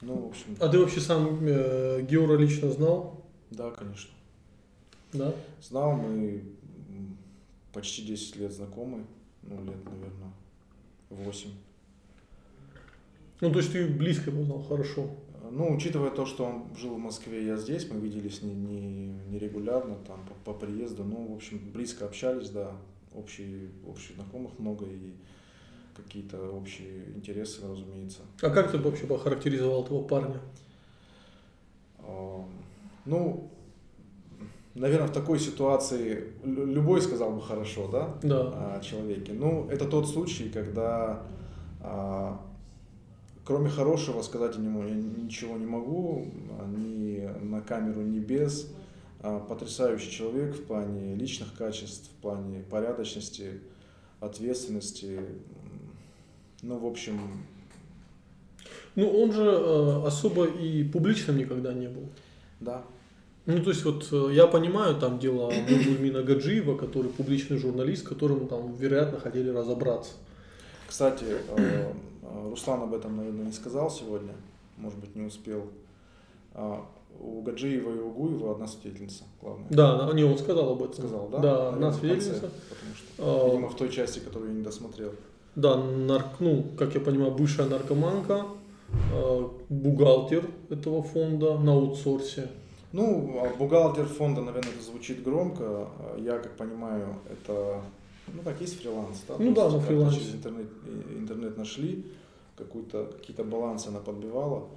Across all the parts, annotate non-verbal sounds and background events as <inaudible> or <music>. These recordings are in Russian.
Ну, в общем, А ты вообще сам э, Геора лично знал? да, конечно. Да? Знал, мы почти 10 лет знакомы, ну, лет, наверное, 8. Ну, то есть ты близко его знал, хорошо. Ну, учитывая то, что он жил в Москве, я здесь, мы виделись не, не, не регулярно, там, по, по приезду, ну, в общем, близко общались, да, общие, общих знакомых много и какие-то общие интересы, разумеется. А как ты бы вообще охарактеризовал этого парня? Ну, наверное, в такой ситуации лю- любой сказал бы хорошо, да, Да. о человеке. Ну, это тот случай, когда а, кроме хорошего сказать мо- я ничего не могу, ни на камеру, ни без. А, Потрясающий человек в плане личных качеств, в плане порядочности, ответственности. Ну, в общем, Ну, он же э, особо и публичным никогда не был. да, Ну, то есть, вот э, я понимаю, там дело Абдульмина Гаджиева, который публичный журналист, которым там, вероятно, хотели разобраться. Кстати, э, э, Руслан об этом, наверное, не сказал сегодня, может быть, не успел. А, У Гаджиева и у Гуева одна свидетельница, главное. Да, не, он сказал об этом. Сказал, да? Да, одна свидетельница. Потому что, А, видимо, в той части, которую я не досмотрел. Да, нарк, ну, как я понимаю, бывшая наркоманка, э, бухгалтер этого фонда на аутсорсе. Ну, а бухгалтер фонда, наверное, это звучит громко. Я, как понимаю, это, ну, как есть фриланс, да? Ну да, на как-то фрилансе. Через интернет, э, интернет нашли, какую-то, какие-то балансы она подбивала,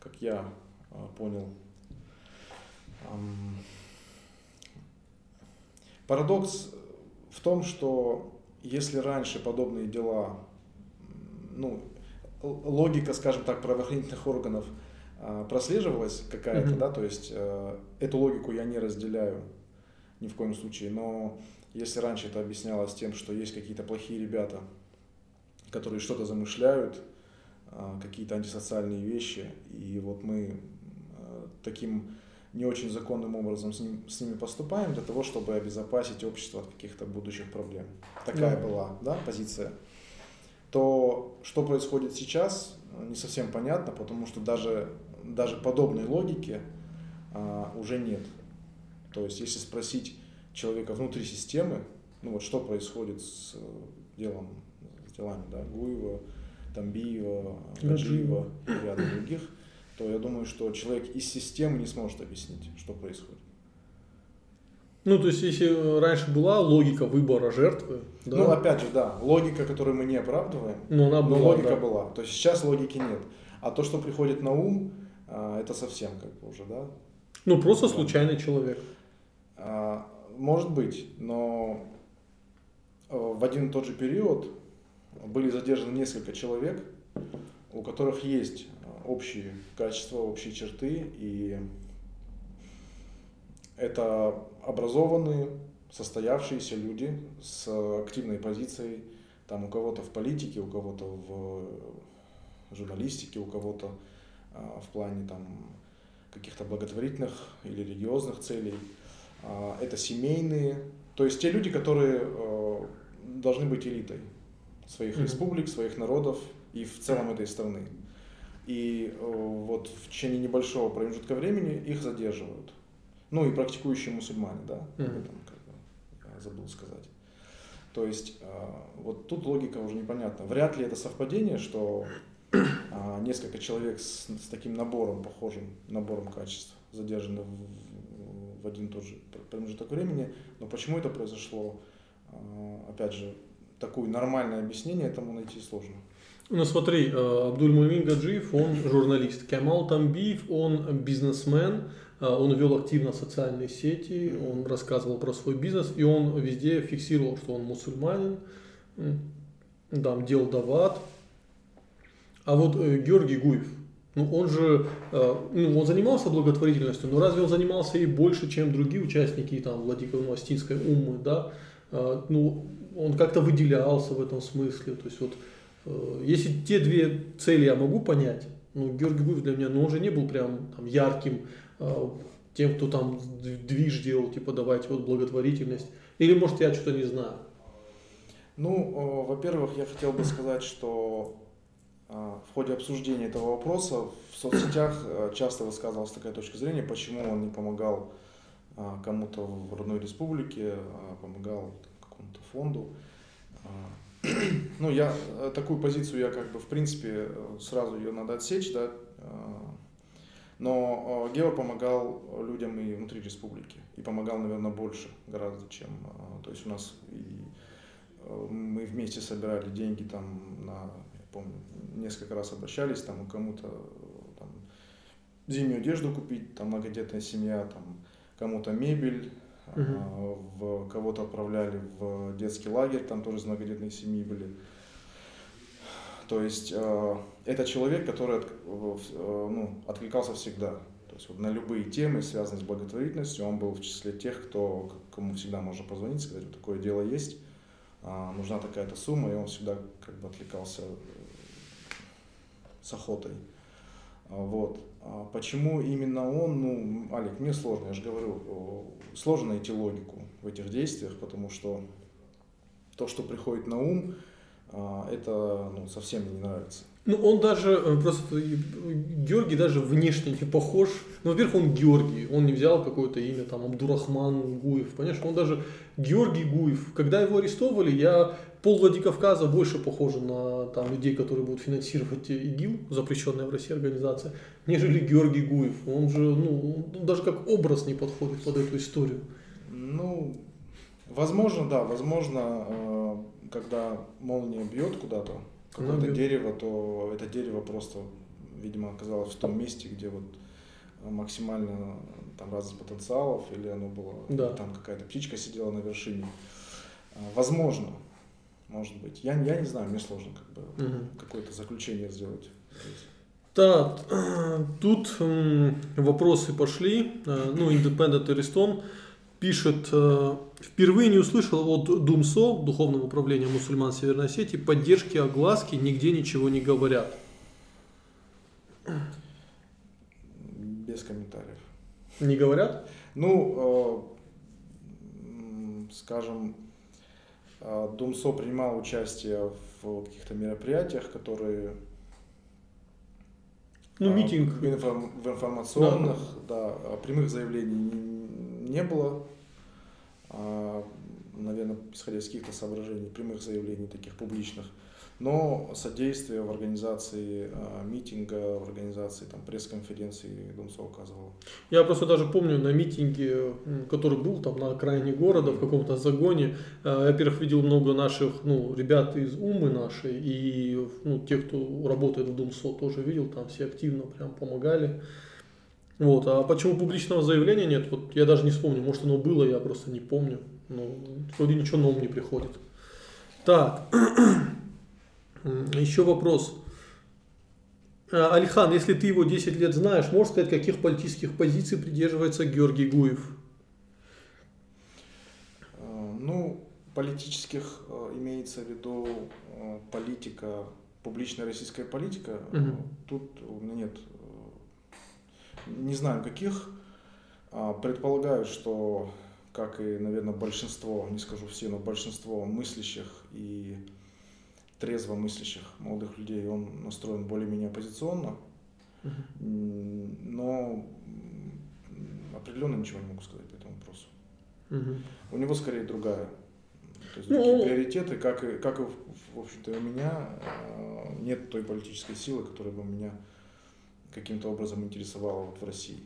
как я а, понял. Парадокс в том, что если раньше подобные дела, ну, логика, скажем так, правоохранительных органов а, прослеживалась какая-то, Мгм. да, то есть э, эту логику я не разделяю ни в коем случае, но если раньше это объяснялось тем, что есть какие-то плохие ребята, которые что-то замышляют, а, какие-то антисоциальные вещи, и вот мы э, таким не очень законным образом с, ним- с ними поступаем для того, чтобы обезопасить общество от каких-то будущих проблем. Такая Да. была да, позиция. То, что происходит сейчас, э, не совсем понятно, потому что даже, даже подобной логики а, уже нет. То есть, если спросить человека внутри системы, ну вот что происходит с э, делом, с делами, да, Гуева, Тамбиева, Гаджиева и ряда других, то я думаю, что человек из системы не сможет объяснить, что происходит. Ну, то есть, если раньше была логика выбора жертвы, да, Ну, опять же, да, логика, которую мы не оправдываем, но она но была, логика да. была. То есть сейчас логики нет. А то, что приходит на ум, а, это совсем как бы уже, да. Ну, просто Да. случайный человек. А, Может быть, но э, в один и тот же период были задержаны несколько человек, у которых есть э, общие качества, общие черты, и это образованные, состоявшиеся люди с активной позицией, там у кого-то в политике, у кого-то в журналистике, у кого-то а, в плане там каких-то благотворительных или религиозных целей. А, Это семейные, то есть те люди, которые э, должны быть элитой своих Мгм. республик, своих народов и в целом этой страны. И э, вот в течение небольшого промежутка времени их задерживают. Ну и практикующие мусульмане, да, об этом как бы я забыл сказать. То есть э, вот тут логика уже непонятна. Вряд ли это совпадение, что а, несколько человек с, с таким набором, похожим набором качеств, задержаны в, в один и тот же промежуток времени. Но почему это произошло, а, опять же, такое нормальное объяснение этому найти сложно. Ну смотри, э, Абдульмумин Гаджиев, он журналист. Кемал Тамбиев, он бизнесмен, э, он вел активно социальные сети, он рассказывал про свой бизнес, и он везде фиксировал, что он мусульманин, там делал дават. А вот э, Георгий Гуев, ну он же, ну, он занимался благотворительностью, но разве он занимался и больше, чем другие участники там Владимир-Новостинской уммы, да? Э, Ну, он как-то выделялся в этом смысле, то есть вот Э, Если те две цели я могу понять, ну, Георгий Гуев для меня, ну, он же не был прям там, ярким, э, тем, кто там движ делал, типа, давайте вот благотворительность. Или, может, я что-то не знаю. Ну, э, во-первых, я хотел бы сказать, что в ходе обсуждения этого вопроса в соцсетях часто высказывалась такая точка зрения, почему он не помогал кому-то в родной республике, а помогал какому-то фонду. <clears throat> Ну, я такую позицию я как бы в принципе сразу ее надо отсечь, да. Но Гео помогал людям и внутри республики. И помогал, наверное, больше гораздо, чем... То есть у нас и мы вместе собирали деньги там на, я помню, несколько раз обращались, там кому-то там, зимнюю одежду купить, там многодетная семья, там кому-то мебель, uh в кого-то отправляли в детский лагерь, там тоже из многодетной семьи были. То есть э, это человек, который от, э, ну, откликался всегда. То есть вот на любые темы, связанные с благотворительностью, он был в числе тех, кто, кому всегда можно позвонить, сказать, вот такое дело есть а, нужна такая-то сумма, и он всегда как бы отвлекался э, с охотой. А, вот. А почему именно он? Ну, Алик, мне сложно, я же говорю, сложно найти логику в этих действиях, потому что то, что приходит на ум, это ну, совсем не нравится. Ну, он даже, э, просто Георгий даже внешне не похож. Ну, во-первых, он Георгий, он не взял какое-то имя, там, Абдурахман Гуев, понимаешь? Он даже Георгий Гуев. Когда его арестовывали, я пол Владикавказа больше похожа на там, людей, которые будут финансировать ИГИЛ, запрещенная в России организация, нежели Георгий Гуев. Он же, ну, он даже как образ не подходит под эту историю. Ну, возможно, да, возможно, э, когда молния бьет куда-то, какое-то ну, дерево, то это дерево просто, видимо, оказалось в том месте, где вот максимально там разность потенциалов, или оно было, да. там какая-то птичка сидела на вершине. А, возможно, может быть. Я, я не знаю, мне сложно как бы угу. какое-то заключение сделать. Да, <clears throat> тут вопросы пошли. Э, ну, Independent Ariston пишет, э, впервые не услышал от Думсо, Духовного управления мусульман Северной Осетии, поддержки огласки, нигде ничего не говорят. Без комментариев. Не говорят? Ну, э, скажем, э, Думсо принимал участие в каких-то мероприятиях, которые ну, митинг. В, информ, в информационных, да. да, прямых заявлений не было, а, наверное, исходя из каких-то соображений, прямых заявлений таких публичных, но содействие в организации а, митинга, в организации там, пресс-конференции Думсо указывал. Я просто даже помню на митинге, который был там на окраине города, в каком-то загоне, а, я, во-первых, видел много наших ну, ребят из Умы нашей, и ну, тех, кто работает в Думсо, тоже видел, там все активно прям помогали. Вот, а почему публичного заявления нет, вот я даже не вспомню, может оно было, я просто не помню. Ну, вроде ничего нового не приходит. Так, <clears throat> еще вопрос. А, Алихан, если ты его 10 лет знаешь, можешь сказать, каких политических позиций придерживается Георгий Гуев? А, ну, политических а, имеется в виду политика, публичная российская политика. Угу. Тут у меня нет не знаю каких, а, предполагаю, что, как и, наверное, большинство, не скажу все, но большинство мыслящих и трезво мыслящих молодых людей, он настроен более-менее оппозиционно, но определенно ничего не могу сказать по этому вопросу. У него скорее другая. То есть другие ну, приоритеты, как и, как и в общем-то, у меня а, нет той политической силы, которая бы меня каким-то образом интересовало вот в России?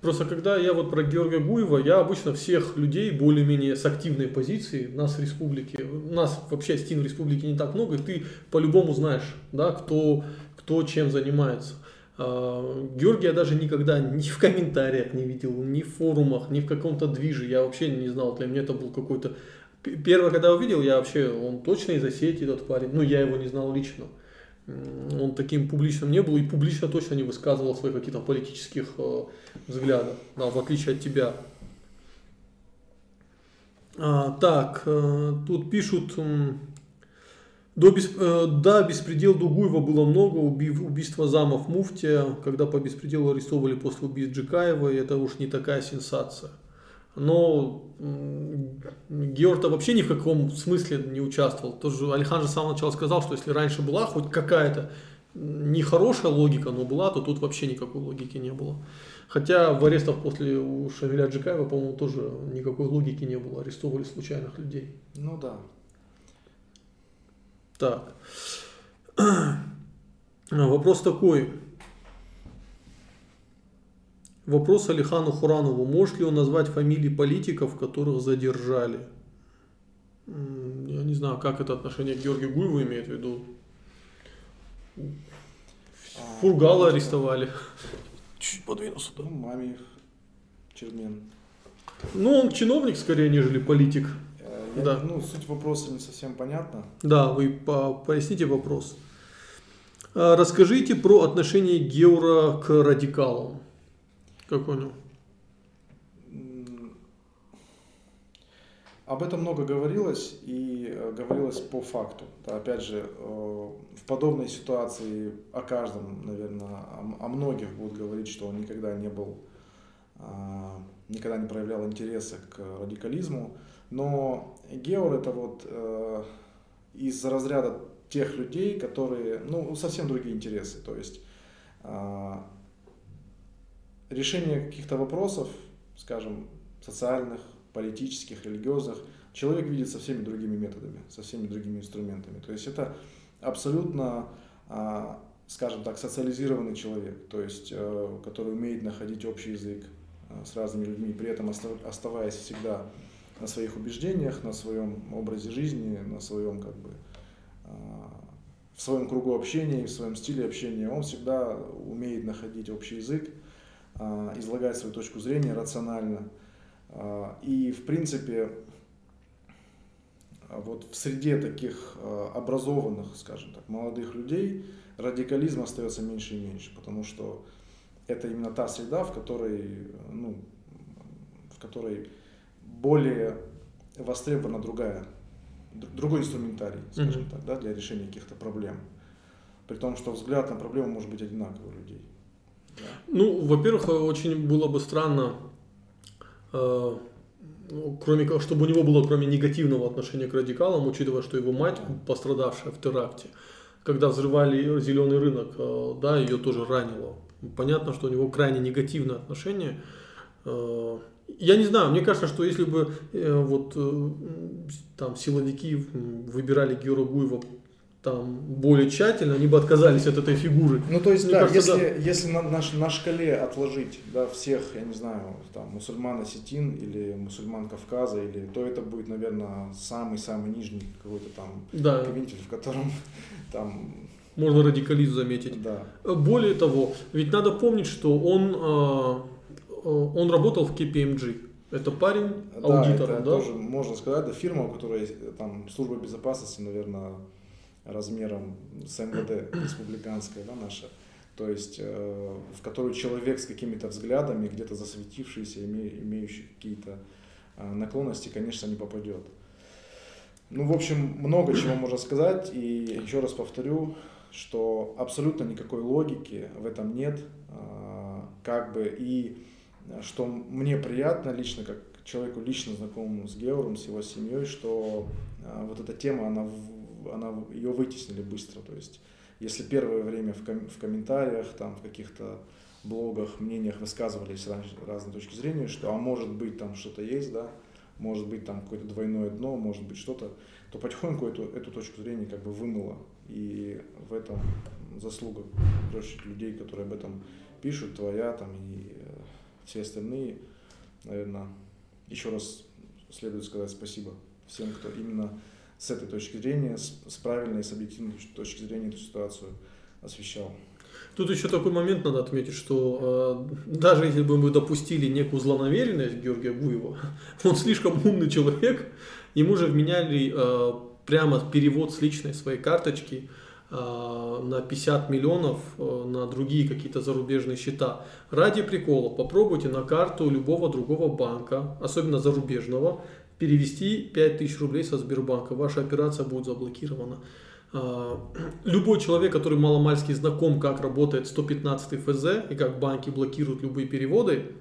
Просто когда я вот про Георгия Гуева, я обычно всех людей более-менее с активной позиции, нас в республике, нас вообще стен в республике не так много, и ты по-любому знаешь, да, кто, кто чем занимается. А, Георгия даже никогда ни в комментариях не видел, ни в форумах, ни в каком-то движе. Я вообще не знал. Для меня это был какой-то... Первое, когда увидел, я вообще, он точно из Осетии этот парень. Ну, я его не знал лично он таким публичным не был и публично точно не высказывал своих каких-то политических э, взглядов, да, в отличие от тебя. А, так, э, тут пишут, э, до, бесп... э, да, беспредел Дугуева было много, убив... убийство замов Муфтия, когда по беспределу арестовывали после убийств Джикаева, и это уж не такая сенсация но Георг-то вообще ни в каком смысле не участвовал. Тоже Алихан же с самого начала сказал, что если раньше была хоть какая-то нехорошая логика, но была, то тут вообще никакой логики не было. Хотя в арестах после у Шамиля Джикаева, по-моему, тоже никакой логики не было. Арестовывали случайных людей. Ну да. Так. <clears throat> Вопрос такой. Вопрос Алихану Хуранову. Может ли он назвать фамилии политиков, которых задержали? Я не знаю, как это отношение к Георгию Гуеву имеет в виду. А, Фургала ну, арестовали. Чуть подвинулся. Ну, маме Чермен. Ну, он чиновник скорее, нежели политик. Э, я, да. Ну, суть вопроса не совсем понятна. Да, вы по поясните вопрос. А, расскажите про отношение Геора к радикалам. Как понял? Об этом много говорилось и э, говорилось по факту. Опять же, э, в подобной ситуации о каждом, наверное, о многих будут говорить, что он никогда не был, а, никогда не проявлял интереса к радикализму. Но Геор это вот э, из разряда тех людей, которые, ну, совсем другие интересы. То есть а, решение каких-то вопросов, скажем, социальных, политических, религиозных, человек видит со всеми другими методами, со всеми другими инструментами. То есть это абсолютно, а, скажем так, социализированный человек, то есть э, который умеет находить общий язык э, с разными людьми, при этом оставаясь всегда на своих убеждениях, на своем образе жизни, на своем как бы а, в своем кругу общения, в своем стиле общения, он всегда умеет находить общий язык, излагать свою точку зрения рационально. А, и, в принципе, вот в среде таких а, образованных, скажем так, молодых людей радикализм остается меньше и меньше, потому что это именно та среда, в которой, ну, в которой более востребована другая, другой инструментарий, скажем mm-hmm. так, да, для решения каких-то проблем. При том, что взгляд на проблему может быть одинаковый у людей. Ну, во-первых, очень было бы странно, э, ну, кроме чтобы у него было кроме негативного отношения к радикалам, учитывая, что его мать, пострадавшая в теракте, когда взрывали зеленый рынок, э, да, ее тоже ранило. Понятно, что у него крайне негативное отношение. Э, я не знаю, мне кажется, что если бы э, вот э, там силовики выбирали Георгия Гуева там более тщательно, они бы отказались от этой фигуры. Ну, то есть, Мне да, кажется, если, да. если на, на, на шкале отложить да, всех, я не знаю, там, мусульман осетин или мусульман Кавказа, или, то это будет, наверное, самый-самый нижний какой-то там да. квинтель, в котором <laughs> там... Можно радикализм заметить. Да. Более того, ведь надо помнить, что он, э, он работал в KPMG. Это парень аудитор, да? Это да? тоже, можно сказать, да, фирма, у которой там служба безопасности, наверное, размером с МВД республиканская, да, наша, то есть э, в которую человек с какими-то взглядами, где-то засветившийся, име, имеющий какие-то э, наклонности, конечно, не попадет. Ну, в общем, много чего можно сказать, и еще раз повторю, что абсолютно никакой логики в этом нет, э, как бы, и что мне приятно лично, как человеку лично знакомому с Геором, с его семьей, что вот эта тема, она она, ее вытеснили быстро. То есть, если первое время в, ком, в комментариях, там, в каких-то блогах, мнениях высказывались раз, разные точки зрения, что а может быть там что-то есть, да, может быть там какое-то двойное дно, может быть что-то, то потихоньку эту, эту точку зрения как бы вымыло. И в этом заслуга прочих людей, которые об этом пишут, твоя там и э, все остальные, наверное, еще раз следует сказать спасибо всем, кто именно с этой точки зрения, с, с правильной, с объективной точки зрения эту ситуацию освещал. Тут еще такой момент надо отметить, что э, даже если бы мы допустили некую злонамеренность Георгия Гуева, <laughs> он слишком умный человек, ему же вменяли э, прямо перевод с личной своей карточки э, на 50 миллионов э, на другие какие-то зарубежные счета. Ради прикола попробуйте на карту любого другого банка, особенно зарубежного, перевести 5000 рублей со Сбербанка, ваша операция будет заблокирована. А, <clears throat> любой человек, который маломальски знаком, как работает 115 ФЗ и как банки блокируют любые переводы,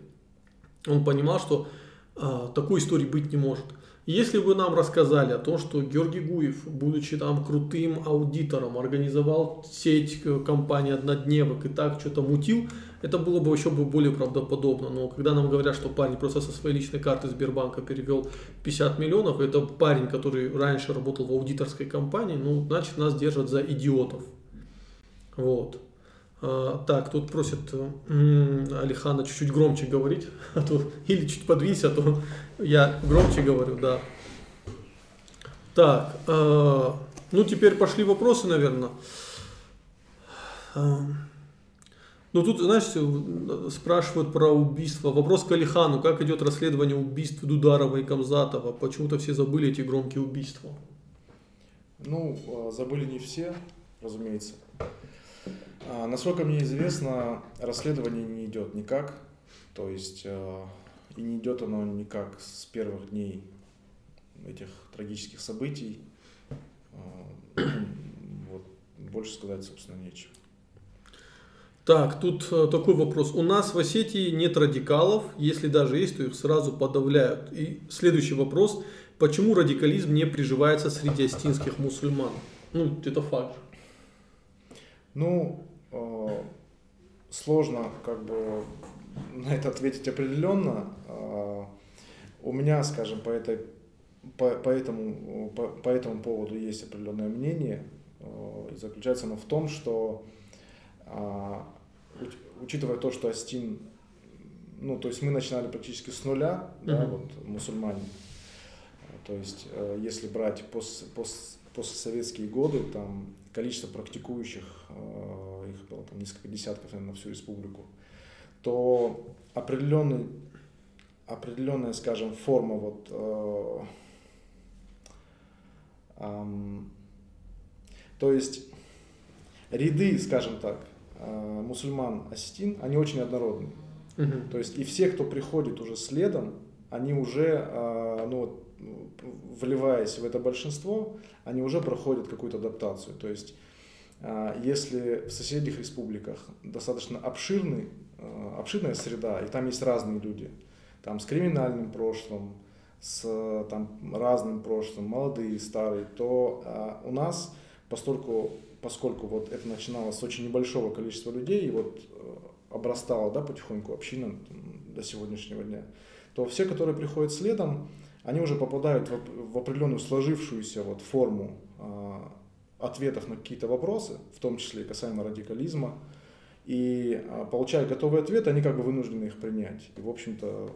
он понимал, что а, такой истории быть не может. Если бы нам рассказали о том, что Георгий Гуев, будучи там крутым аудитором, организовал сеть э, компаний однодневок и так что-то мутил, это было бы еще более правдоподобно. Но когда нам говорят, что парень просто со своей личной карты Сбербанка перевел 50 миллионов, это парень, который раньше работал в аудиторской компании, ну, значит, нас держат за идиотов. Вот. А, так, тут просят Алихана чуть-чуть громче говорить, <laughs> а то, или чуть подвинься, а то я громче говорю, да. Так, э, ну теперь пошли вопросы, наверное. Э, ну тут, знаешь, спрашивают про убийство. Вопрос к Алихану. Как идет расследование убийств Дударова и Камзатова? Почему-то все забыли эти громкие убийства. Ну, а, забыли не все, разумеется. А, насколько мне известно, расследование не идет никак. То есть а, и не идет оно никак с первых дней этих трагических событий. А, вот, больше сказать, собственно, нечего. Так, тут э, такой вопрос. У нас в Осетии нет радикалов, если даже есть, то их сразу подавляют. И следующий вопрос. Почему радикализм не приживается среди остинских мусульман? Ну, это факт. Ну, э, сложно как бы на это ответить определенно. Э, у меня, скажем, по, этой, по, по, этому, по, по этому поводу есть определенное мнение. Э, заключается оно в том, что учитывая то, что Астин, ну, то есть мы начинали практически с нуля, mm-hmm. да, вот мусульмане. То есть, если брать пост, пост, постсоветские годы, там количество практикующих, э, их было там несколько десятков, наверное, на всю республику, то определенный, определенная, скажем, форма вот, э, э, то есть ряды, скажем так, э, мусульман осетин, они очень однородны. Угу. То есть и все, кто приходит уже следом, они уже, э, ну, вливаясь в это большинство, они уже проходят какую-то адаптацию. То есть, а, если в соседних республиках достаточно обширный, обширная среда, и там есть разные люди, там с криминальным прошлым, с там, разным прошлым, молодые, старые, то у нас, поскольку, поскольку вот это начиналось с очень небольшого количества людей, и вот обрастало да, потихоньку община до сегодняшнего дня, то все, которые приходят следом, они уже попадают в, в определенную сложившуюся вот форму э, ответов на какие-то вопросы, в том числе касаемо радикализма, и э, получая готовый ответ, они как бы вынуждены их принять. И, в общем-то...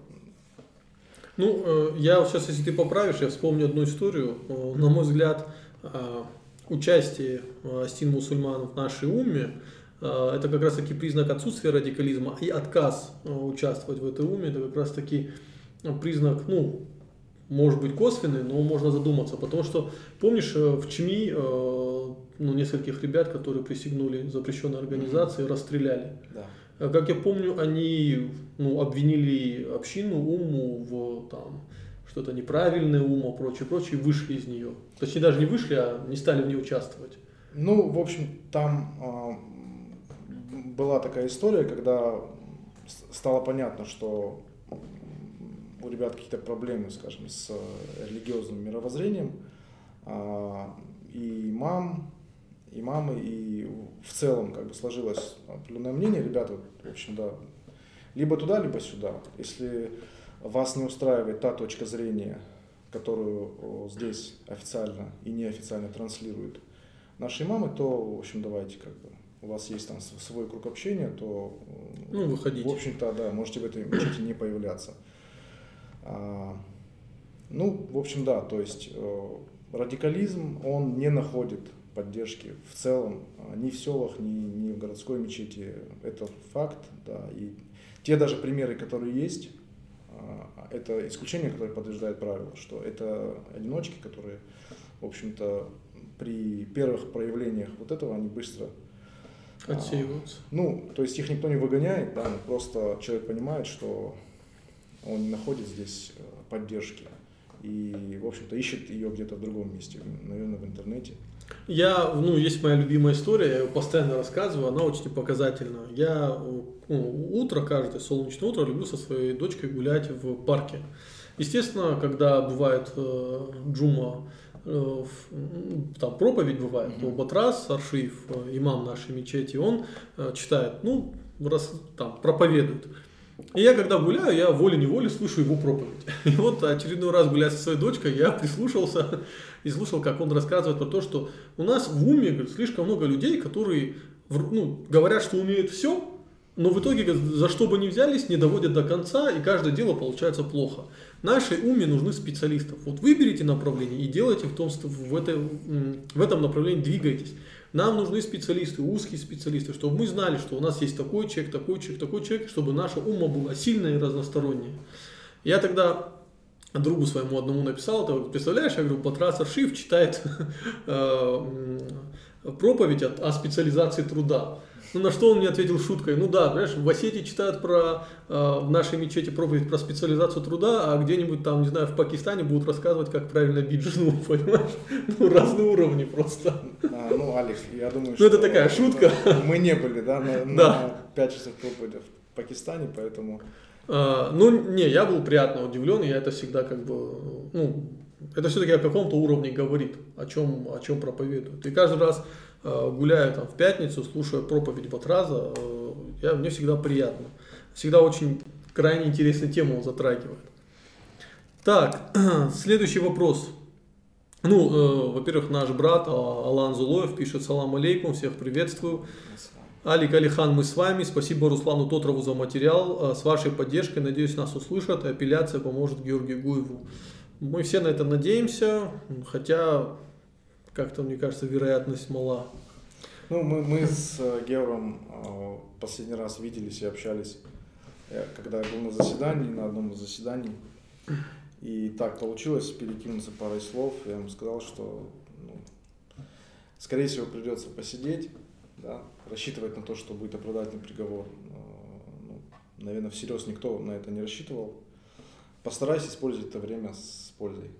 Ну, э, я сейчас, если ты поправишь, я вспомню одну историю. Э, на мой взгляд, э, участие э, стин мусульман в нашей уме э, это как раз таки признак отсутствия радикализма и отказ э, участвовать в этой уме, это как раз таки признак, ну, может быть косвенный, но можно задуматься. Потому что, помнишь, в ЧМИ ну, нескольких ребят, которые присягнули запрещенной организации, расстреляли. Да. Как я помню, они ну, обвинили общину, уму в там, что-то неправильное, ума, прочее, прочее, вышли из нее. Точнее, даже не вышли, а не стали в ней участвовать. Ну, в общем, там э, была такая история, когда стало понятно, что у ребят какие-то проблемы, скажем, с э, религиозным мировоззрением, а, и мам, и мамы, и в целом как бы сложилось определенное мнение, ребята, в общем, да, либо туда, либо сюда. Если вас не устраивает та точка зрения, которую здесь официально и неофициально транслируют наши мамы, то, в общем, давайте как бы у вас есть там свой круг общения, то, ну, выходите. в общем-то, да, можете в этой мечети не появляться. А, ну, в общем, да, то есть э, радикализм, он не находит поддержки в целом а, ни в селах, ни, ни в городской мечети. Это факт, да. И те даже примеры, которые есть, это исключение, которое подтверждает правило, что это одиночки, которые, в общем-то, при первых проявлениях вот этого они быстро отсеиваются. ну, то есть их никто не выгоняет, да, просто человек понимает, что он не находит здесь э, поддержки. и, в общем-то, ищет ее где-то в другом месте, наверное, в интернете. Я, ну, есть моя любимая история, я ее постоянно рассказываю, она очень показательна. Я ну, утро, каждое солнечное утро люблю со своей дочкой гулять в парке. Естественно, когда бывает э, джума, э, там проповедь бывает, то Батрас, Аршиев, э, имам нашей мечети, он э, читает, ну, раз, там, проповедует. И я когда гуляю, я волей-неволей слышу его проповедь. <laughs> И вот очередной раз гуляя со своей дочкой, я прислушался и слушал, как он рассказывает про то, что у нас в уме говорит, слишком много людей, которые ну, говорят, что умеют все, но в итоге говорит, за что бы ни взялись, не доводят до конца, и каждое дело получается плохо. Нашей уме нужны специалистов. Вот выберите направление и делайте в, том, в, этой, в этом направлении двигайтесь. Нам нужны специалисты, узкие специалисты, чтобы мы знали, что у нас есть такой человек, такой человек, такой человек, чтобы наша ума была сильная и разносторонняя. Я тогда другу своему одному написал, ты представляешь, я говорю, Патрас Аршив читает <laughs> э, проповедь о специализации труда. Ну, на что он мне ответил шуткой, ну да, знаешь, в Осетии читают про, э, в нашей мечети проповедь про специализацию труда, а где-нибудь там, не знаю, в Пакистане будут рассказывать, как правильно бить жену, <laughs> понимаешь? Ну, разные уровни просто. А, ну, Алекс, я думаю, что... Ну, это такая шутка. Мы не были, да, на, да. на 5 часов проповеди в Пакистане, поэтому... А, ну, не, я был приятно удивлен, я это всегда как бы, ну, это все-таки о каком-то уровне говорит, о чем, о чем проповедуют. И каждый раз Э, гуляю там в пятницу, слушаю проповедь Батраза, э, я, мне всегда приятно. Всегда очень крайне интересную тему он затрагивает. Так, <clears throat> следующий вопрос. Ну, э, во-первых, наш брат Алан Зулоев пишет «Салам алейкум, всех приветствую». Алик Алихан, мы с вами. Спасибо Руслану Тотрову за материал. С вашей поддержкой, надеюсь, нас услышат, и апелляция поможет Георгию Гуеву. Мы все на это надеемся, хотя как-то, мне кажется, вероятность мала. Ну, мы, мы с э, Геором э, последний раз виделись и общались, э, когда я был на заседании, на одном из заседаний. И так получилось перекинуться парой слов. Я ему сказал, что ну, скорее всего придется посидеть, да, рассчитывать на то, что будет оправдательный приговор. Ну, наверное, всерьез никто на это не рассчитывал. Постарайся использовать это время с пользой.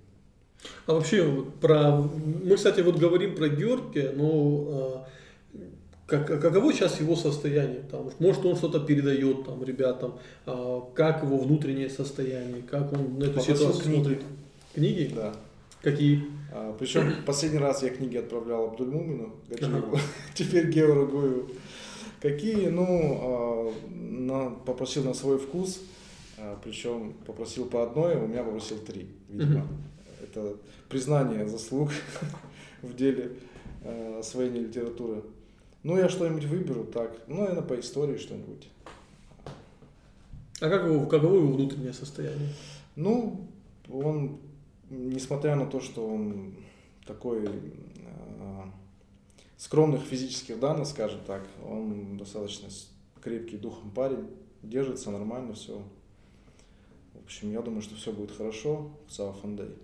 А вообще, про... мы, кстати, вот говорим про Георгия, но э, как, каково сейчас его состояние? Там, может, он что-то передает там, ребятам, э, как его внутреннее состояние, как он на эту Попросил ситуацию книги. смотрит? Книги? Да. Какие? А, причем <clears throat> последний раз я книги отправлял Абдульмумину, <laughs> теперь Геору Гуеву. Какие? Ну, а, на, попросил на свой вкус, а, причем попросил по одной, у меня попросил три, видимо. Это признание заслуг <laughs> в деле освоения литературы. Ну, я что-нибудь выберу, так, ну, наверное, по истории что-нибудь. А как его, каково его внутреннее состояние? Ну, он, несмотря на то, что он такой э, скромных физических данных, скажем так, он достаточно крепкий духом парень, держится нормально, все. В общем, я думаю, что все будет хорошо в Сауфандей.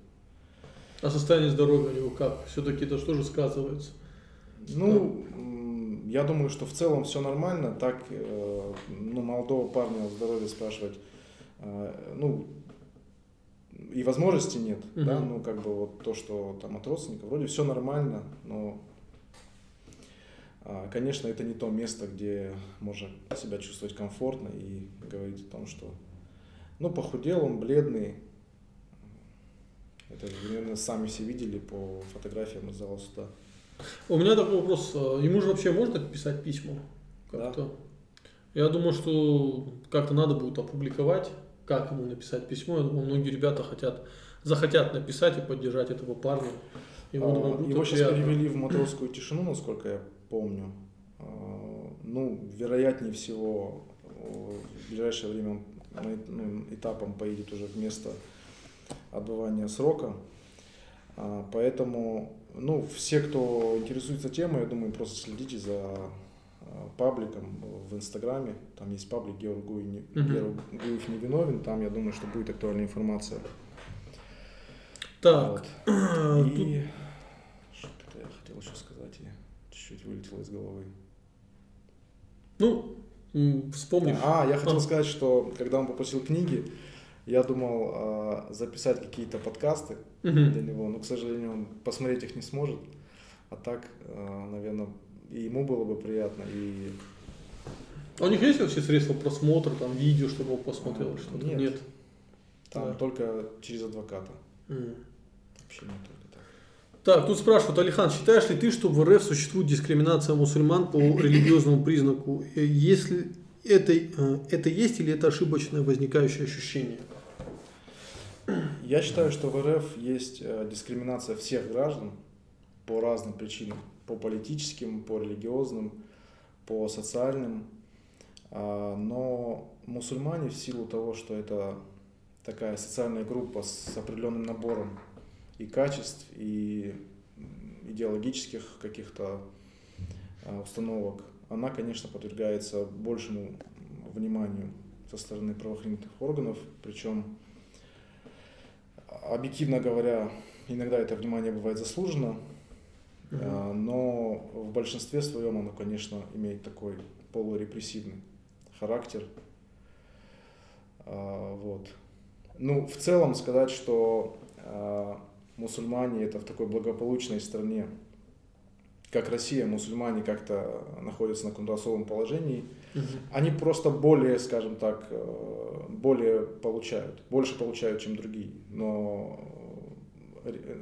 А состояние здоровья у него как? Все-таки это что же сказывается? Ну, да. я думаю, что в целом все нормально. Так, э, ну, молодого парня о здоровье спрашивать, э, ну, и возможности нет, угу. да, ну, как бы вот то, что там от родственников, вроде все нормально, но, а, конечно, это не то место, где можно себя чувствовать комфортно и говорить о том, что, ну, похудел он, бледный, это, наверное, сами все видели по фотографиям из зала суда. У меня такой вопрос. А ему же вообще можно писать письма? Как-то? Да. Я думаю, что как-то надо будет опубликовать, как ему написать письмо. Я думаю, многие ребята хотят, захотят написать и поддержать этого парня. Ему, а, думаю, его сейчас приятно. перевели в матросскую тишину, насколько я помню. А, ну, вероятнее всего, в ближайшее время он ну, этапом поедет уже вместо отбывания срока. А, поэтому, ну, все, кто интересуется темой, я думаю, просто следите за пабликом в Инстаграме. Там есть паблик Георг Гуев, Гуев не виновен. Там, я думаю, что будет актуальная информация. Так. Вот. И что-то я хотел еще сказать, и чуть-чуть вылетело из головы. Ну, вспомни. А, я хотел а. сказать, что когда он попросил книги, Я думал э, записать какие-то подкасты Мгм. для него, но, к сожалению, он посмотреть их не сможет. А так, наверное, и ему было бы приятно, и А у них есть вообще средства просмотра, там, видео, чтобы он посмотрел А, что-то? нет. там Да. только через адвоката. М. Вообще не только так. Так, тут спрашивают, Алихан, считаешь ли ты, что в РФ существует дискриминация мусульман по религиозному признаку? Э, Если это, э, это есть или это ошибочное возникающее ощущение? Я считаю, что в РФ есть э, дискриминация всех граждан по разным причинам. По политическим, по религиозным, по социальным. А, Но мусульмане в силу того, что это такая социальная группа с определенным набором и качеств, и идеологических каких-то а, установок, она, конечно, подвергается большему вниманию со стороны правоохранительных органов, причем объективно говоря, иногда это внимание бывает заслужено, А, но в большинстве своем оно, конечно, имеет такой полурепрессивный характер. А, Вот. Ну, в целом сказать, что а, мусульмане это в такой благополучной стране, как Россия, мусульмане как-то находятся на каком-то особом положении, они просто более, скажем так, э, более получают, больше получают, чем другие, но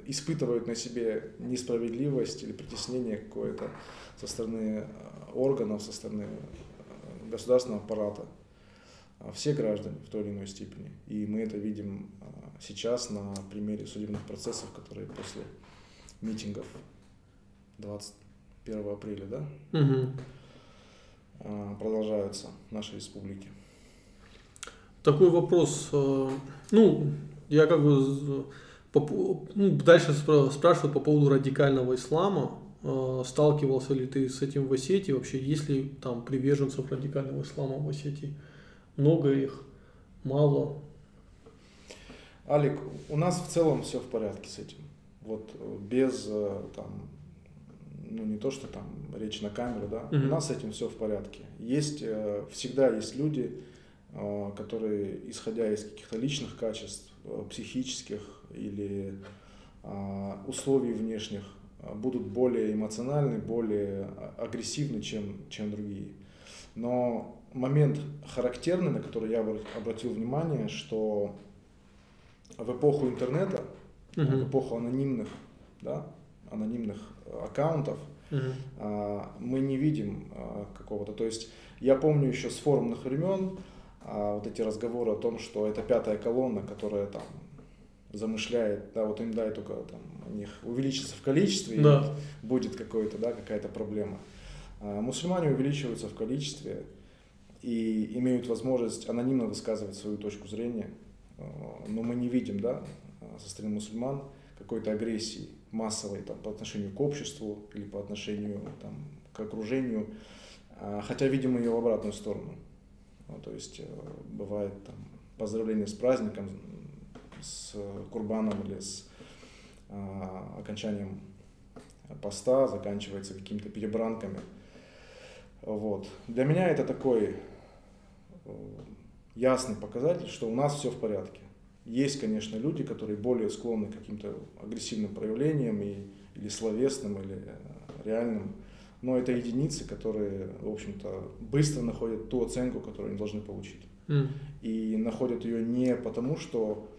испытывают на себе несправедливость или притеснение какое-то со стороны э, органов, со стороны э, государственного аппарата. А Все граждане в той или иной степени. И мы это видим э, сейчас на примере судебных процессов, которые после митингов 21 апреля, да, э, продолжаются в нашей республике. Такой вопрос. Ну, я как бы по ну, дальше спра- спрашивают по поводу радикального ислама. Э, Сталкивался ли ты с этим в Осетии? Вообще, есть ли там приверженцев радикального ислама в Осетии? Много их? Мало? Алик, у нас в целом все в порядке с этим. Вот э, без э, там, ну не то, что там речь на камеру, да, Мгм. у нас с этим все в порядке. Есть, всегда есть люди, которые, исходя из каких-то личных качеств, психических или э, условий внешних, э, будут более эмоциональны, более а- агрессивны, чем, чем другие. Но момент характерный, на который я обра- обратил внимание, что в эпоху интернета, Мгм. в эпоху анонимных, да, анонимных э, аккаунтов, а, мы не видим а, какого-то. То есть я помню еще с форумных времен а, вот эти разговоры о том, что это пятая колонна, которая там замышляет, да, вот им дай только там у них увеличится в количестве, Да. и будет какой-то, да, какая-то проблема. А, Мусульмане увеличиваются в количестве и имеют возможность анонимно высказывать свою точку зрения, А, но мы не видим, да, со стороны мусульман какой-то агрессии массовой там, по отношению к обществу или по отношению там, к окружению, А, хотя видим ее в обратную сторону. Ну, то есть э, бывает там поздравление с праздником, с Курбаном или с а, окончанием поста, заканчивается какими-то перебранками. Вот. Для меня это такой э, ясный показатель, что у нас все в порядке. Есть, конечно, люди, которые более склонны к каким-то агрессивным проявлениям и, или словесным, или э, реальным, но это единицы, которые, в общем-то, быстро находят ту оценку, которую они должны получить М. и находят ее не потому, что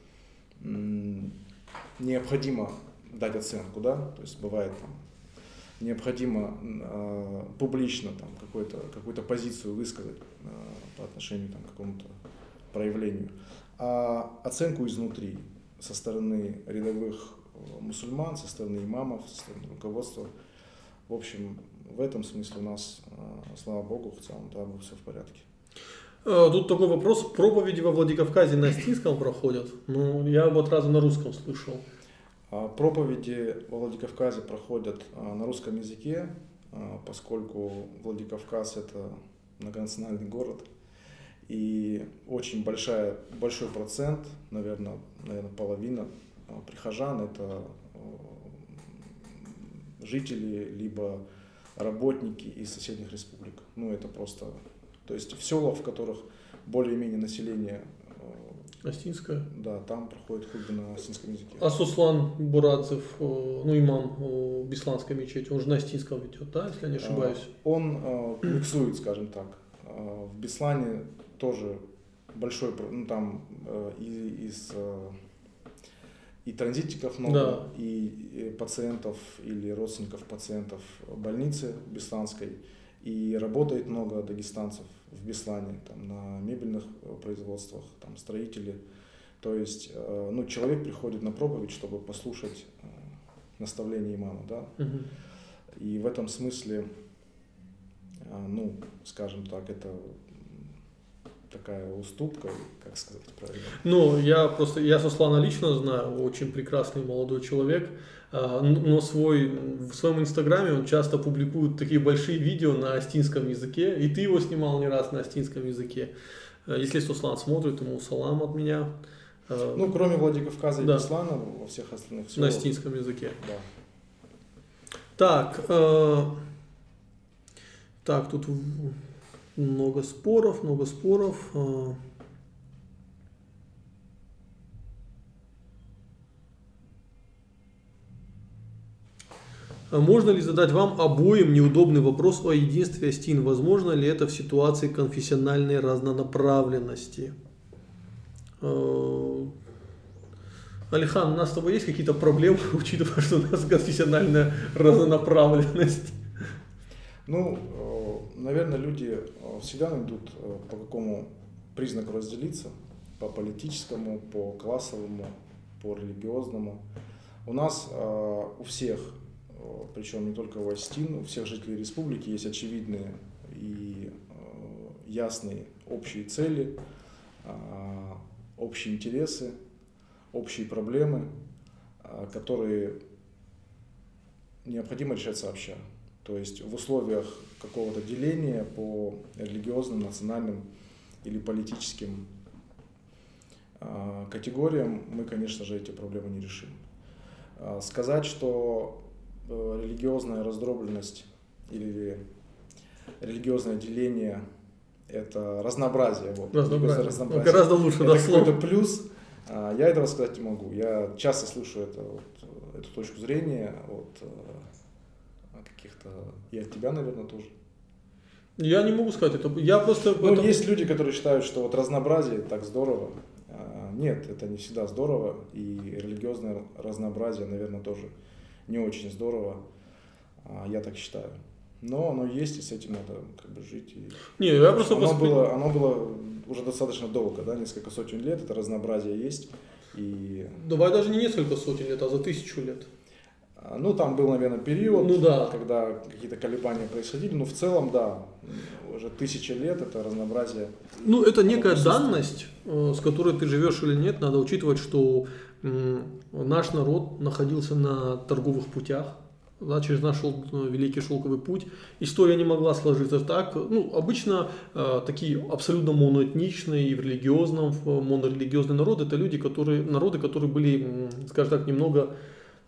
необходимо дать оценку, да, то есть бывает там необходимо э, публично там какую-то какую-то позицию высказать э, по отношению там, к какому-то проявлению, а оценку изнутри со стороны рядовых э, мусульман, со стороны имамов, со стороны руководства. В общем, в этом смысле у нас, э, слава богу, в целом, да, все в порядке. Э, Тут такой вопрос. Проповеди во Владикавказе на астинском проходят? Ну, я вот разу на русском слышал. А Проповеди во Владикавказе проходят а, на русском языке, поскольку Владикавказ это многонациональный город, и очень большая, большой процент, наверное, наверное, половина прихожан это жители, либо работники из соседних республик. Ну, это просто... То есть в селах, в которых более-менее население а, Астинская? Да, там проходит худба на астинском языке. А Суслан Бурадзев, э, ну имам э, Бесланской мечети, он же на астинском ведет, да, если я не ошибаюсь? Он э, миксует, скажем так. Э, В Беслане тоже большой, ну там э, из э, и транзитиков много, Да. и, пациентов или родственников пациентов больницы Бесланской, и работает много дагестанцев в Беслане, там на мебельных э, производствах, там строители. То есть, э, ну, человек приходит на проповедь, чтобы послушать э, наставления имама, да, Мгм. и в этом смысле, ну, скажем так, это такая уступка, как сказать правильно. Ну, я просто, я Суслана лично знаю, очень прекрасный молодой человек, а, но свой, в своем инстаграме он часто публикует такие большие видео на астинском языке, и ты его снимал не раз на астинском языке. Э, Если Суслан смотрит, ему салам от меня. Э, Ну, кроме Владикавказа и Да. Беслана, во всех остальных на селах, астинском языке. Да. Так, э, так, тут много споров, много споров. э. А Можно ли задать вам обоим неудобный вопрос о единстве Астин? Возможно ли это в ситуации конфессиональной разнонаправленности? Э, Алихан, у нас с тобой есть какие-то проблемы, <laughs> учитывая, что у нас конфессиональная разнонаправленность? Ну, э, наверное, люди всегда найдут, э, по какому признаку разделиться, по политическому, по классовому, по религиозному. У нас э, у всех, э, причем не только у Астин, у всех жителей республики есть очевидные и ясные общие цели, общие интересы, общие проблемы, которые необходимо решать сообща. То есть в условиях какого-то деления по религиозным, национальным или политическим а, категориям мы, конечно же, эти проблемы не решим. А, Сказать, что э, религиозная раздробленность или религиозное деление это разнообразие. Вот, Разнообразие. разнообразие. Гораздо лучше, да, это слово. какой-то плюс. А, Я этого сказать не могу. Я часто слышу это, вот, э, эту точку зрения от э, каких-то и от тебя, наверное, тоже. Я не могу сказать это. Я просто... Ну, это- есть люди, которые считают, что вот разнообразие так здорово. А, Нет, это не всегда здорово, и религиозное разнообразие, наверное, тоже не очень здорово. А, Я так считаю. Но оно есть, и с этим надо как бы жить. и- Не, я просто оно, воспри- было, оно было уже достаточно долго, да, несколько сотен лет, это разнообразие есть. И, Давай даже не несколько сотен лет, а за тысячу лет. А, ну, там был, наверное, период, Ну да. когда какие-то колебания происходили, но в целом, да, уже тысяча лет это разнообразие Ну, это некая данность, э, с которой ты живешь или нет. Надо учитывать, что наш народ находился на торговых путях. Да, через наш шел- э, великий шелковый путь. История не могла сложиться так. Ну, обычно э, такие абсолютно моноэтничные и в религиозном, в монорелигиозный народ это люди, которые, народы, которые были, скажем так, немного э,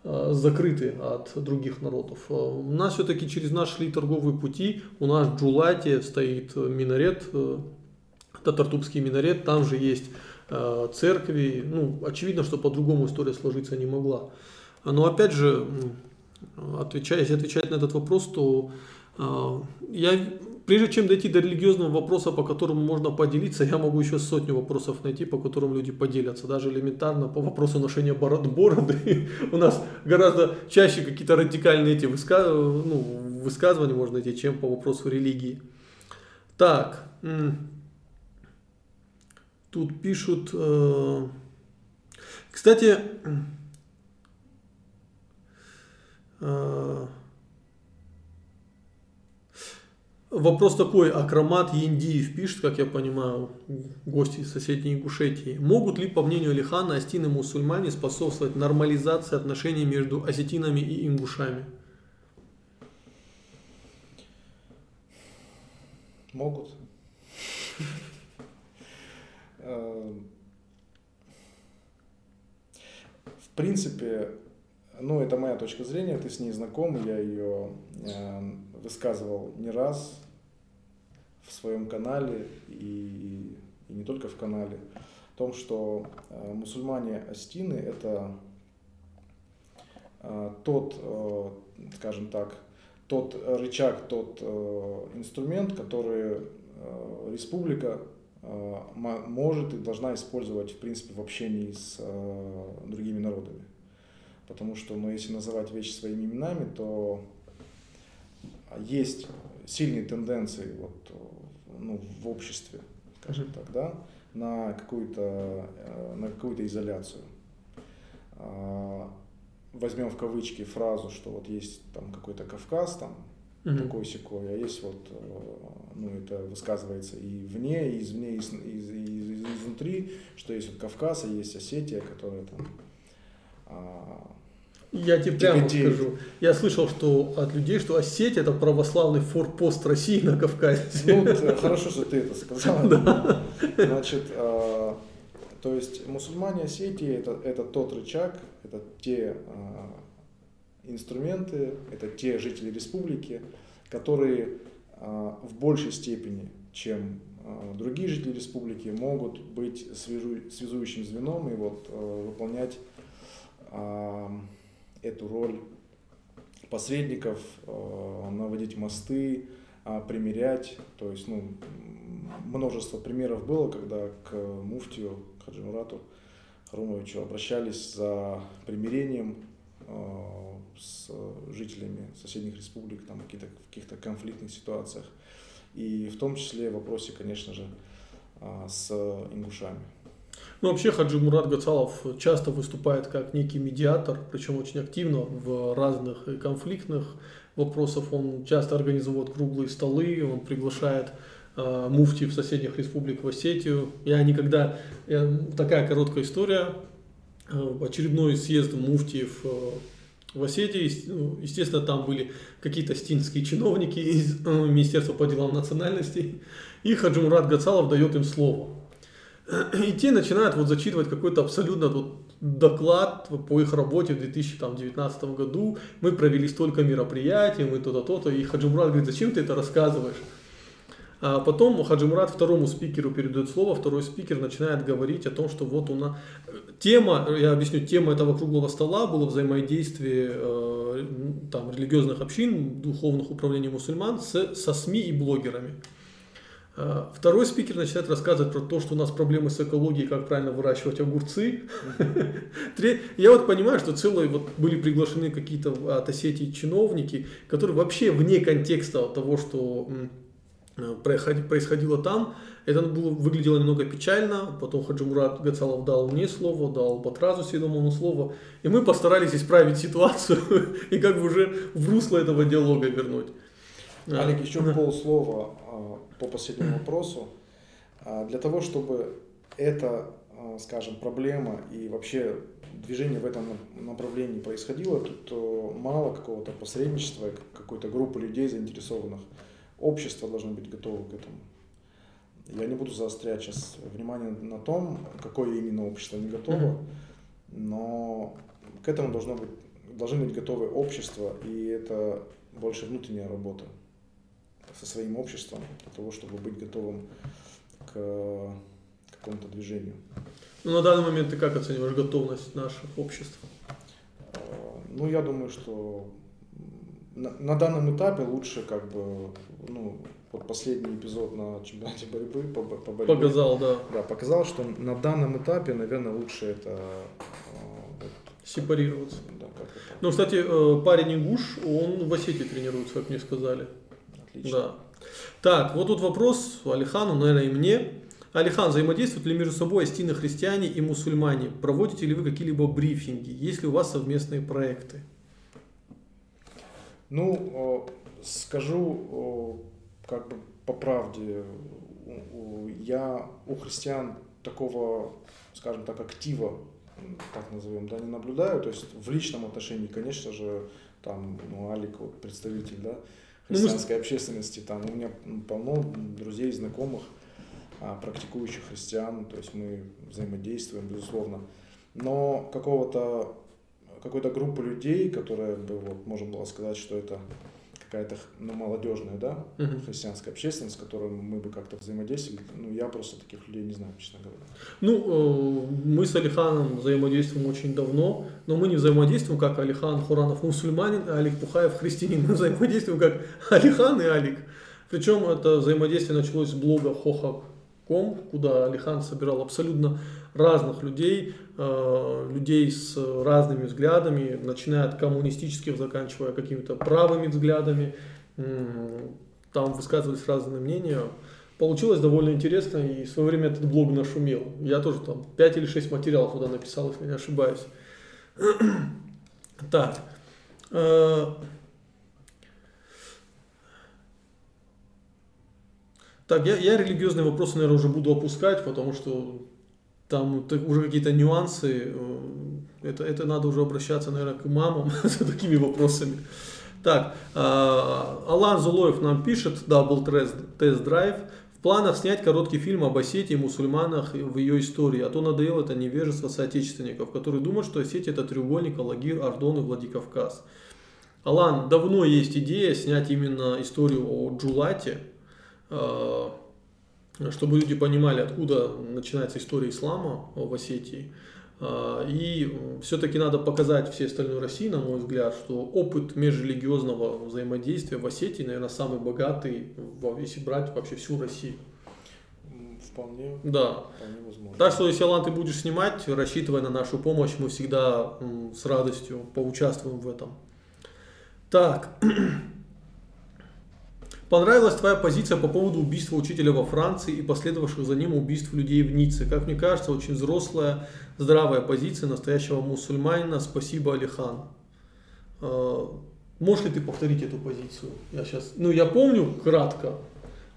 закрыты от других народов. Э, У нас все-таки через нас шли торговые пути. У нас в Джулате стоит э, минарет, э, Татартубский минарет, там же есть э, церкви. Ну, очевидно, что по-другому история сложиться не могла. Но опять же, отвечая, если отвечать на этот вопрос, то э, я, прежде чем дойти до религиозного вопроса, по которому можно поделиться, я могу еще сотню вопросов найти, по которым люди поделятся. Даже элементарно по вопросу ношения бород, бороды. <laughs> У нас гораздо чаще какие-то радикальные эти выска- ну, высказывания можно найти, чем по вопросу религии. Так, тут пишут... э, Кстати, э, Вопрос такой, Акромат Яндиев пишет, как я понимаю, гости из соседней Ингушетии. Могут ли, по мнению Алихана, астины мусульмане способствовать нормализации отношений между осетинами и ингушами? Могут. <laughs> Э, В принципе, ну, это моя точка зрения, ты с ней знаком, я ее э, высказывал не раз в своем канале и, и не только в канале. том, что э, мусульмане Астины это э, тот, э, скажем так, тот рычаг, тот инструмент, который республика может и должна использовать, в принципе, в общении с другими народами. Потому что, ну, если называть вещи своими именами, то есть сильные тенденции вот, ну, в обществе, скажем так, да, на какую-то э, на какую-то изоляцию. А, возьмем в кавычки фразу, что вот есть там какой-то Кавказ, там mm-hmm. такой секой, а есть вот, э, ну это высказывается и вне, и извне, и, и, и изнутри, что есть вот Кавказ, а есть Осетия, которая там а, я тебе прямо скажу. Я слышал, что от людей, что Осетия это православный форпост России на Кавказе. Ну, хорошо, что ты это сказал. <laughs> Да. Значит, э, то есть мусульмане Осетии это, это тот рычаг, это те э, инструменты, это те жители республики, которые э, в большей степени, чем другие жители республики, могут быть связу, связующим звеном и вот выполнять эту роль посредников, э, наводить мосты, а, примерять. То есть, ну, множество примеров было, когда к муфтию Хаджи Мурату Харумовичу обращались за примирением э, с жителями соседних республик там, в каких-то, конфликтных ситуациях. И в том числе в вопросе, конечно же, э, с ингушами. Ну, вообще Хаджи Мурат Гацалов часто выступает как некий медиатор, причем очень активно в разных конфликтных вопросах. Он часто организует круглые столы, он приглашает э, муфти в соседних республик в Осетию. Я никогда... Я, такая короткая история. Э, очередной съезд муфтиев э, в Осетии, ну, естественно, там были какие-то стинские чиновники из э, Министерства по делам национальностей, и Хаджи Мурат Гацалов дает им слово. <clears throat> и те начинают вот зачитывать какой-то абсолютно вот доклад по их работе в 2019 году. Мы провели столько мероприятий, мы то-то, то-то. И Хаджимурат говорит, зачем ты это рассказываешь? А потом Хаджимурат второму спикеру передает слово, второй спикер начинает говорить о том, что вот у нас... Тема, я объясню, тема этого круглого стола было взаимодействие э, там, религиозных общин, духовных управлений мусульман с, со СМИ и блогерами. А, второй спикер начинает рассказывать про то, что у нас проблемы с экологией, как правильно выращивать огурцы. <laughs> Я вот понимаю, что целые вот были приглашены какие-то от Осетии чиновники, которые вообще вне контекста того, что происходило там. Это было, выглядело немного печально. Потом Хаджимурат Гацалов дал мне слово, дал Батразу Седомону слово. И мы постарались исправить ситуацию <laughs> и как бы уже в русло этого диалога вернуть. Олег, еще полслова а, по последнему <clears throat> вопросу. А, для того, чтобы эта, а, скажем, проблема и вообще движение в этом направлении происходило, тут мало какого-то посредничества, какой-то группы людей заинтересованных. Общество должно быть готово к этому. Я не буду заострять сейчас внимание на том, какое именно общество не готово, но к этому должно быть, должны быть готовы общества, и это больше внутренняя работа со своим обществом для того, чтобы быть готовым к какому-то движению. Ну, на данный момент ты как оцениваешь готовность наших обществ? А, ну, я думаю, что на, на данном этапе лучше как бы, ну, вот последний эпизод на чемпионате борьбы по, по борьбе. Показал, да. Да, показал, что на данном этапе, наверное, лучше это а, вот, сепарироваться. Да, как это. Ну, кстати, э, парень Ингуш, он в Осетии тренируется, как мне сказали. Отлично. Да. Так, вот тут вопрос Алихану, наверное, и мне. Алихан, взаимодействуют ли между собой астины христиане и мусульмане? Проводите ли вы какие-либо брифинги? Есть ли у вас совместные проекты? Ну, скажу как бы по правде, я у христиан такого, скажем так, актива, так назовем, да, не наблюдаю. То есть в личном отношении, конечно же, там, ну, Алик, вот, представитель, да, ну, христианской общественности. Там у меня полно друзей, знакомых, а, практикующих христиан, то есть мы взаимодействуем, безусловно. Но какого-то какой-то группы людей, которая бы, вот, можно было сказать, что это какая-то ну, молодежная, да, Мгм. христианская общественность, с которой мы бы как-то взаимодействовали. Ну, я просто таких людей не знаю, честно говоря. Ну, э, мы с Алиханом взаимодействуем очень давно, но мы не взаимодействуем как Алихан Хуранов мусульманин, а Алик Пухаев христианин. Мы взаимодействуем как Алихан и Алик. Причем это взаимодействие началось с блога Хохак.ком, куда Алихан собирал абсолютно разных людей, э, людей с разными взглядами, начиная от коммунистических, заканчивая какими-то правыми взглядами. Там высказывались разные мнения. Получилось довольно интересно, и в свое время этот блог нашумел. Я тоже там 5 или 6 материалов туда написал, если не ошибаюсь. <clears throat> Так. э, Так, я, я религиозные вопросы, наверное, уже буду опускать, потому что там уже какие-то нюансы. э, Это, это надо уже обращаться, наверное, к мамам <laughs> с такими вопросами. Так, э, Алан Зулоев нам пишет, да, был тест- тест-драйв. В планах снять короткий фильм об Осетии, мусульманах и в ее истории, а то надоело это невежество соотечественников, которые думают, что Осетия это треугольник Алагир, Ардон и Владикавказ. Алан, давно есть идея снять именно историю о Джулате, э, чтобы люди понимали, откуда начинается история ислама в Осетии. А, И все-таки надо показать всей остальной России, на мой взгляд, что опыт межрелигиозного взаимодействия в Осетии, наверное, самый богатый, если брать вообще всю Россию. Вполне, Да. вполне возможно. Так что, если, Алан, ты будешь снимать, рассчитывай на нашу помощь, мы всегда с радостью поучаствуем в этом. Так. <clears throat> Понравилась твоя позиция по поводу убийства учителя во Франции и последовавших за ним убийств людей в Ницце. Как мне кажется, очень взрослая, здравая позиция настоящего мусульманина. Спасибо, Алихан. Э, Можешь ли ты повторить эту позицию? Я сейчас, ну, я помню кратко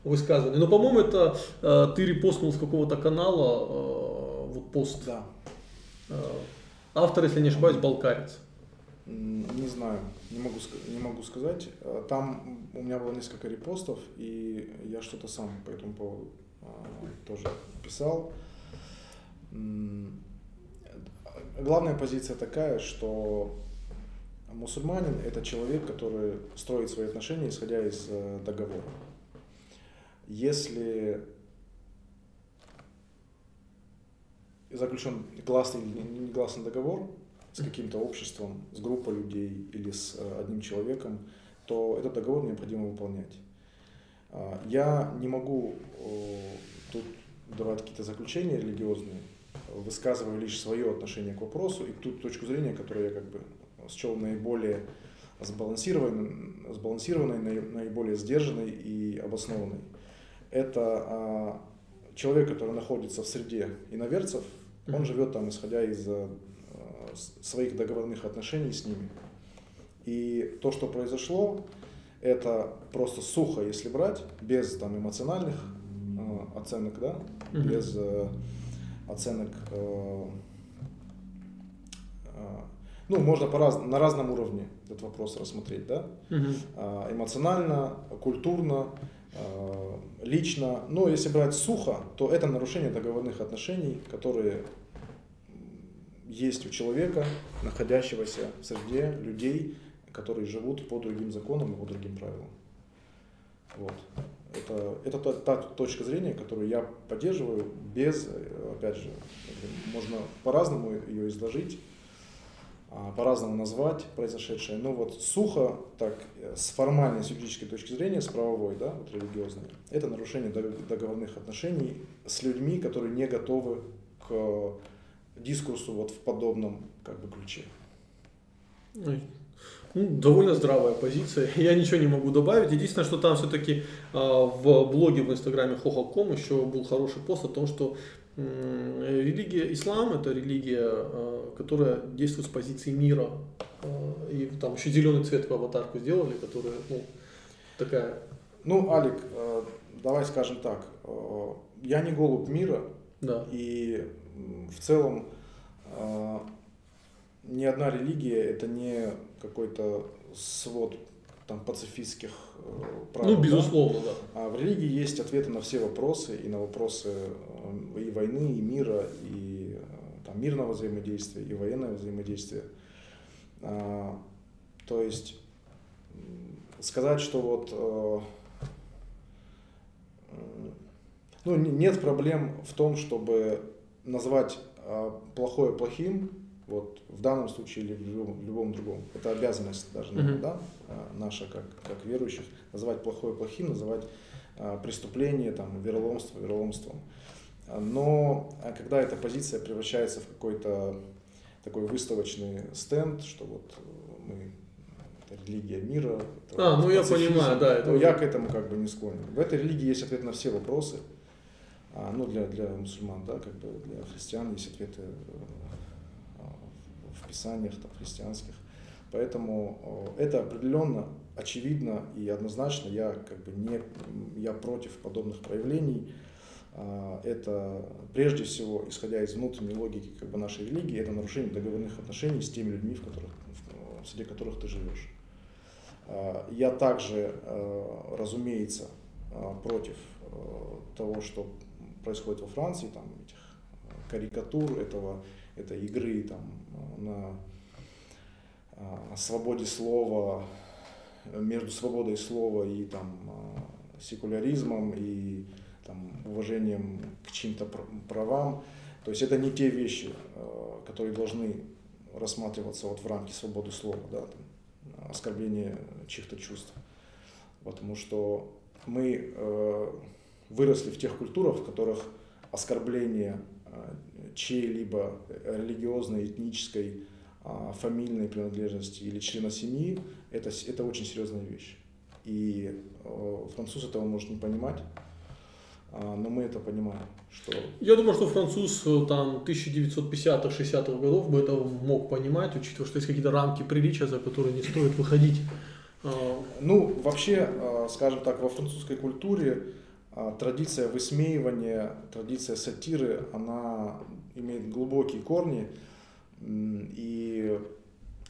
высказывание, но, по-моему, это э, ты репостнул с какого-то канала э, вот пост. Да. Э, автор, если не ошибаюсь, балкарец. Не знаю, не могу, не могу сказать. Э, Там у меня было несколько репостов, и я что-то сам по этому поводу а, тоже писал. Главная позиция такая, что мусульманин – это человек, который строит свои отношения, исходя из э, договора. Если заключен гласный или негласный договор с каким-то обществом, с группой людей или с э, одним человеком, то этот договор необходимо выполнять. А, Я не могу э, тут давать какие-то заключения религиозные, высказываю лишь свое отношение к вопросу и ту точку зрения, которую я как бы счел наиболее сбалансированной, сбалансированной наи- наиболее сдержанной и обоснованной. Это а, человек, который находится в среде иноверцев, он живет там, исходя из э, своих договорных отношений с ними. И то, что произошло, это просто сухо, если брать, без там эмоциональных э, оценок, да, Мгм. без э, оценок, э, э, ну, можно по раз, на разном уровне этот вопрос рассмотреть, да, Мгм. а, эмоционально, культурно, а, лично. Но если брать сухо, то это нарушение договорных отношений, которые есть у человека, находящегося в среде людей, которые живут по другим законам и по другим правилам. Вот. Это, это та, та точка зрения, которую я поддерживаю, без, опять же, можно по-разному ее изложить, а, по-разному назвать произошедшее. Но вот сухо, так, с формальной, с юридической точки зрения, с правовой, да, вот религиозной, это нарушение дог- договорных отношений с людьми, которые не готовы к дискурсу вот в подобном как бы ключе. Ну, довольно здравая позиция. <laughs> Я ничего не могу добавить. Единственное, что там все-таки в блоге в инстаграме Хохаком еще был хороший пост о том, что м, религия ислам это религия, а, которая действует с позиции мира. А, И там еще зеленый цвет в аватарку сделали, которая ну, такая. Ну, Алик, э, давай скажем так, э, я не голубь мира, Да. и в целом э, ни одна религия это не какой-то свод там пацифистских э, правил. Ну, да? безусловно, да. А в религии есть ответы на все вопросы, и на вопросы э, и войны, и мира, и э, там, мирного взаимодействия, и военного взаимодействия. А, То есть сказать, что вот ну, нет проблем в том, чтобы назвать плохое плохим, вот в данном случае или в любом, в любом другом. Это обязанность даже mm-hmm. да, наша, как, как верующих, называть плохое плохим, называть преступление, там, вероломство вероломством. Но когда эта позиция превращается в какой-то такой выставочный стенд, что вот мы это религия мира. Это а, ну я понимаю, да. Это... Ну, я к этому как бы не склонен. В этой религии есть ответ на все вопросы. А, ну, для, для мусульман, да, как бы для христиан есть ответы э, в писаниях там, христианских. Поэтому это определенно, очевидно и однозначно я как бы не я против подобных проявлений. А, это прежде всего, исходя из внутренней логики как бы, нашей религии, это нарушение договорных отношений с теми людьми, в, которых, в среди которых ты живешь. А, я также, а, разумеется, против того, что происходит во Франции, там, этих карикатур, этого, этой игры там, на свободе слова, между свободой слова и там, секуляризмом и там, уважением к чьим-то правам. То есть это не те вещи, э, которые должны рассматриваться вот в рамке свободы слова, да, там, оскорбление чьих-то чувств. Потому что мы э, выросли в тех культурах, в которых оскорбление э, чьей-либо религиозной, этнической, э, фамильной принадлежности или члена семьи, это, это очень серьезная вещь. И э, француз этого может не понимать, а, но мы это понимаем, что... Я думаю, что француз э, там 1950-х, 60-х годов бы это мог понимать, учитывая, что есть какие-то рамки приличия, за которые не стоит выходить. А, ну, вообще, а, скажем так, во французской культуре традиция высмеивания, традиция сатиры, она имеет глубокие корни, и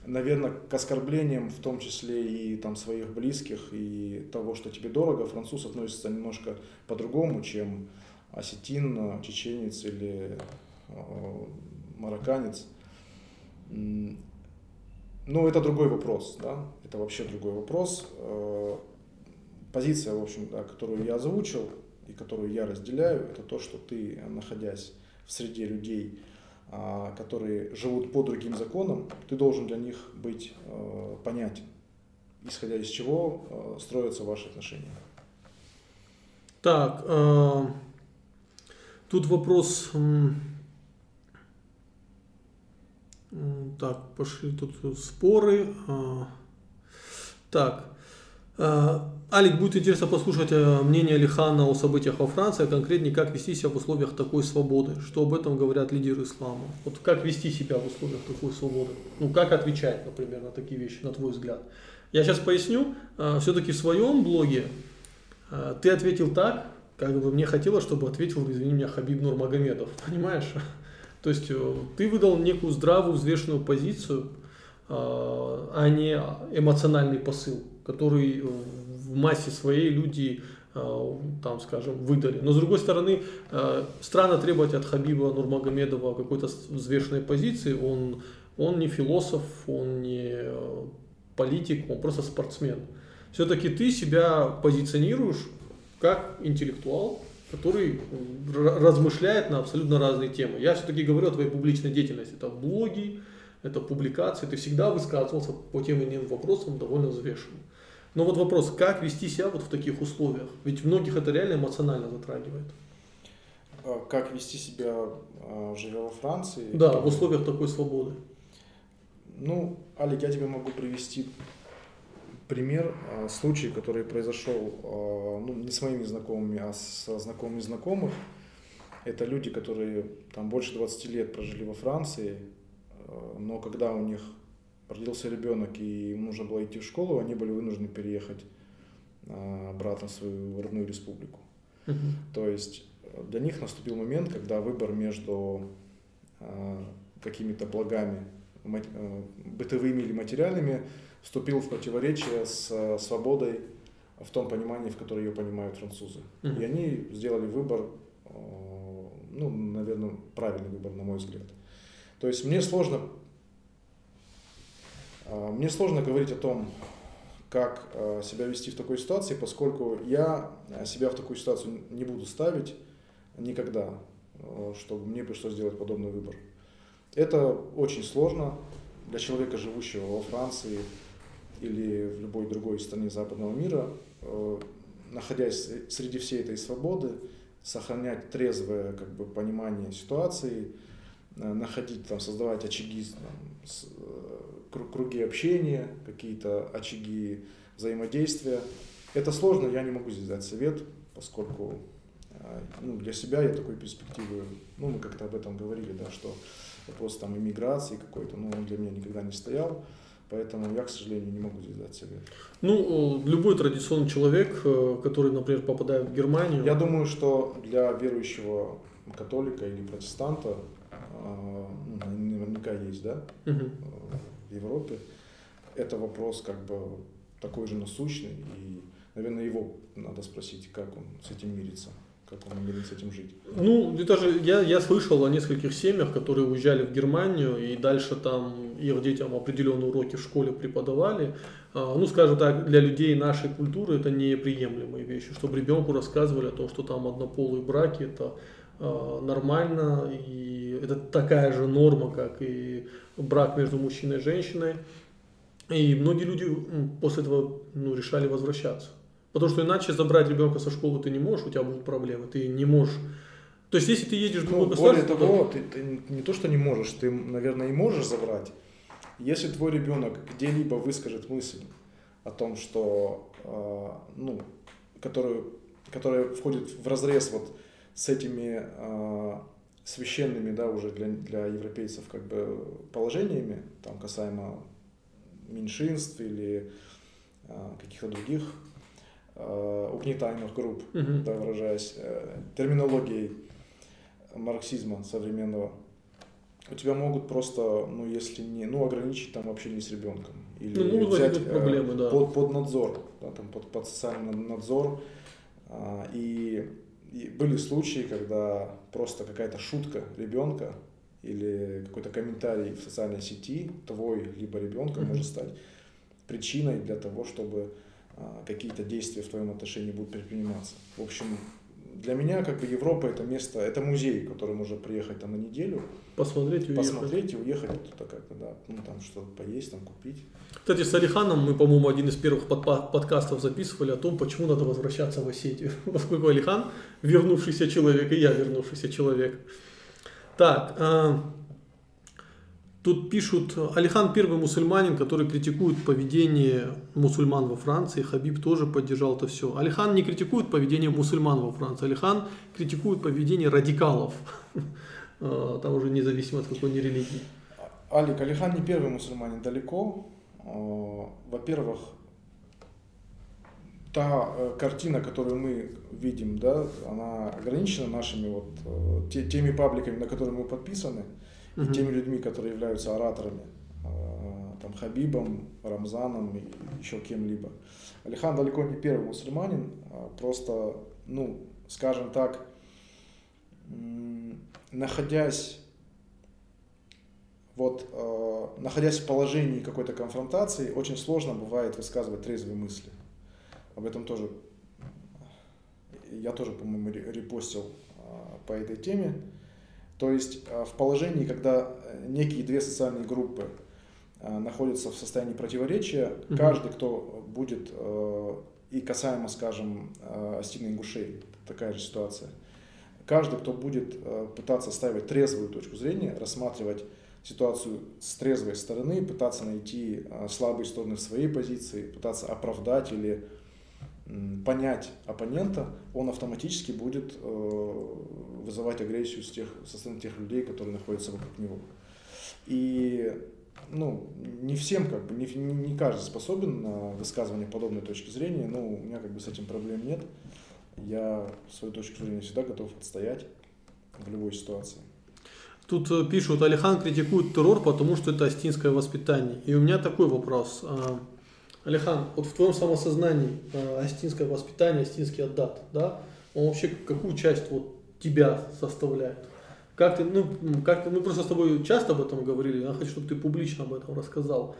наверное, к оскорблениям, в том числе и там своих близких, и того, что тебе дорого, француз относится немножко по-другому, чем осетин, чеченец или э, марокканец. Ну, это другой вопрос, да, это вообще другой вопрос. Э, позиция, в общем, да, которую я озвучил и которую я разделяю, это то, что ты, находясь в среде людей, а, которые живут по другим законам, ты должен для них быть э, понятен, исходя из чего э, строятся ваши отношения. Так, э, тут вопрос. Так, пошли тут споры. Так, Алик, будет интересно послушать э, мнение Алихана о событиях во Франции, а конкретнее, как вести себя в условиях такой свободы. Что об этом говорят лидеры ислама? Вот как вести себя в условиях такой свободы? Ну, как отвечать, например, на такие вещи, на твой взгляд? Я сейчас поясню. Э, Все-таки в своем блоге э, ты ответил так, как бы мне хотелось, чтобы ответил, извини меня, Хабиб Нурмагомедов. <laughs> Понимаешь? То есть ты выдал некую здравую, взвешенную позицию, а не эмоциональный посыл, который в массе своей люди э, там, скажем, выдали. Но с другой стороны, э, странно требовать от Хабиба Нурмагомедова какой-то взвешенной позиции. Он, он не философ, он не э, политик, он просто спортсмен. Все-таки ты себя позиционируешь как интеллектуал, который размышляет на абсолютно разные темы. Я все-таки говорю о твоей публичной деятельности. Это блоги, это публикации. Ты всегда высказывался по тем или иным вопросам довольно взвешенно. Но вот вопрос, как вести себя вот в таких условиях? Ведь многих это реально эмоционально затрагивает. А как вести себя, а, живя во Франции? Да, в условиях такой свободы. Ну, Алик, я тебе могу привести пример, а, случай, который произошел ну, не с моими знакомыми, а со знакомыми знакомых. Это люди, которые там больше 20 лет прожили во Франции, но когда у них родился ребенок и им нужно было идти в школу, они были вынуждены переехать а, обратно в свою родную республику. То есть э, для них наступил момент, когда выбор между а, какими-то благами э, бытовыми или материальными вступил в противоречие с э, свободой в том понимании, в котором ее понимают французы. И они сделали выбор, ну, наверное, правильный выбор, на мой взгляд. То есть мне сложно мне сложно говорить о том, как э, себя вести в такой ситуации, поскольку я себя в такую ситуацию не буду ставить никогда, чтобы мне пришлось сделать подобный выбор. Это очень сложно для человека, живущего во Франции или в любой другой стране западного мира, находясь среди всей этой свободы, сохранять трезвое как бы, понимание ситуации, находить, там, создавать очаги там, круги общения, какие-то очаги взаимодействия. Это сложно, я не могу здесь дать совет, поскольку а, ну, для себя я такой перспективы, ну, мы как-то об этом говорили, да, что вопрос там иммиграции какой-то, ну, он для меня никогда не стоял, поэтому я, к сожалению, не могу здесь дать совет. Ну, любой традиционный человек, э, который, например, попадает в Германию... Я думаю, что для верующего католика или протестанта а, ну, наверняка есть, да, угу Европе, это вопрос как бы такой же насущный, и, наверное, его надо спросить, как он с этим мирится как он намерен с этим жить? Ну, это же я, я слышал о нескольких семьях, которые уезжали в Германию и дальше там их детям определенные уроки в школе преподавали. А, ну, скажем так, для людей нашей культуры это неприемлемые вещи, чтобы ребенку рассказывали о том, что там однополые браки, это а, нормально, и это такая же норма, как и брак между мужчиной и женщиной. И многие люди после этого ну, решали возвращаться. Потому что иначе забрать ребенка со школы ты не можешь, у тебя будут проблемы, ты не можешь. То есть, если ты едешь в другое ну, Более того, ты, ты не то, что не можешь, ты, наверное, и можешь забрать. Если твой ребенок где-либо выскажет мысль о том, что, э, ну, которую, которая входит в разрез вот с этими э, священными, да, уже для, для европейцев как бы положениями, там касаемо меньшинств или э, каких-то других э, угнетаемых групп, uh-huh. да, выражаясь э, терминологией марксизма современного, у тебя могут просто, ну, если не, ну, ограничить там общение с ребенком. Или ну, взять э, проблемы, да. под, под надзор, да, там, под, под социальный надзор. Э, и и были случаи, когда просто какая-то шутка ребенка или какой-то комментарий в социальной сети твой либо ребенка mm-hmm. может стать причиной для того, чтобы а, какие-то действия в твоем отношении будут предприниматься. В общем, для меня как бы Европа это место, это музей, в который можно приехать там на неделю. Посмотреть и уехать. Посмотреть и уехать туда как-то, да. Ну там что-то поесть, там купить. Кстати, с Алиханом мы, по-моему, один из первых под подкастов записывали о том, почему надо возвращаться в Осетию. <laughs> Поскольку Алихан вернувшийся человек, и я вернувшийся человек. Так, а, Тут пишут, Алихан первый мусульманин, который критикует поведение мусульман во Франции. Хабиб тоже поддержал это все. Алихан не критикует поведение мусульман во Франции. Алихан критикует поведение радикалов. А, <laughs> там уже независимо от какой ни религии. Алик, Алихан не первый мусульманин далеко. А, во-первых, та э, картина, которую мы видим, да, она ограничена нашими вот э, теми пабликами, на которые мы подписаны угу. и теми людьми, которые являются ораторами, э, там Хабибом, Рамзаном и еще кем-либо. Алихан далеко не первый мусульманин, а просто, ну, скажем так, находясь вот, э, находясь в положении какой-то конфронтации, очень сложно бывает высказывать трезвые мысли. Об этом тоже я тоже, по-моему, репостил э, по этой теме. То есть э, в положении, когда э, некие две социальные группы э, находятся в состоянии противоречия, угу. каждый, кто будет, и касаемо, скажем, Астины Ингушей, такая же ситуация, каждый, кто будет пытаться ставить трезвую точку зрения, рассматривать ситуацию с трезвой стороны, пытаться найти слабые стороны в своей позиции, пытаться оправдать или понять оппонента, он автоматически будет э, вызывать агрессию с тех, со стороны тех людей, которые находятся вокруг него. И ну, не всем, как бы, не, не каждый способен на высказывание подобной точки зрения, но у меня как бы с этим проблем нет. Я свою точку зрения всегда готов отстоять в любой ситуации. Тут э, пишут, Алихан критикует террор, потому что это астинское воспитание. И у меня такой вопрос. Алихан, вот в твоем самосознании э, астинское воспитание, астинский отдат, да, он вообще какую часть вот тебя составляет? Как ты, ну, как ты, мы просто с тобой часто об этом говорили, я хочу, чтобы ты публично об этом рассказал.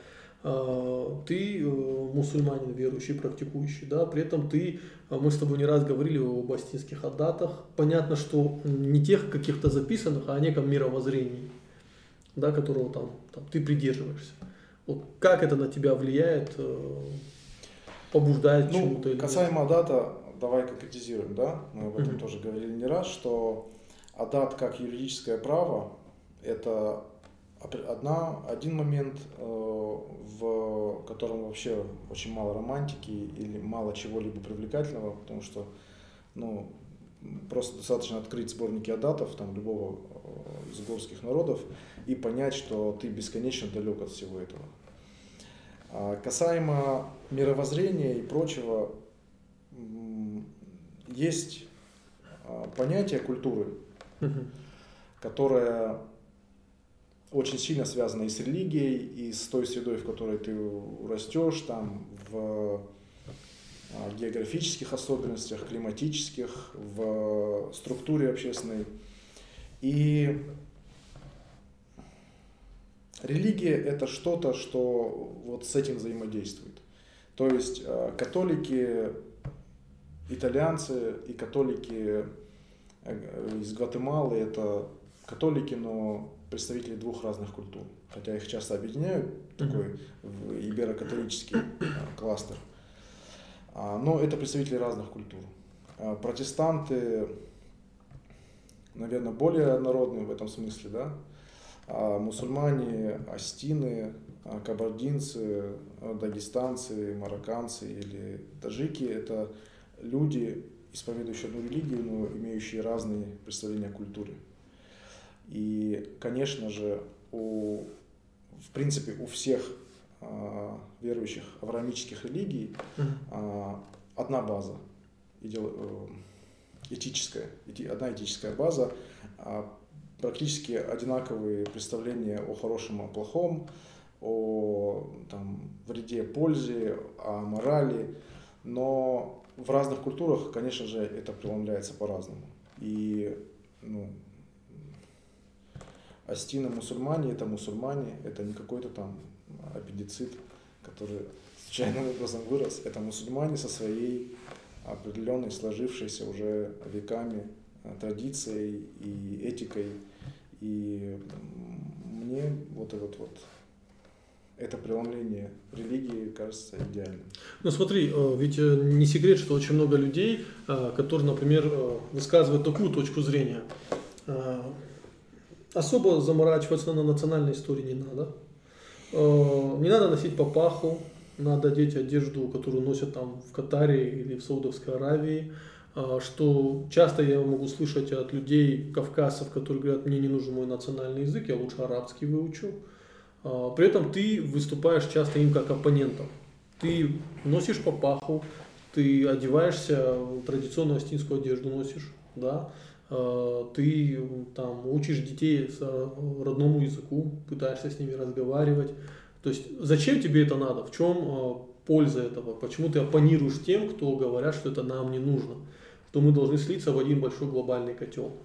ты мусульманин верующий, практикующий, да, при этом ты, мы с тобой не раз говорили об астинских адатах, понятно, что не тех каких-то записанных, а о неком мировоззрении, да, которого там, там ты придерживаешься. Вот как это на тебя влияет, побуждает ну, чему-то? Или касаемо нет? адата, давай конкретизируем, да, мы об этом mm-hmm. тоже говорили не раз, что адат как юридическое право, это одна, один момент, э, в котором вообще очень мало романтики или мало чего-либо привлекательного, потому что ну, просто достаточно открыть сборники адатов там, любого э, из горских народов и понять, что ты бесконечно далек от всего этого. А касаемо мировоззрения и прочего, есть а, понятие культуры, которое очень сильно связано и с религией, и с той средой, в которой ты растешь, там, в а, географических особенностях, климатических, в структуре общественной. И религия – это что-то, что вот с этим взаимодействует. То есть а, католики, итальянцы и католики э, из Гватемалы – это католики, но представители двух разных культур, хотя их часто объединяют, такой иберо-католический а, кластер. А, но это представители разных культур. Протестанты, наверное, более народные в этом смысле, да? А мусульмане, астины, кабардинцы, дагестанцы, марокканцы или таджики – это люди, исповедующие одну религию, но имеющие разные представления о культуре. И, конечно же, у, в принципе, у всех э, верующих авраамических религий э, одна база, идеал, э, этическая, эти, одна этическая база, э, практически одинаковые представления о хорошем, о плохом, о там, вреде, пользе, о морали, но в разных культурах, конечно же, это преломляется по-разному. И ну, Астина мусульмане это мусульмане, это не какой-то там аппендицит, который случайным образом вырос. Это мусульмане со своей определенной сложившейся уже веками э, традицией и этикой. И мне вот этот вот это преломление религии кажется идеальным. Ну смотри, э, ведь э, не секрет, что очень много людей, которые, например, высказывают такую точку зрения особо заморачиваться на национальной истории не надо. Не надо носить папаху, надо одеть одежду, которую носят там в Катаре или в Саудовской Аравии. Э, что часто я могу слышать от людей, кавказцев, которые говорят, мне не нужен мой национальный язык, я лучше арабский выучу. Э, при этом ты выступаешь часто им как оппонентом. Ты носишь папаху, ты одеваешься, традиционную астинскую одежду носишь, да, Э, ты там учишь детей родному языку, пытаешься с ними разговаривать. То есть зачем тебе это надо? В чем э, польза этого? Почему ты оппонируешь тем, кто говорят, что это нам не нужно? Что мы должны слиться в один большой глобальный котел?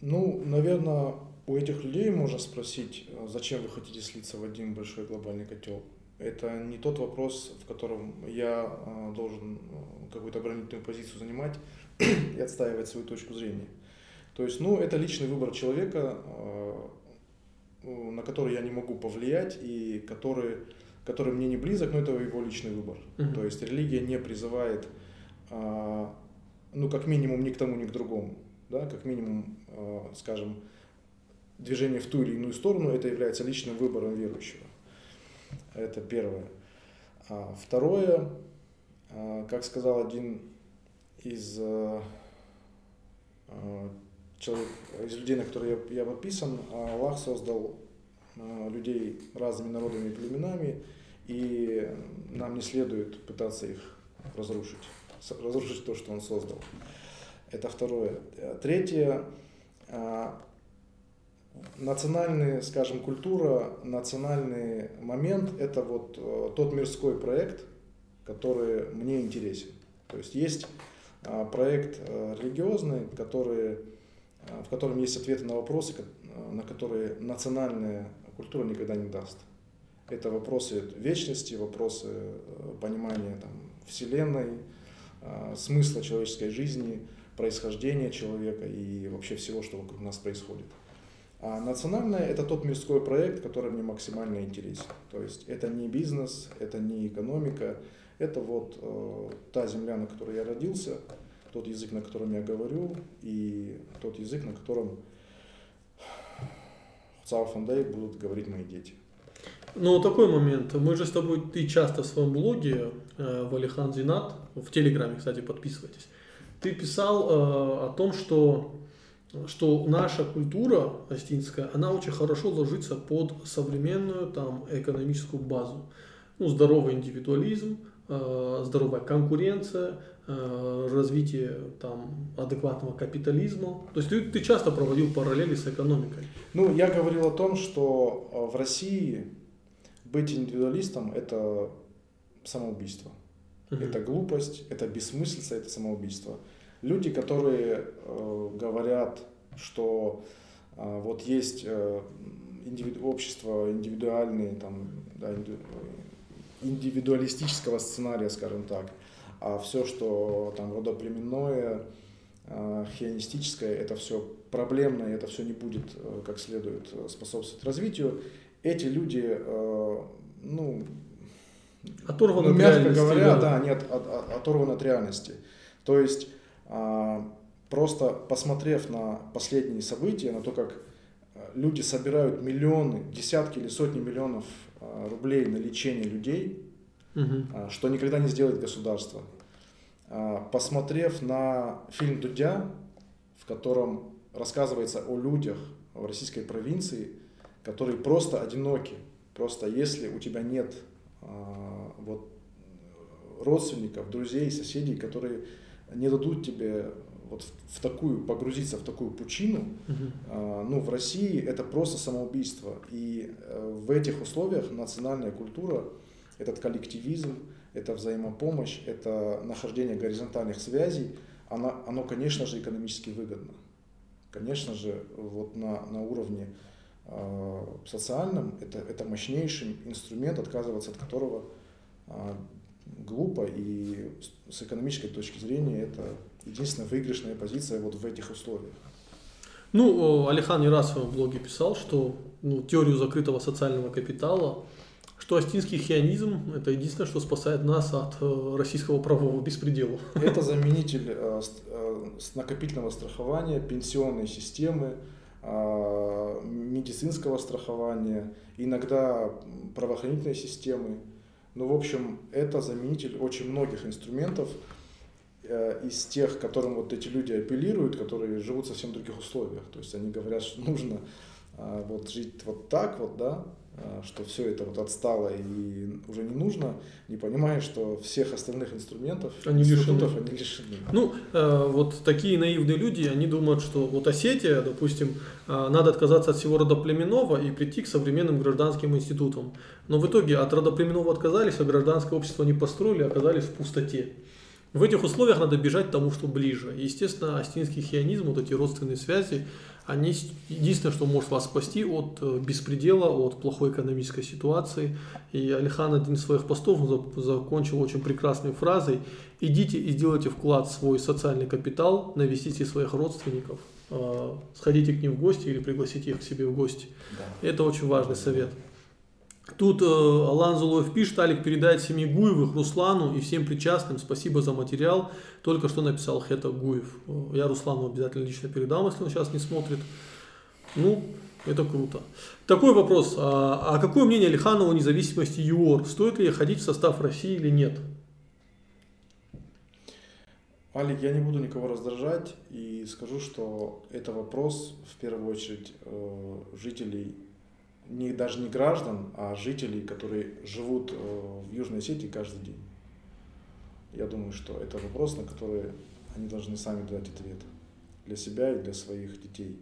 Ну, наверное, у этих людей можно спросить, э, зачем вы хотите слиться в один большой глобальный котел. Это не тот вопрос, в котором я должен какую-то оборонительную позицию занимать <clears throat> и отстаивать свою точку зрения. То есть, ну, это личный выбор человека, э, на который я не могу повлиять и который, который мне не близок, но это его личный выбор. Uh-huh. То есть религия не призывает, а, ну, как минимум, ни к тому, ни к другому. Да? Как минимум, э, скажем, движение в ту или иную сторону, это является личным выбором верующего. Это первое. А второе, а, как сказал один из, э, э, человек, из людей, на которые я, я подписан, Аллах создал э, людей разными народами и племенами, и нам не следует пытаться их разрушить, разрушить то, что он создал. Это второе. Третье, национальная, скажем, культура, национальный момент – это вот тот мирской проект, который мне интересен. То есть есть а, проект э, религиозный, который э, в котором есть ответы на вопросы, э, на которые национальная культура никогда не даст. Это вопросы вечности, вопросы э, понимания там, Вселенной, смысла человеческой жизни, происхождения человека и вообще всего, что вокруг нас происходит. А национальное – это тот мирской проект, который мне максимально интересен. То есть это не бизнес, это не экономика, это вот э, та земля, на которой я родился, тот язык, на котором я говорю, и тот язык, на котором в Цауфандей будут говорить мои дети. Ну, такой момент. Мы же с тобой, ты часто в своем блоге, э, Валихан Зинат, в Телеграме, кстати, подписывайтесь, ты писал э, о том, что что наша культура астинская, она очень хорошо ложится под современную там, экономическую базу. Ну, здоровый индивидуализм, э, здоровая конкуренция, развитие там, адекватного капитализма. То есть ты, ты часто проводил параллели с экономикой. Ну, я говорил о том, что э, в России быть индивидуалистом – это самоубийство. Угу. Это глупость, это бессмыслица, это самоубийство люди, которые э, говорят, что э, вот есть э, индивиду, общество индивидуальные, там, да, индивидуалистического сценария, скажем так, а все, что там родоплеменное, э, хионистическое, это все проблемное, это все не будет э, как следует способствовать развитию. Эти люди, э, ну, оторваны ну, мягко говоря, да, они от, от, от, оторваны от реальности. То есть а, просто посмотрев на последние события, на то, как э, люди собирают миллионы, десятки или сотни миллионов рублей на лечение людей, угу. что никогда не сделает государство. Посмотрев на фильм Дудя, в котором рассказывается о людях в российской провинции, которые просто одиноки. Просто если у тебя нет вот, родственников, друзей, соседей, которые не дадут тебе вот в, в такую погрузиться в такую пучину, uh-huh. а, ну в России это просто самоубийство. И а, в этих условиях национальная культура, этот коллективизм, это взаимопомощь, это нахождение горизонтальных связей, она, оно, конечно же, экономически выгодно. Конечно же, вот на, на уровне э, социальном это, это мощнейший инструмент, отказываться от которого э, глупо, и с экономической точки зрения это единственная выигрышная позиция вот в этих условиях. Ну, Алихан не раз в блоге писал, что ну, теорию закрытого социального капитала, что астинский хионизм – это единственное, что спасает нас от э, российского правового беспредела. Это заменитель э, э, накопительного страхования, пенсионной системы, медицинского страхования, иногда правоохранительной системы. Ну, в общем, это заменитель очень многих инструментов из тех, которым вот эти люди апеллируют, которые живут в совсем других условиях. То есть они говорят, что нужно вот жить вот так вот, да, что все это вот отстало и уже не нужно, не понимая, что всех остальных инструментов, они лишены. они лишены. Ну, э, вот такие наивные люди, они думают, что вот Осетия, допустим, э, надо отказаться от всего родоплеменного и прийти к современным гражданским институтам. Но в итоге от родоплеменного отказались, а гражданское общество не построили, оказались в пустоте. В этих условиях надо бежать тому, что ближе. Естественно, астинский хионизм, вот эти родственные связи, они единственное, что может вас спасти от э, беспредела, от плохой экономической ситуации. И Алихан один из своих постов закончил очень прекрасной фразой «Идите и сделайте вклад в свой социальный капитал, навестите своих родственников, э, сходите к ним в гости или пригласите их к себе в гости». Да. Это очень важный совет. Тут э, Алан Зулоев пишет, Алик передает семье Гуевых, Руслану и всем причастным. Спасибо за материал. Только что написал Хета Гуев. Э, я Руслану обязательно лично передам, если он сейчас не смотрит. Ну, это круто. Такой вопрос. А, а какое мнение Алиханова о независимости ЮОР? Стоит ли ходить в состав России или нет? Алик, я не буду никого раздражать и скажу, что это вопрос в первую очередь э, жителей не, даже не граждан, а жителей, которые живут э, в Южной Осетии каждый день. Я думаю, что это вопрос, на который они должны сами дать ответ для себя и для своих детей.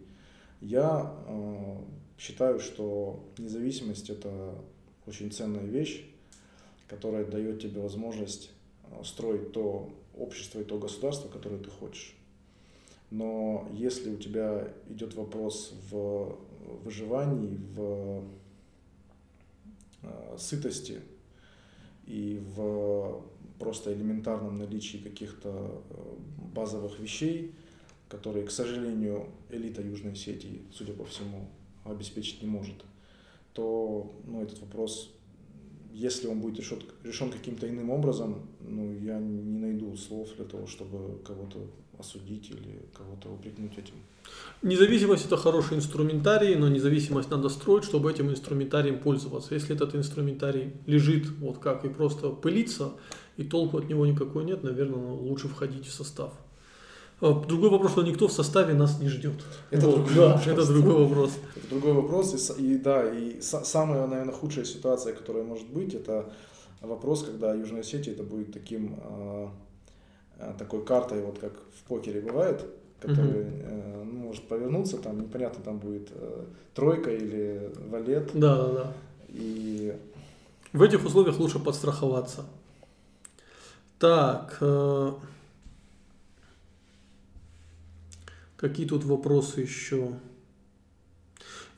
Я э, считаю, что независимость это очень ценная вещь, которая дает тебе возможность э, строить то общество и то государство, которое ты хочешь. Но если у тебя идет вопрос в выживании, в э, сытости и в просто элементарном наличии каких-то э, базовых вещей, которые, к сожалению, элита Южной сети, судя по всему, обеспечить не может, то ну, этот вопрос, если он будет решен, решен каким-то иным образом, ну, я не найду слов для того, чтобы кого-то осудить или кого-то упрекнуть этим. Независимость это хороший инструментарий, но независимость надо строить, чтобы этим инструментарием пользоваться. Если этот инструментарий лежит вот как и просто пылится, и толку от него никакой нет, наверное, ну, лучше входить в состав. А, другой вопрос, что никто в составе нас не ждет. Это, вот, другой, да, вопрос. это другой вопрос. Это другой вопрос. И, и да, и самая, наверное, худшая ситуация, которая может быть, это вопрос, когда Южная Осетия это будет таким э, такой картой, вот как в покере бывает, который uh э, ну, может повернуться, там непонятно, там будет э, тройка или валет. Да, да, да. И в этих условиях лучше подстраховаться. Так. Э, какие тут вопросы еще?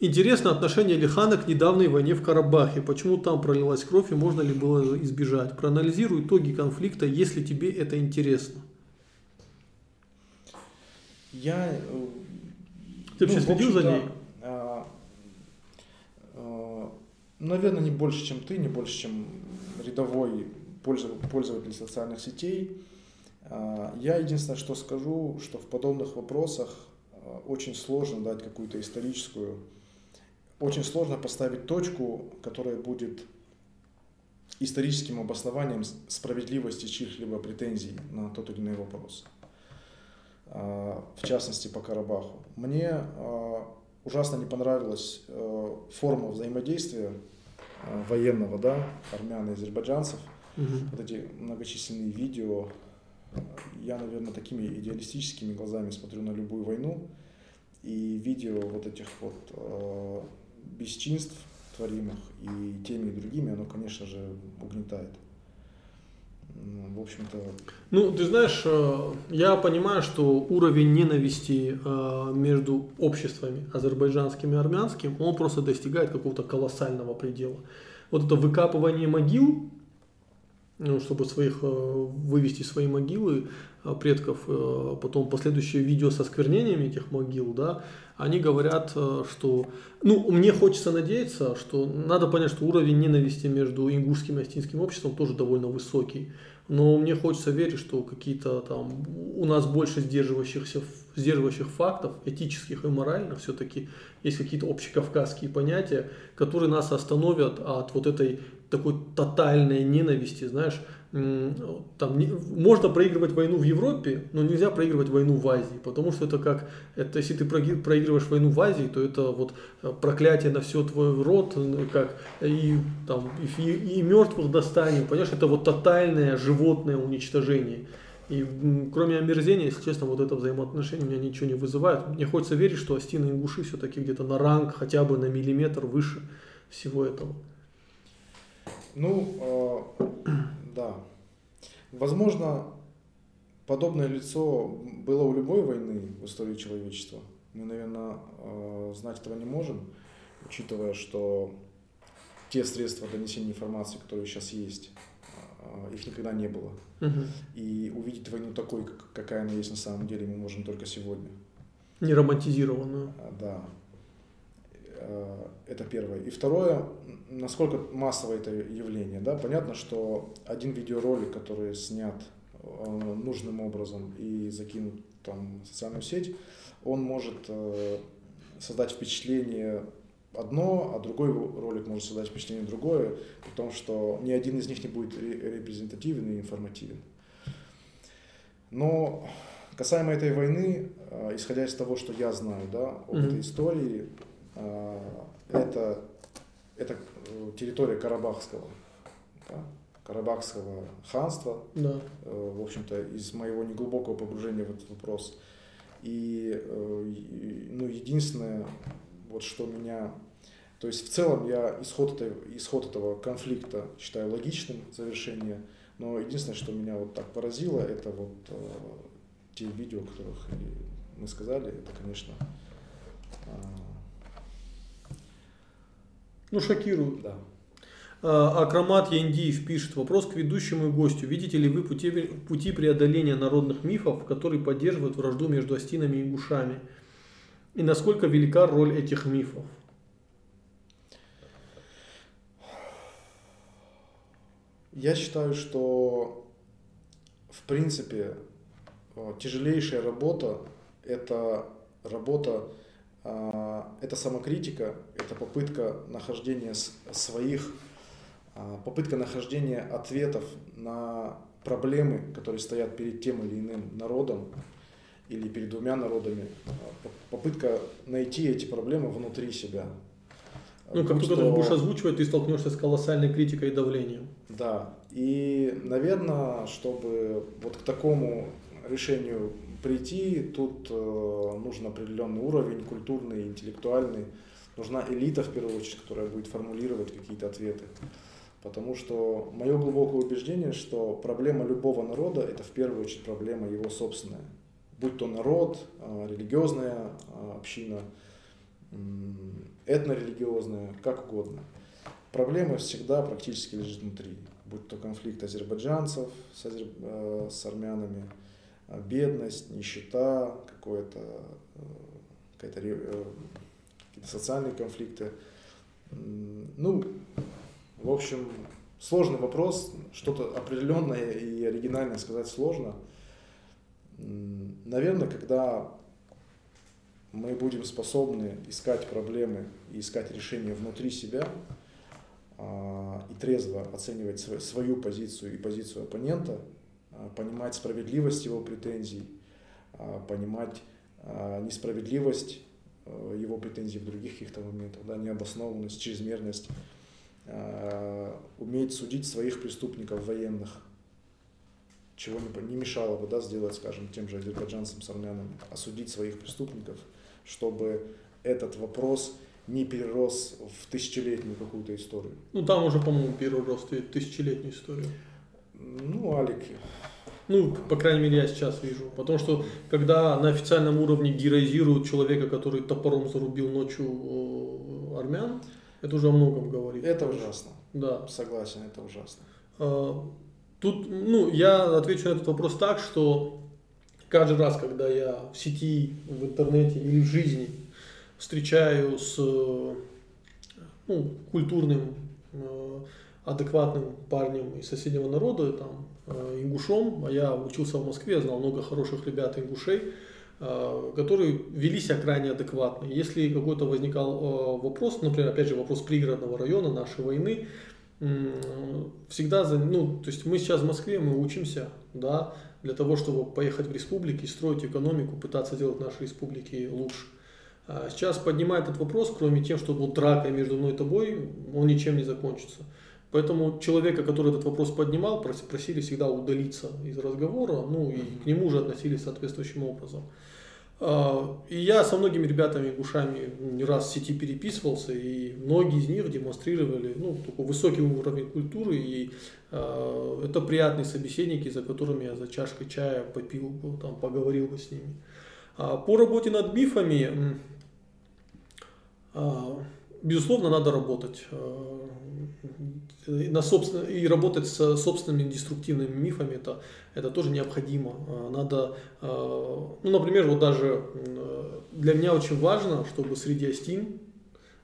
Интересно отношение Лихана к недавней войне в Карабахе. Почему там пролилась кровь и можно ли было избежать? Проанализируй итоги конфликта, если тебе это интересно. Я... Э, Ты вообще ну, следил за ней? А, а, наверное, не больше, чем ты, не больше, чем рядовой пользователь социальных сетей. А, я единственное, что скажу, что в подобных вопросах а, очень сложно дать какую-то историческую, очень сложно поставить точку, которая будет историческим обоснованием справедливости чьих-либо претензий на тот или иной вопрос. А, в частности по Карабаху. Мне ужасно не понравилась форма взаимодействия военного, да, армян и азербайджанцев – угу. вот эти многочисленные видео. Я, наверное, такими идеалистическими глазами смотрю на любую войну. И видео вот этих вот э, бесчинств творимых и теми и другими, оно, конечно же, угнетает. Ну, в общем-то... Ну, ты знаешь, э, я понимаю, что уровень ненависти э, между обществами азербайджанским и армянским, он просто достигает какого-то колоссального предела. Вот это выкапывание могил, ну, чтобы своих э, вывести свои могилы предков, э, потом последующие видео со сквернениями этих могил, да, они говорят, что, ну, мне хочется надеяться, что надо понять, что уровень ненависти между ингушским и астинским обществом тоже довольно высокий. Но мне хочется верить, что какие-то там у нас больше сдерживающихся, сдерживающих фактов, этических и моральных, все-таки есть какие-то общекавказские понятия, которые нас остановят от вот этой такой тотальной ненависти, знаешь, там не, можно проигрывать войну в Европе, но нельзя проигрывать войну в Азии, потому что это как, это если ты проигрываешь войну в Азии, то это вот э, проклятие на все твой род, как и там и, и мертвых достанем, понимаешь, это вот тотальное животное уничтожение. И кроме омерзения, если честно, вот это взаимоотношение меня ничего не вызывает. Мне хочется верить, что Астина и Ингуши все-таки где-то на ранг, хотя бы на миллиметр выше всего этого. Ну, э, да. Возможно, подобное лицо было у любой войны в истории человечества. Мы, наверное, э, знать этого не можем, учитывая, что те средства донесения информации, которые сейчас есть, э, их никогда не было. Угу. И увидеть войну такой, какая она есть на самом деле, мы можем только сегодня. Не романтизированную. Да. Э, это первое. И второе, насколько массово это явление. Да? Понятно, что один видеоролик, который снят э, нужным образом и закинут там, в социальную сеть, он может э, создать впечатление одно, а другой ролик может создать впечатление другое, при том, что ни один из них не будет репрезентативен и информативен. Но касаемо этой войны, исходя из того, что я знаю да, об mm-hmm. этой истории, это, это э, территория Карабахского, да, Карабахского ханства, да. Э, в общем-то, из моего неглубокого погружения в этот вопрос. И, э, ну, единственное, вот что меня... То есть в целом я исход, этой, исход этого конфликта считаю логичным завершение, но единственное, что меня вот так поразило, это вот те видео, которых мы сказали, это, конечно, ну, шокирует. Да. А, Акромат Яндиев пишет, вопрос к ведущему и гостю. Видите ли вы пути, пути преодоления народных мифов, которые поддерживают вражду между астинами и ингушами? И насколько велика роль этих мифов? Я считаю, что в принципе тяжелейшая работа – это работа, это самокритика, это попытка нахождения своих а, попытка нахождения ответов на проблемы, которые стоят перед тем или иным народом или перед двумя народами, а, попытка найти эти проблемы внутри себя. Ну, как только ты будешь озвучивать, ты столкнешься с колоссальной критикой и давлением. Да. И, наверное, чтобы вот к такому решению прийти, тут э, нужен определенный уровень культурный, интеллектуальный. Нужна элита, в первую очередь, которая будет формулировать какие-то ответы. Потому что мое глубокое убеждение, что проблема любого народа это в первую очередь проблема его собственная. Будь то народ, а, религиозная а, община, этнорелигиозная, как угодно. Проблема всегда практически лежит внутри. Будь то конфликт азербайджанцев с, азер... Э, с армянами, бедность, нищета, какое-то, э, какие-то, э, какие-то социальные конфликты. Ну, в общем, сложный вопрос, что-то определенное и оригинальное сказать сложно. Наверное, когда мы будем способны искать проблемы и искать решения внутри себя а, и трезво оценивать свою позицию и позицию оппонента, а, понимать справедливость его претензий, а, понимать несправедливость его претензий в других каких-то моментах, да, необоснованность, чрезмерность уметь судить своих преступников военных, чего не, не мешало бы да, сделать, скажем, тем же азербайджанцам с армянами, осудить своих преступников, чтобы этот вопрос не перерос в тысячелетнюю какую-то историю. Ну там уже, по-моему, перерос в тысячелетнюю историю. Ну, Алик. Ну, по крайней мере, я сейчас вижу. Потому что, когда на официальном уровне героизируют человека, который топором зарубил ночью э, армян, это уже о многом говорит. Это ужасно. Да. Согласен, это ужасно. А, тут, ну, я отвечу на этот вопрос так, что каждый раз, когда я в сети, в интернете или в жизни встречаю с ну, культурным, э, адекватным парнем из соседнего народа, там, э, ингушом, а я учился в Москве, знал много хороших ребят ингушей, Э, которые вели себя крайне адекватно. Если какой-то возникал э, вопрос, например, опять же, вопрос пригородного района нашей войны, всегда, ну, то есть мы сейчас в Москве, мы учимся, да, для того, чтобы поехать в республики, строить экономику, пытаться сделать наши республики лучше. А сейчас поднимает этот вопрос, кроме тем, что вот драка между мной и тобой, он ничем не закончится. Поэтому человека, который этот вопрос поднимал, просили всегда удалиться из разговора, ну и к нему уже относились соответствующим образом. А, и я со многими ребятами гушами не раз в сети переписывался, и многие из них демонстрировали ну, такой высокий уровень культуры, и э, это приятные собеседники, за которыми я за чашкой чая попил, там, поговорил бы с ними. А по работе над мифами, э, безусловно, надо работать на собственно, и работать с собственными деструктивными мифами это, это тоже необходимо. А, надо, а, ну, например, вот даже для меня очень важно, чтобы среди астин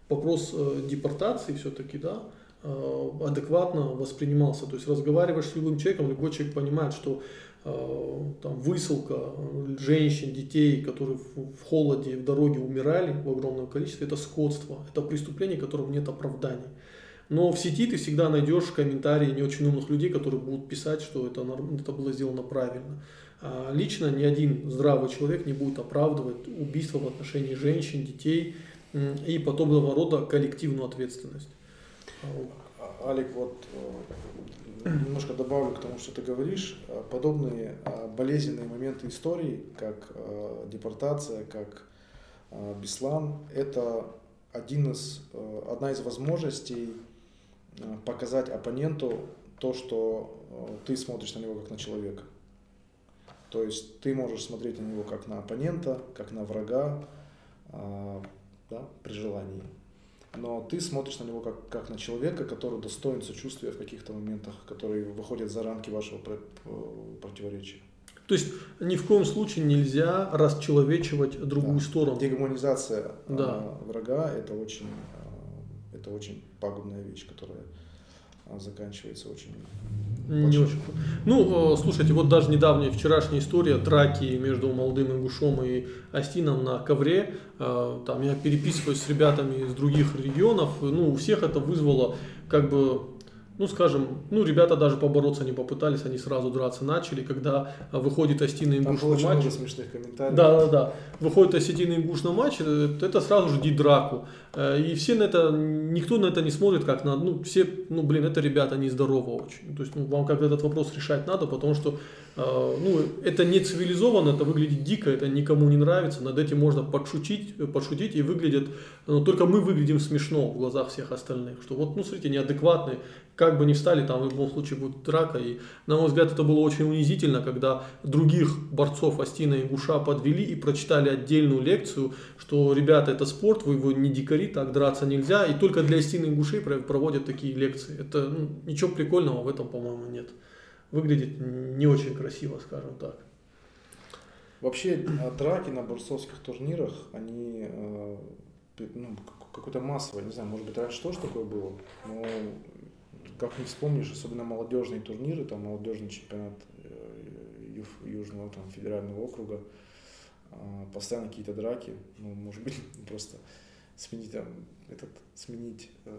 вопрос э, депортации все-таки, да, адекватно воспринимался. То есть разговариваешь с любым человеком, любой человек понимает, что там высылка женщин, детей, которые в холоде, в дороге умирали в огромном количестве, это скотство, это преступление, которому нет оправданий. Но в сети ты всегда найдешь комментарии не очень умных людей, которые будут писать, что это, это было сделано правильно. А лично ни один здравый человек не будет оправдывать убийство в отношении женщин, детей и подобного рода коллективную ответственность. А, Алик, вот э, немножко добавлю к тому, что ты говоришь. Подобные а, болезненные моменты истории, как э, депортация, как э, Беслан, это один из, одна из возможностей Э, показать оппоненту то, что э, ты смотришь на него как на человека. То есть ты можешь смотреть на него как на оппонента, как на врага, да, при желании. Но ты смотришь на него как, как на человека, который достоин сочувствия в каких-то моментах, которые выходят за рамки вашего противоречия. То есть ни в коем случае нельзя расчеловечивать другую да. сторону. Дегуманизация да. врага это очень, это очень пагубная вещь, которая заканчивается очень не очень. Ну, э, слушайте, вот даже недавняя вчерашняя история драки между молодым ингушом и Астином на ковре. Э, там я переписываюсь с ребятами из других регионов. Ну, у всех это вызвало как бы ну, скажем, ну, ребята даже побороться не попытались, они сразу драться начали, когда выходит Астина Ингуш на матч. Много смешных комментариев. Да, да, да. Выходит Осетина Ингуш на матч, э, это сразу же драку. Э, и все на это, никто на это не смотрит как на, ну, все, ну, блин, это ребята нездорово очень. То есть, ну, вам как этот вопрос решать надо, потому что а, ну, это не цивилизованно, это выглядит дико, это никому не нравится, над этим можно подшутить, подшутить и выглядит, но только мы выглядим смешно в глазах всех остальных, что вот, ну, смотрите, неадекватные, как бы ни встали, там в любом случае будет драка, и, на мой взгляд, это было очень унизительно, когда других борцов Астина и Гуша подвели и прочитали отдельную лекцию, что, ребята, это спорт, вы его не дикари, так драться нельзя, и только для Астины и Гушей проводят такие лекции, это, ну, ничего прикольного в этом, по-моему, нет. Выглядит не очень красиво, скажем так. Вообще драки на борцовских турнирах, они э, ну, какой-то массовый, не знаю, может быть раньше тоже такое было, но как не вспомнишь, особенно молодежные турниры, там молодежный чемпионат э, Южного там, федерального округа, а, постоянно какие-то драки, ну, может быть, <laughs> просто сменить там, этот, сменить э,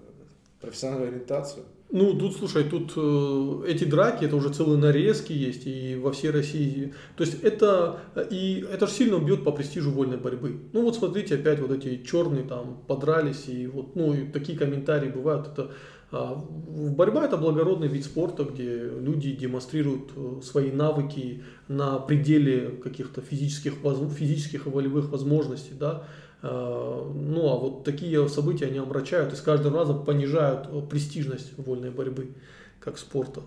профессиональную ориентацию. Ну, тут, слушай, тут э, эти драки, это уже целые нарезки есть и во всей России. То есть это, и это же сильно бьет по престижу вольной борьбы. Ну вот смотрите, опять вот эти черные там подрались, и вот, ну, и такие комментарии бывают. Это, э, борьба это благородный вид спорта, где люди демонстрируют э, свои навыки на пределе каких-то физических, физических и волевых возможностей, да. Э, ну а вот такие события они омрачают и с каждым разом понижают э, престижность вольной борьбы как спорта.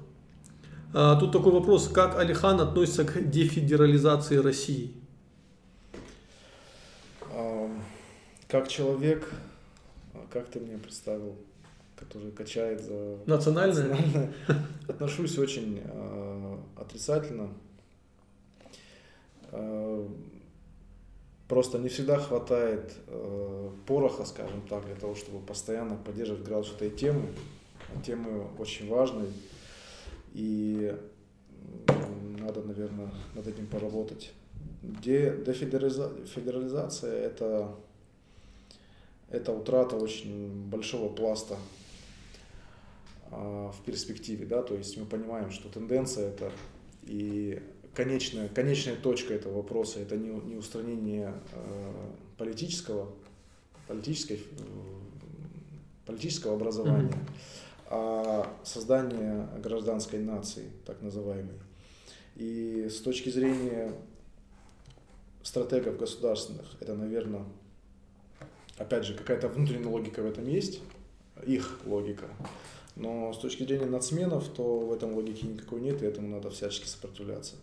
А, тут такой вопрос, как Алихан относится к дефедерализации России? Как человек, как ты мне представил, который качает за национальное, национальное <laughs> отношусь очень э, отрицательно. Э, Просто не всегда хватает э, пороха, скажем так, для того, чтобы постоянно поддерживать градус этой темы. Темы очень важные. И надо, наверное, над этим поработать. Де, дефедерализация это, это утрата очень большого пласта в перспективе. Да? То есть мы понимаем, что тенденция это и конечная, конечная точка этого вопроса это не, не устранение э, политического, политической, э, политического образования, mm-hmm. а создание гражданской нации, так называемой. И с точки зрения стратегов государственных, это, наверное, опять же, какая-то внутренняя логика в этом есть, их логика. Но с точки зрения нацменов, то в этом логике никакой нет, и этому надо всячески сопротивляться.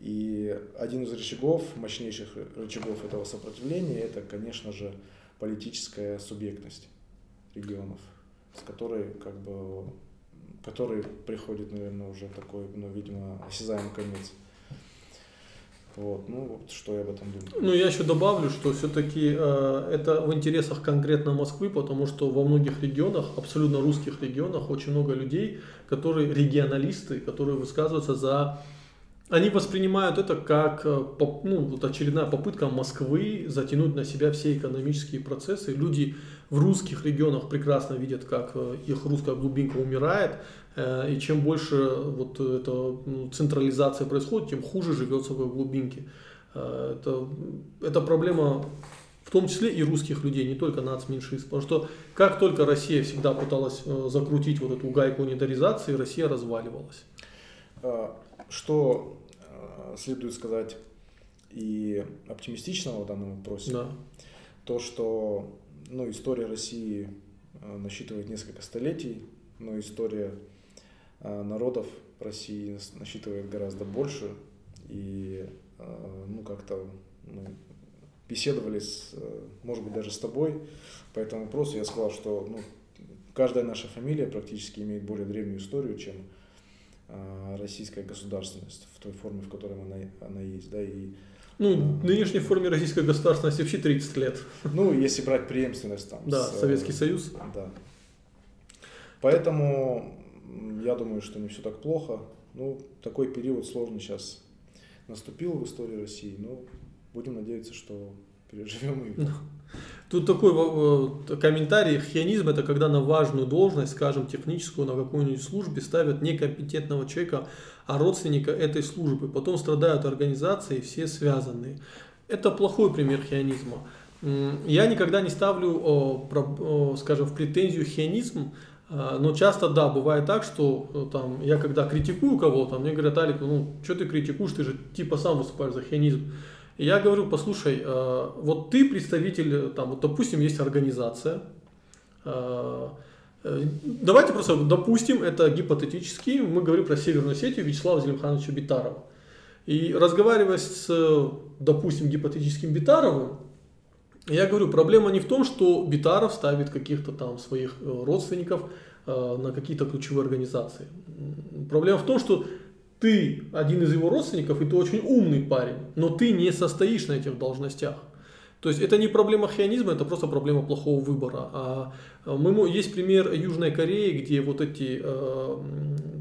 И один из рычагов, мощнейших рычагов этого сопротивления, это, конечно же, политическая субъектность регионов, с которой, как бы, который приходит, наверное, уже такой, ну, видимо, осязаемый конец. Вот, ну вот что я об этом думаю. Ну я еще добавлю, что все-таки э, это в интересах конкретно Москвы, потому что во многих регионах, абсолютно русских регионах, очень много людей, которые регионалисты, которые высказываются за они воспринимают это как э, ну, вот очередная попытка Москвы затянуть на себя все экономические процессы. Люди в русских регионах прекрасно видят, как э, их русская глубинка умирает, и чем больше вот эта ну, централизация происходит, тем хуже живется в глубинке. Это, это проблема в том числе и русских людей, не только нацменьшинств. Потому что как только Россия всегда пыталась закрутить вот эту гайку унитаризации, Россия разваливалась. Что э, следует сказать и оптимистичного в данном вопросе, да. то, что ну, история России э, насчитывает несколько столетий, но история э, народов России насчитывает гораздо больше. и ну, как-то ну, беседовали, с, может быть, даже с тобой по этому вопросу. Я сказал, что ну, каждая наша фамилия практически имеет более древнюю историю, чем российская государственность в той форме, в которой она, она есть. Да, и, ну, в нынешней форме российской государственности вообще 30 лет. Ну, если брать преемственность там. Да, с, Советский Союз. Да. Поэтому я думаю, что не все так плохо. Ну, такой период сложный сейчас наступил в истории России, но будем надеяться, что переживем его. Тут такой комментарий. Хионизм – это когда на важную должность, скажем, техническую, на какой-нибудь службе ставят некомпетентного человека, а родственника этой службы. Потом страдают организации, все связанные. Это плохой пример хионизма. Я никогда не ставлю, скажем, в претензию хионизм но часто, да, бывает так, что э, там, я когда критикую кого-то, мне говорят, Алик, ну, что ты критикуешь, ты же типа сам выступаешь за хионизм. И я говорю, послушай, э, вот ты представитель, э, там, вот, допустим, есть организация, давайте просто допустим, это гипотетически, мы говорим про Северную Осетию Вячеслава Зелимхановича Битарова. И разговаривая с, допустим, гипотетическим Битаровым, я говорю, проблема не в том, что Битаров ставит каких-то там своих э, родственников э, на какие-то ключевые организации. Проблема в том, что ты один из его родственников, и ты очень умный парень, но ты не состоишь на этих должностях. То есть это не проблема хионизма, это просто проблема плохого выбора. А э, мы, есть пример Южной Кореи, где вот эти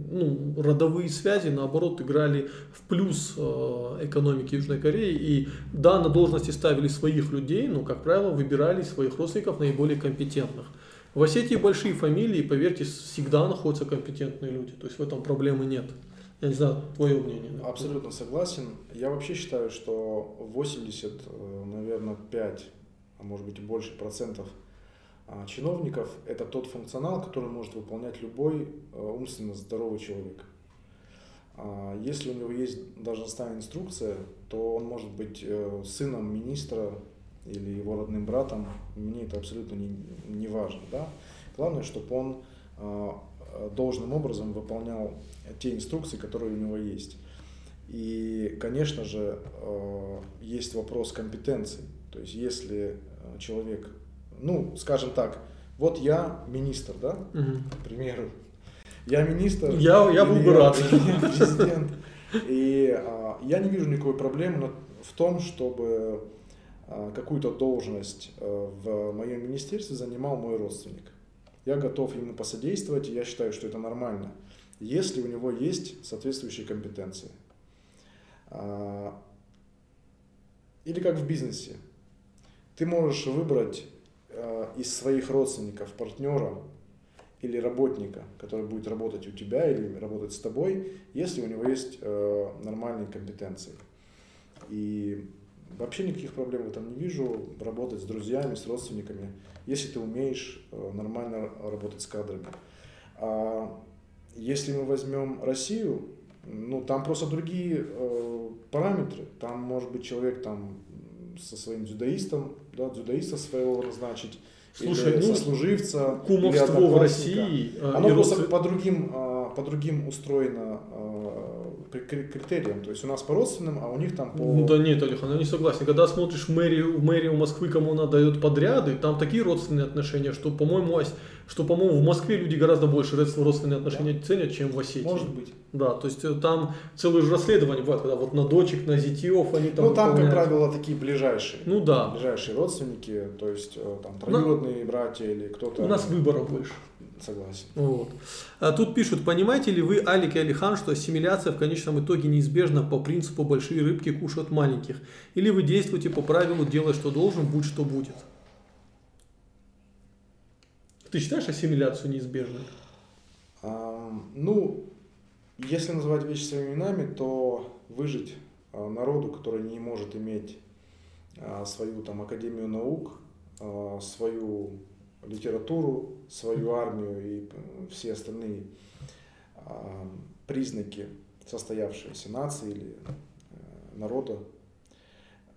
ну, родовые связи, наоборот, играли в плюс э, экономики Южной Кореи. И да, на должности ставили своих людей, но, как правило, выбирали своих родственников наиболее компетентных. В Осетии большие фамилии, поверьте, всегда находятся компетентные люди. То есть в этом проблемы нет. Я не знаю, твое мнение. Абсолютно согласен. Я вообще считаю, что 80, э, наверное, 5, а может быть и больше процентов чиновников – это тот функционал, который может выполнять любой э, умственно здоровый человек. А если у него есть должностная инструкция, то он может быть э, сыном министра или его родным братом, мне это абсолютно не, не важно. Да? Главное, чтобы он э, должным образом выполнял те инструкции, которые у него есть. И, конечно же, есть вопрос компетенции. То есть, если человек ну, скажем так, вот я министр, да, угу. к примеру, я министр. Я, я был бы рад. Президент. И а, я не вижу никакой проблемы в том, чтобы а, какую-то должность а, в моем министерстве занимал мой родственник. Я готов ему посодействовать, и я считаю, что это нормально, если у него есть соответствующие компетенции. А, или как в бизнесе. Ты можешь выбрать из своих родственников партнера или работника, который будет работать у тебя или работать с тобой, если у него есть э, нормальные компетенции. И вообще никаких проблем в этом не вижу. Работать с друзьями, с родственниками, если ты умеешь э, нормально работать с кадрами. А если мы возьмем Россию, ну там просто другие э, параметры. Там может быть человек там со своим дзюдоистом, да, дзюдоиста своего назначить, Слушай, или ну, сослуживца, кумовство или в России. Оно просто родствен... по другим, а, по другим устроено а, критериям. То есть у нас по родственным, а у них там по... Ну да нет, Алихан, я не согласен. Когда смотришь мэрию, мэрию Москвы, кому она дает подряды, там такие родственные отношения, что, по-моему, что, по-моему, в Москве люди гораздо больше родственные отношения да. ценят, чем в Осетии. Может быть. Да, то есть э, там целые же расследования бывают, когда вот на дочек, на зятьев они там Ну там, выполняют. как правило, такие ближайшие. Ну да. Ближайшие родственники, то есть э, там троюродные Но... братья или кто-то. У нас выбора больше. Согласен. Вот. А тут пишут, понимаете ли вы, Алик и Алихан, что ассимиляция в конечном итоге неизбежна по принципу большие рыбки кушают маленьких? Или вы действуете по правилу делай, что должен, будь что будет? Ты считаешь ассимиляцию неизбежной? А, ну, если называть вещи своими именами, то выжить а, народу, который не может иметь а, свою там академию наук, а, свою литературу, свою армию и все остальные признаки состоявшейся нации или э, народа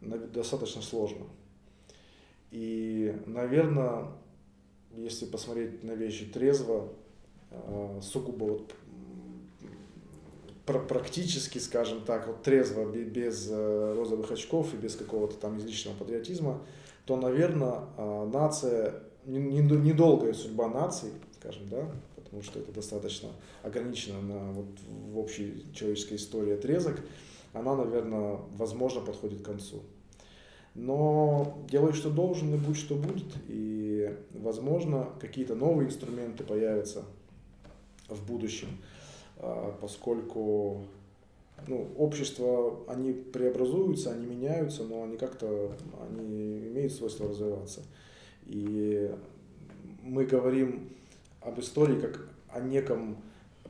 достаточно сложно. И, наверное, если посмотреть на вещи трезво, сугубо вот практически, скажем так, вот трезво, без э, розовых очков и без какого-то там излишнего патриотизма, то, наверное, а, нация, недолгая судьба нации, скажем, да, потому что это достаточно ограничено на вот, в общей человеческой истории отрезок, она, наверное, возможно, подходит к концу. Но делай, что должен, и будь, что будет. И, возможно, какие-то новые инструменты появятся в будущем, а, поскольку ну, общества, они преобразуются, они меняются, но они как-то, они имеют свойство развиваться. И мы говорим об истории как о неком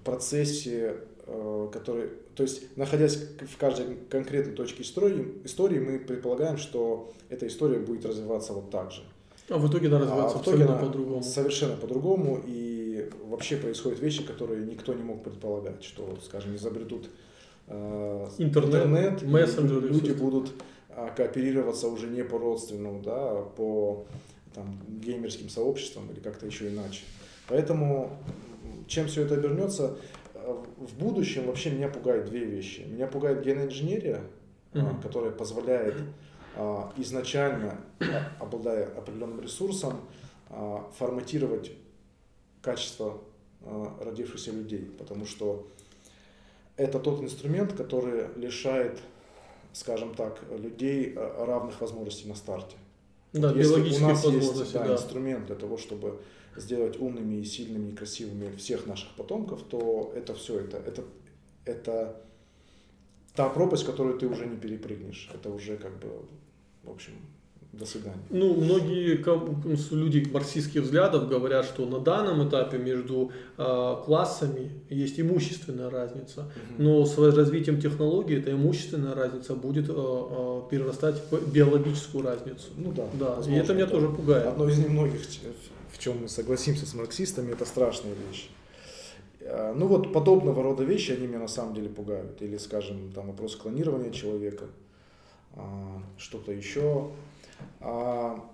процессе, э, который, то есть находясь в каждой конкретной точке истории, истории мы предполагаем, что эта история будет развиваться вот так же. А в итоге она развивается а в итоге абсолютно по-другому. Совершенно по-другому, и вообще происходят вещи, которые никто не мог предполагать, что, скажем, изобретут э, интернет, интернет мессенджеры, люди будут а, кооперироваться уже не по родственному, да, а по там, геймерским сообществам или как-то еще иначе. Поэтому чем все это обернется, э, в будущем вообще меня пугают две вещи. Меня пугает геноинженерия, mm-hmm. которая позволяет а, изначально, <coughs> обладая определенным ресурсом, форматировать качество родившихся людей, потому что это тот инструмент, который лишает, скажем так, людей равных возможностей на старте. Да, Если у нас есть да, да. инструмент для того, чтобы сделать умными и сильными и красивыми всех наших потомков, то это все, это, это, это та пропасть, которую ты уже не перепрыгнешь. Это уже как бы, в общем, до свидания. Ну, многие люди марксистских взглядов говорят, что на данном этапе между э, классами есть имущественная разница, угу. но с развитием технологий эта имущественная разница будет э, э, перерастать в биологическую разницу. Ну да. Да, и это меня тоже пугает. Одно из немногих, в чем мы согласимся с марксистами, это страшная вещь. Ну вот подобного рода вещи, они меня на самом деле пугают. Или, скажем, там вопрос клонирования человека, что-то еще. А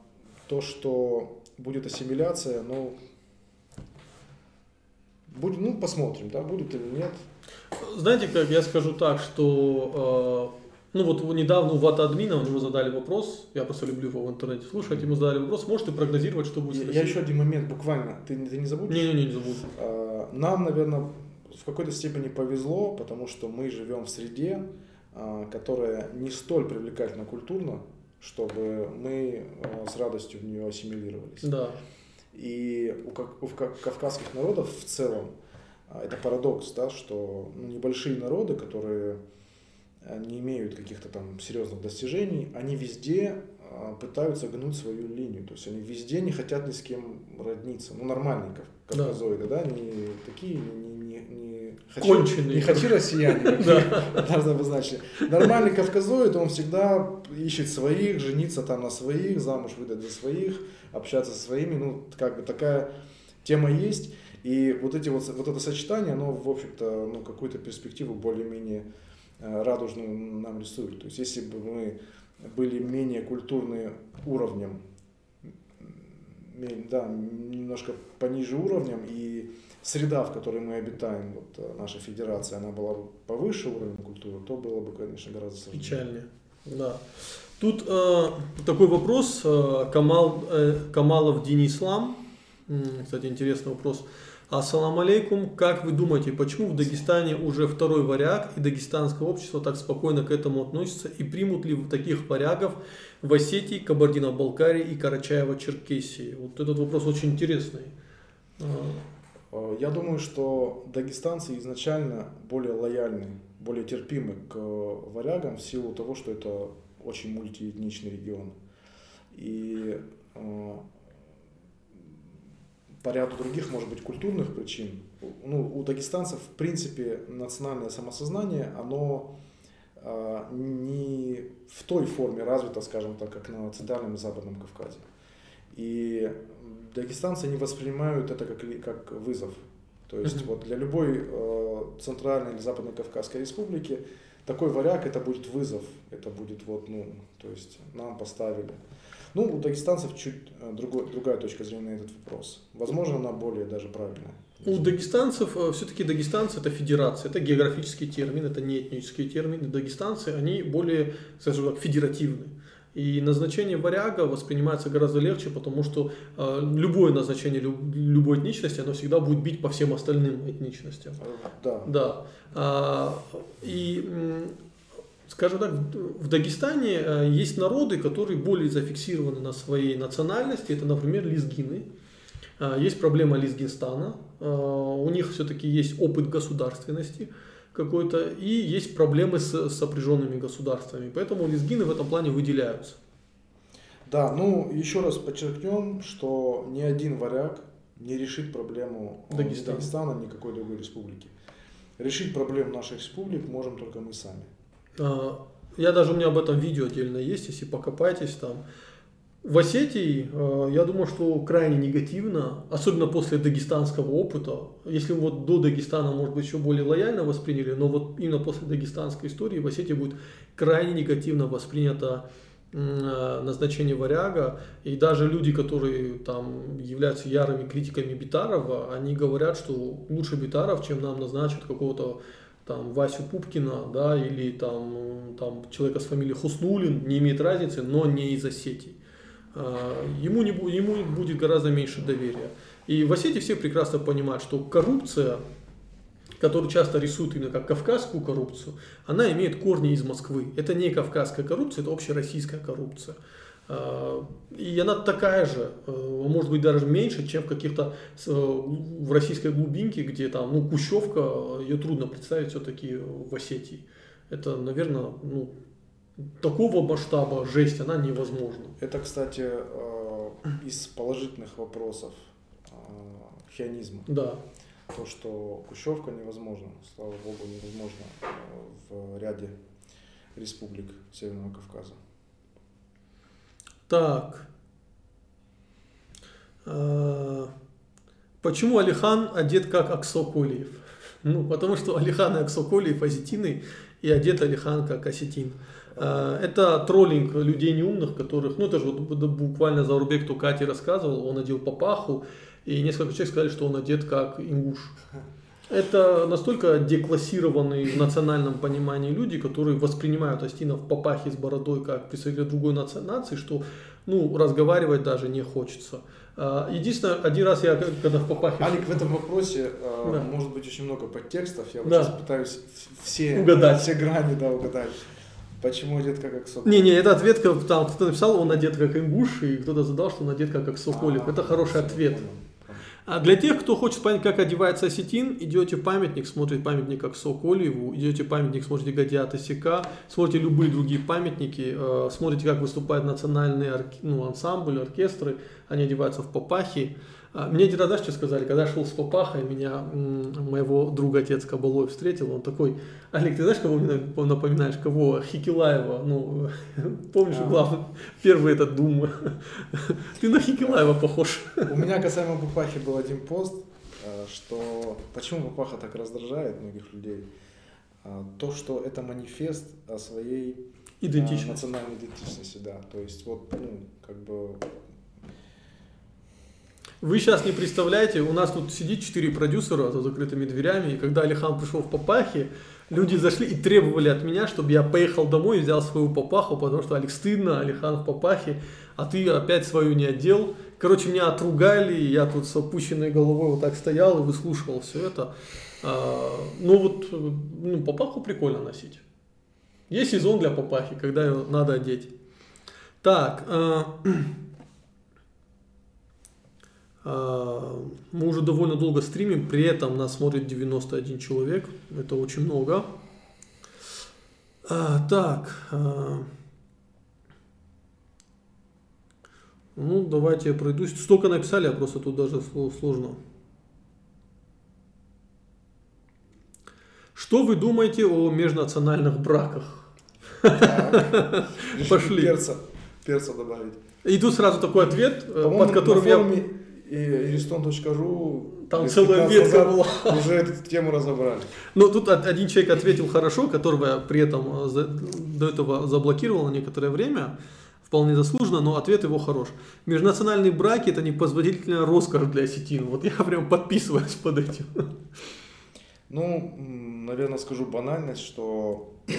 то, что будет ассимиляция, ну, будет, ну, посмотрим, да, будет или нет. Знаете, как я скажу так, что э, ну вот недавно у Вата админа, у него задали вопрос, я просто люблю его в интернете слушать, ему задали вопрос, можете прогнозировать, что будет Я, я еще один момент, буквально, ты, ты не забудешь? Не-не-не, не забуду. А, нам, наверное, в какой-то степени повезло, потому что мы живем в среде, а, которая не столь привлекательна культурно, чтобы мы э, с радостью в нее ассимилировались. Да. И у, у кавказских народов в целом а, это парадокс, да, что небольшие народы, которые э, не имеют каких-то там серьезных достижений, они везде а, пытаются гнуть свою линию. То есть они везде не хотят ни с кем родниться. Ну, нормальные кавказоиды, да, да не такие, не, хочу, Конченые. не хочу россияне, <laughs> должны обозначить. Нормальный кавказоид, он всегда ищет своих, жениться там на своих, замуж выдать за своих, общаться со своими. Ну, как бы такая тема есть. И вот эти вот, вот это сочетание, оно, в общем-то, ну, какую-то перспективу более-менее э, радужную нам рисует. То есть, если бы мы были менее культурные уровнем, да, немножко пониже уровнем, и среда, в которой мы обитаем, вот э, наша федерация, она была бы повыше уровня культуры, то было бы, конечно, гораздо сложнее. Печальнее, да. Тут э, такой вопрос, э, Камал, э, Камалов Денис Лам, кстати, интересный вопрос. Ассаламу алейкум. Как вы думаете, почему в Дагестане уже второй варяг и дагестанское общество так спокойно к этому относится и примут ли таких варягов в Осетии, Кабардино-Балкарии и Карачаево-Черкесии? Вот этот вопрос очень интересный. А, я думаю, что дагестанцы изначально более лояльны, более терпимы к варягам в силу того, что это очень мультиэтничный регион. И а, по ряду других, может быть, культурных причин. Ну, у дагестанцев, в принципе, национальное самосознание, оно э, не в той форме развито, скажем так, как на Центральном и Западном Кавказе. И дагестанцы не воспринимают это как, как вызов. То есть вот для любой э, Центральной или Западной Кавказской республики такой варяг это будет вызов, это будет вот, ну, то есть нам поставили. Ну, у дагестанцев чуть э, другой, другая точка зрения на этот вопрос. Возможно, она более даже правильная. У дагестанцев, э, все-таки дагестанцы это федерация, это географический термин, это не этнический термин. Дагестанцы, они более, скажем так, федеративны. И назначение варяга воспринимается гораздо легче, потому что э, любое назначение люб, любой этничности, оно всегда будет бить по всем остальным этничностям. Да. Да. А, и, скажем так, в Дагестане э, есть народы, которые более зафиксированы на своей национальности. Это, например, лезгины. А, есть проблема Лезгинстана. А, у них все-таки есть опыт государственности какой-то, и есть проблемы с сопряженными государствами. Поэтому лезгины в этом плане выделяются. Да, ну еще раз подчеркнем, что ни один варяг не решит проблему Дагестана, ни Дагестана, никакой другой республики. Решить проблему наших республик можем только мы сами. А, я даже у меня об этом видео отдельно есть, если покопайтесь там. В Осетии, э, я думаю, что крайне негативно, особенно после дагестанского опыта. Если вот до Дагестана, может быть, еще более лояльно восприняли, но вот именно после дагестанской истории в Осетии будет крайне негативно воспринято э, назначение варяга. И даже люди, которые там являются ярыми критиками Битарова, они говорят, что лучше Битаров, чем нам назначат какого-то там Васю Пупкина, да, или там, там человека с фамилией Хуснулин, не имеет разницы, но не из Осетии. А, ему, не, ему будет гораздо меньше доверия. И в Осетии все прекрасно понимают, что коррупция, которую часто рисуют именно как кавказскую коррупцию, она имеет корни из Москвы. Это не кавказская коррупция, это общероссийская коррупция. А, и она такая же, э, может быть даже меньше, чем в каких-то э, в российской глубинке, где там, ну, Кущевка, ее трудно представить все-таки в Осетии. Это, наверное, ну, такого масштаба жесть, она невозможна. Это, кстати, э, из положительных вопросов э, хионизма. Да. То, что Кущевка невозможно, слава богу, невозможно э, в ряде республик Северного Кавказа. Так. Почему Алихан одет как Аксокулиев? <laughs> Ну, потому что Алихан и Аксокулиев осетины, и одет Алихан как осетин. Э, это троллинг людей неумных, которых, ну это же вот буквально Заурбек Тукати рассказывал, он одел папаху, и несколько человек сказали, что он одет как ингуш. Это настолько деклассированные в национальном понимании люди, которые воспринимают Астина в папахе с бородой как представителя другой нации, что ну, разговаривать даже не хочется. Э, единственное, один раз я когда в папахе... Алик, в этом вопросе э, да. может быть очень много подтекстов. Я вот да. сейчас пытаюсь все, угадать. все грани да, угадать. Почему одет как Аксоколик? Не, не, это ответ, там кто-то написал, он одет как ингуш, и кто-то задал, что он одет как Аксоколик. А, это хороший ответ. А для тех, кто хочет понять, как одевается осетин, идете в памятник, смотрите памятник Аксоколеву, идете в памятник, смотрите Гадиат Осека, смотрите любые другие памятники, э, смотрите, как выступает национальный ну, ансамбль, оркестры, они одеваются в папахи. А, мне раз, знаешь, что сказали, когда я шел с папахой, меня моего друга отец Кабалой встретил, он такой, Олег, ты знаешь, кого мне напоминаешь, кого? Хикилаева, ну, <laughs> помнишь, а. главный, первый этот Дум, <laughs> ты на Хикилаева похож. У меня касаемо папахи был один пост, э, что почему папаха так раздражает многих людей, а, то, что это манифест о своей идентичности. национальной идентичности, да, то есть вот, ну, как бы вы сейчас не представляете, у нас тут сидит четыре продюсера за закрытыми дверями, и когда Алихан пришел в папахе, люди зашли и требовали от меня, чтобы я поехал домой и взял свою папаху, потому что Алекс стыдно, Алихан в папахе, а ты опять свою не одел. Короче, меня отругали, я тут с опущенной головой вот так стоял и выслушивал все это. А, ну вот, ну, папаху прикольно носить. Есть сезон для папахи, когда ее надо одеть. Так, а, мы уже довольно долго стримим, при этом нас смотрит 91 человек. Это очень много. А, так. А, ну, давайте я пройдусь. Столько написали, а просто тут даже сложно. Что вы думаете о межнациональных браках? <laughs> Пошли. Перца, перца добавить. И тут сразу такой ответ, э, под которым я и Iriston.ru там целая ветка была. <laughs> Уже эту тему разобрали. Но тут один человек ответил хорошо, которого я при этом э, до этого заблокировал на некоторое время. вполне заслуженно, но ответ его хорош. Межнациональные браки – это непозволительная роскошь для осетин. Вот <laughs> я прям подписываюсь под этим. Ну, наверное, скажу банальность, что <clears throat>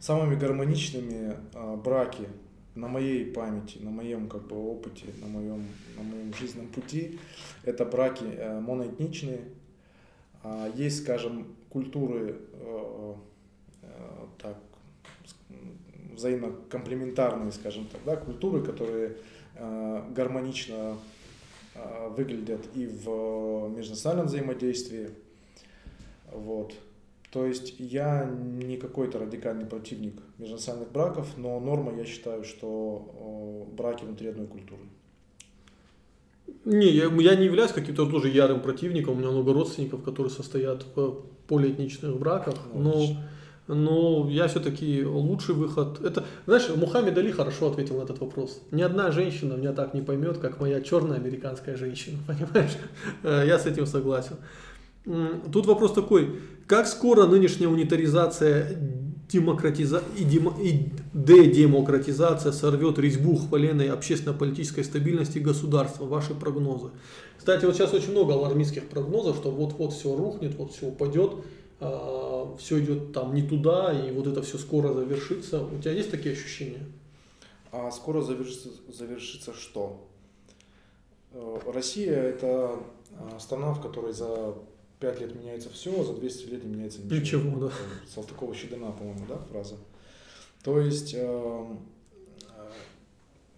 самыми гармоничными а, браки на моей памяти, на моем как бы опыте, на моем, на моем жизненном пути, это браки э, моноэтничные. А, есть, скажем, культуры э, э, так, взаимокомплементарные, скажем так, да, культуры, которые гармонично выглядят и в межнациональном взаимодействии. Вот. То есть я не какой-то радикальный противник межнациональных браков, но норма я считаю, что браки внутри одной культуры. Не, я, я не являюсь каким-то тоже ярым противником. У меня много родственников, которые состоят в полиэтничных браках. но, но я все-таки лучший выход. Это, знаешь, Мухаммед Али хорошо ответил на этот вопрос. Ни одна женщина меня так не поймет, как моя черная американская женщина. <laughs> Понимаешь? Э, я с этим согласен. Тут вопрос такой, как скоро нынешняя унитаризация демократиза... и, дем... и дедемократизация сорвет резьбу хваленной общественно-политической стабильности государства? Ваши прогнозы. Кстати, вот сейчас очень много алармистских прогнозов, что вот-вот все рухнет, вот все упадет, а, все идет там не туда, и вот это все скоро завершится. У тебя есть такие ощущения? А скоро завершится, завершится что? Э, Россия это а, страна, в которой за 5 лет меняется все, за 200 лет не меняется ничего. Ничего, да. Салтыкова-Щедина, по-моему, да, фраза. То есть э, э,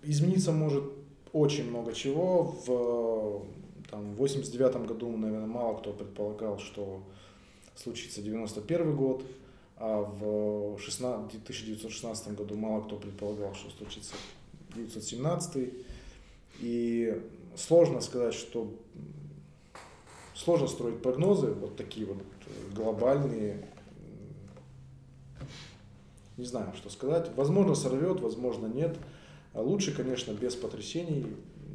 измениться может очень много чего. В там, 89 году, наверное, мало кто предполагал, что случится 91 год, а в 16, 1916 году мало кто предполагал, что случится 1917. И сложно сказать, что сложно строить прогнозы, вот такие вот э, глобальные. Не знаю, что сказать. Возможно, сорвет, возможно, нет. А лучше, конечно, без потрясений,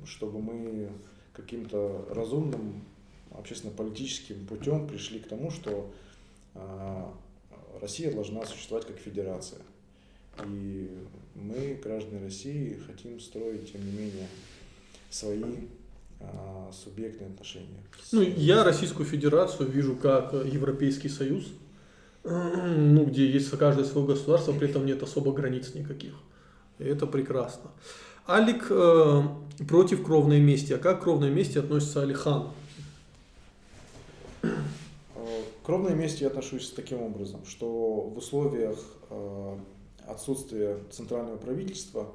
чтобы мы каким-то разумным общественно-политическим путем пришли к тому, что а, Россия должна существовать как федерация. И мы, граждане России, хотим строить, тем не менее, свои субъектные отношения. Ну, я Российскую Федерацию вижу как Европейский Союз, <clears throat> ну, где есть каждое свое государство, при этом нет особо границ никаких. И это прекрасно. Алик э, против кровной мести. А как к кровной мести относится Алихан? К кровной мести я отношусь таким образом, что в условиях э, отсутствия центрального правительства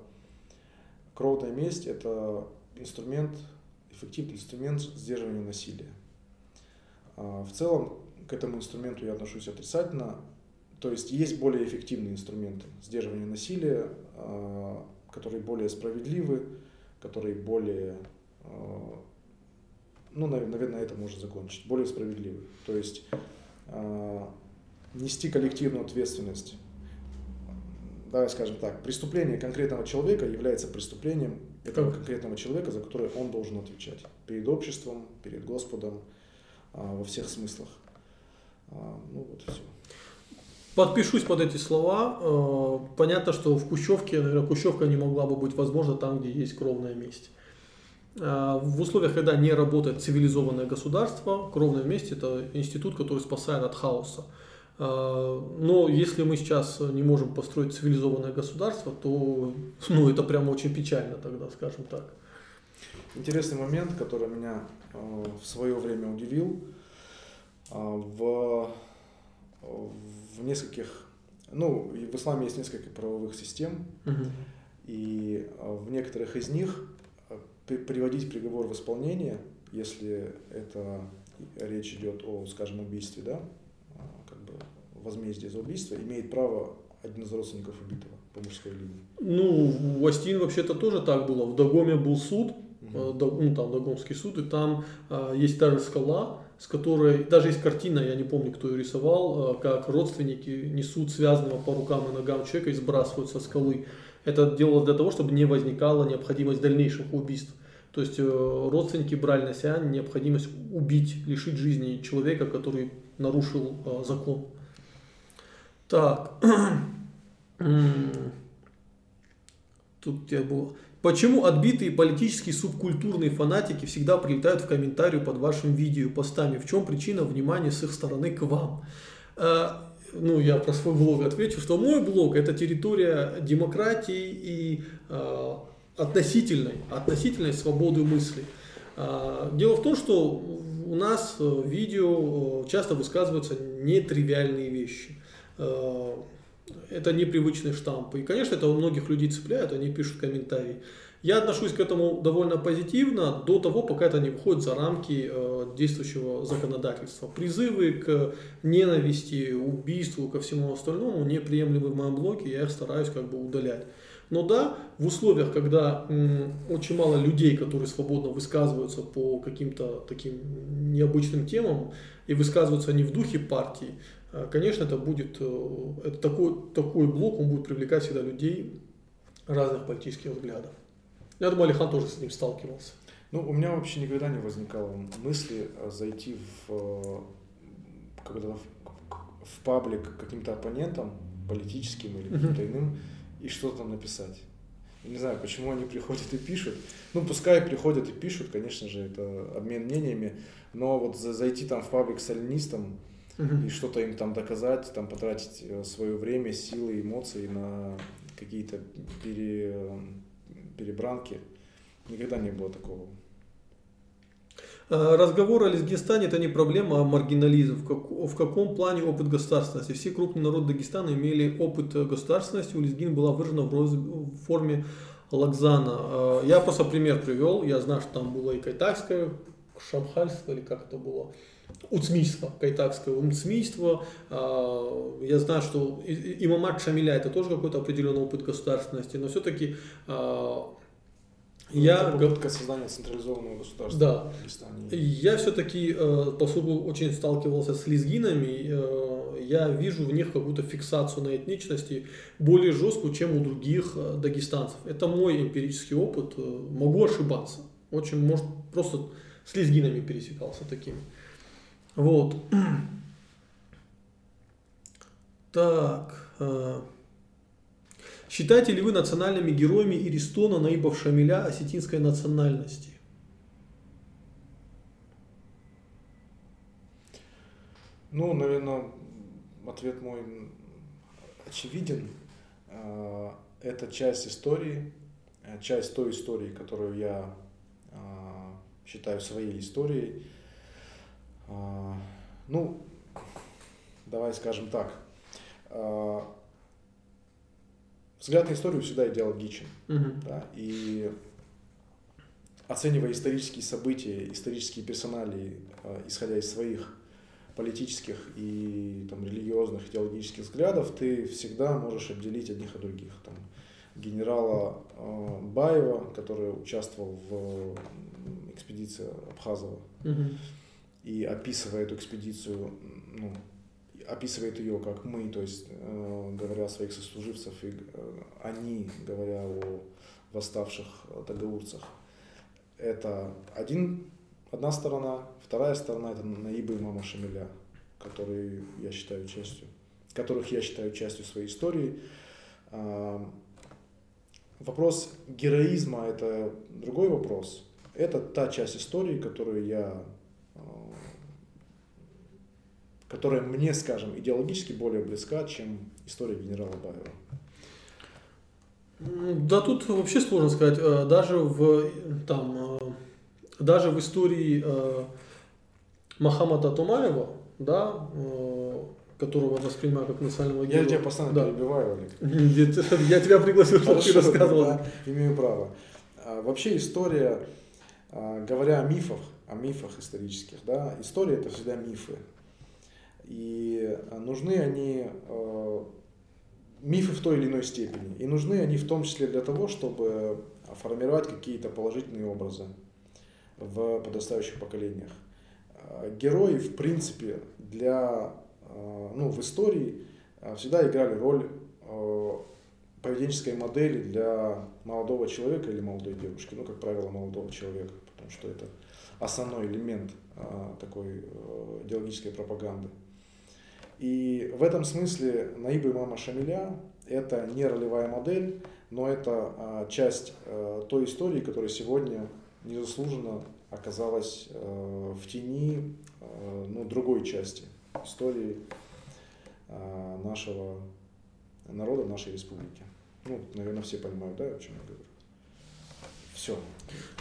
кровная месть это инструмент эффективный инструмент сдерживания насилия. А, в целом к этому инструменту я отношусь отрицательно. То есть есть более эффективные инструменты сдерживания насилия, а, которые более справедливы, которые более, а, ну, наверное, это можно закончить, более справедливы. То есть нести коллективную ответственность давай скажем так, преступление конкретного человека является преступлением этого конкретного человека, за которое он должен отвечать перед обществом, перед Господом, а, во всех смыслах. А, ну вот и все. Подпишусь под эти слова. А, понятно, что в Кущевке, наверное, Кущевка не могла бы быть возможна там, где есть кровная месть. В условиях, когда не работает цивилизованное государство, кровная месть – это институт, который спасает от хаоса. А, но если мы сейчас не можем построить цивилизованное государство, то ну, это прямо очень печально тогда, скажем так. Интересный момент, который меня а, в свое время удивил. А, в, в нескольких, ну, в исламе есть несколько правовых систем, угу. и в некоторых из них приводить приговор в исполнение, если это речь идет о, скажем, убийстве, да, возмездие за убийство, имеет право один из родственников убитого по мужской линии. Ну, в Астин вообще-то тоже так было. В Дагоме был суд, угу. ну там Дагомский суд, и там а, есть даже скала, с которой, даже есть картина, я не помню, кто ее рисовал, а, как родственники несут связанного по рукам и ногам человека и сбрасывают со скалы. Это делалось для того, чтобы не возникала необходимость дальнейших убийств. То есть э, родственники брали на себя необходимость убить, лишить жизни человека, который нарушил э, закон. Так. <clears throat> тут тебя было. Почему отбитые политические субкультурные фанатики всегда прилетают в комментарию под вашим видео, постами? В чем причина внимания с их стороны к вам? Э, ну, я про свой блог отвечу, что мой блог это территория демократии и э, относительной, относительной свободы мысли. Э, дело в том, что у нас в видео часто высказываются нетривиальные вещи. Э, это непривычные штампы. И, конечно, это у многих людей цепляет, они пишут комментарии. Я отношусь к этому довольно позитивно до того, пока это не выходит за рамки э, действующего законодательства. Призывы к ненависти, убийству, ко всему остальному неприемлемы в моем блоге, я их стараюсь как бы удалять. Но да, в условиях, когда очень мало людей, которые свободно высказываются по каким-то таким необычным темам, и высказываются они в духе партии, конечно, это будет, э, это такой, такой блок, он будет привлекать всегда людей разных политических взглядов. Я думаю, Алихан тоже с ним сталкивался. Ну, у меня вообще никогда не возникало мысли э, зайти в, когда в, в паблик каким-то оппонентам, политическим или каким-то иным, и что-то там написать. Не знаю, почему они приходят и пишут. Ну, пускай приходят и пишут, конечно же, это обмен мнениями, но вот зайти там в паблик с и что-то им там доказать, там потратить э, свое время, силы, эмоции на какие-то пере, перебранки, никогда не было такого. Э, разговор о Лезгинстане это не проблема, а маргинализм. В, как, в каком плане опыт государственности? Все крупные народы Дагестана имели опыт государственности, у Лезгин была выражена в, роз, в форме Лагзана. Э, я просто пример привел, я знаю, что там было и кайтайское шамхальство, или как это было, уцмийство, кайтакское уцмийство. Э, я знаю, что имамат Шамиля это тоже какой-то определенный опыт государственности, но все-таки ну, я это попытка создания централизованного государства. Да. Я все-таки, э, поскольку очень сталкивался с лезгинами, э, я вижу в них какую-то фиксацию на этничности более жесткую, чем у других э, дагестанцев. Это мой эмпирический опыт. Могу ошибаться. Очень, может, просто с лезгинами пересекался такими. Вот. Так. Считаете ли вы национальными героями Иристона, Наибов Шамиля осетинской национальности? Ну, наверное, ответ мой очевиден. А, это часть истории, э, часть той истории, которую я считаю своей историей. А, ну, давай скажем так взгляд на историю всегда идеологичен. Угу. Да, и оценивая исторические события, исторические персоналии, э, исходя из своих политических и там, религиозных, идеологических взглядов, ты всегда можешь отделить одних от других. Там, генерала э, Баева, который участвовал в экспедиции Абхазова, угу. И описывая эту экспедицию, ну, описывает ее как мы, то есть э, говоря о своих сослуживцах, и э, они, говоря о восставших договорцах. Это один, одна сторона, вторая сторона это Наиба и Мама Шамиля, которые я считаю частью, которых я считаю частью своей истории. Э, вопрос героизма это другой вопрос. Это та часть истории, которую я которая мне, скажем, идеологически более близка, чем история генерала Баева? Да тут вообще сложно сказать. Э, даже в, там, э, даже в истории э, Махамада Тумаева, да, которого воспринимаю как национального героя. Я тебя постоянно да. перебиваю, Олег. <laughs> Я тебя пригласил, чтобы ты рассказывал. Да, имею право. А, вообще история, а, говоря о мифах, о мифах исторических, да, история это всегда мифы. И э, нужны они, э, мифы в той или иной степени. И нужны они в том числе для того, чтобы формировать какие-то положительные образы в подрастающих поколениях. Э, герои, в принципе, для, ну, в истории всегда играли роль поведенческой модели для молодого человека или молодой девушки, ну, как правило, молодого человека, потому что это основной элемент такой идеологической пропаганды. И в этом смысле Наиба и мама Шамиля это не ролевая модель, но это а, часть а, той истории, которая сегодня незаслуженно оказалась а, в тени ну, другой части истории нашего народа, нашей республики. Ну, наверное, все понимают, да, о чем я говорю. Все.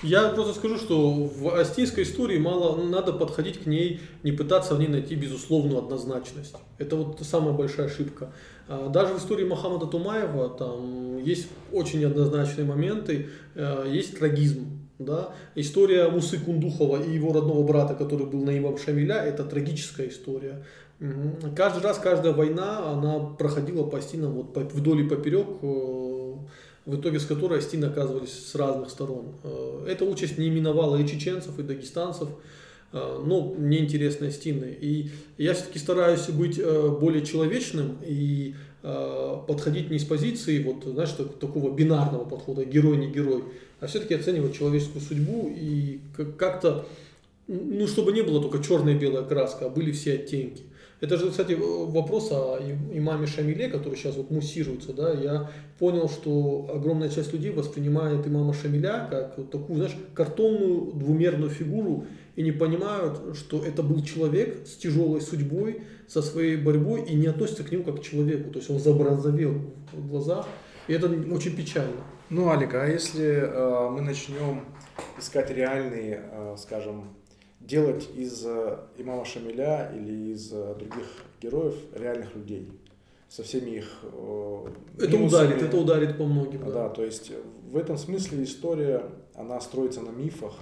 Я просто скажу, что в астийской истории мало надо подходить к ней, не пытаться в ней найти безусловную однозначность. Это вот самая большая ошибка. А, даже в истории Мохаммада Тумаева там есть очень неоднозначные моменты, э, есть трагизм. Да? История Мусы Кундухова и его родного брата, который был наимом Шамиля, это трагическая история. Каждый раз, каждая война, она проходила по Астинам вот вдоль и поперек э, в итоге с которой Астины оказывались с разных сторон. Э, эта участь не миновала и чеченцев, и дагестанцев, э, но мне интересны Астины. И я все-таки стараюсь быть э, более человечным и подходить не с позиции вот, знаешь, такого бинарного подхода, герой, не герой, а все-таки оценивать человеческую судьбу и как-то, ну, чтобы не было только черная и белая краска, а были все оттенки. Это же, кстати, вопрос о имаме Шамиле, который сейчас вот муссируется, да, я понял, что огромная часть людей воспринимает имама Шамиля как вот такую, знаешь, картонную двумерную фигуру и не понимают, что это был человек с тяжелой судьбой, со своей борьбой и не относятся к нему как к человеку, то есть он забронзовел в глазах, и это очень печально. Ну, Алик, а если э, мы начнем искать реальные, э, скажем, делать из э, имама Шамиля или из э, других героев реальных людей со всеми их э, это ударит это ударит по многим да. да то есть в этом смысле история она строится на мифах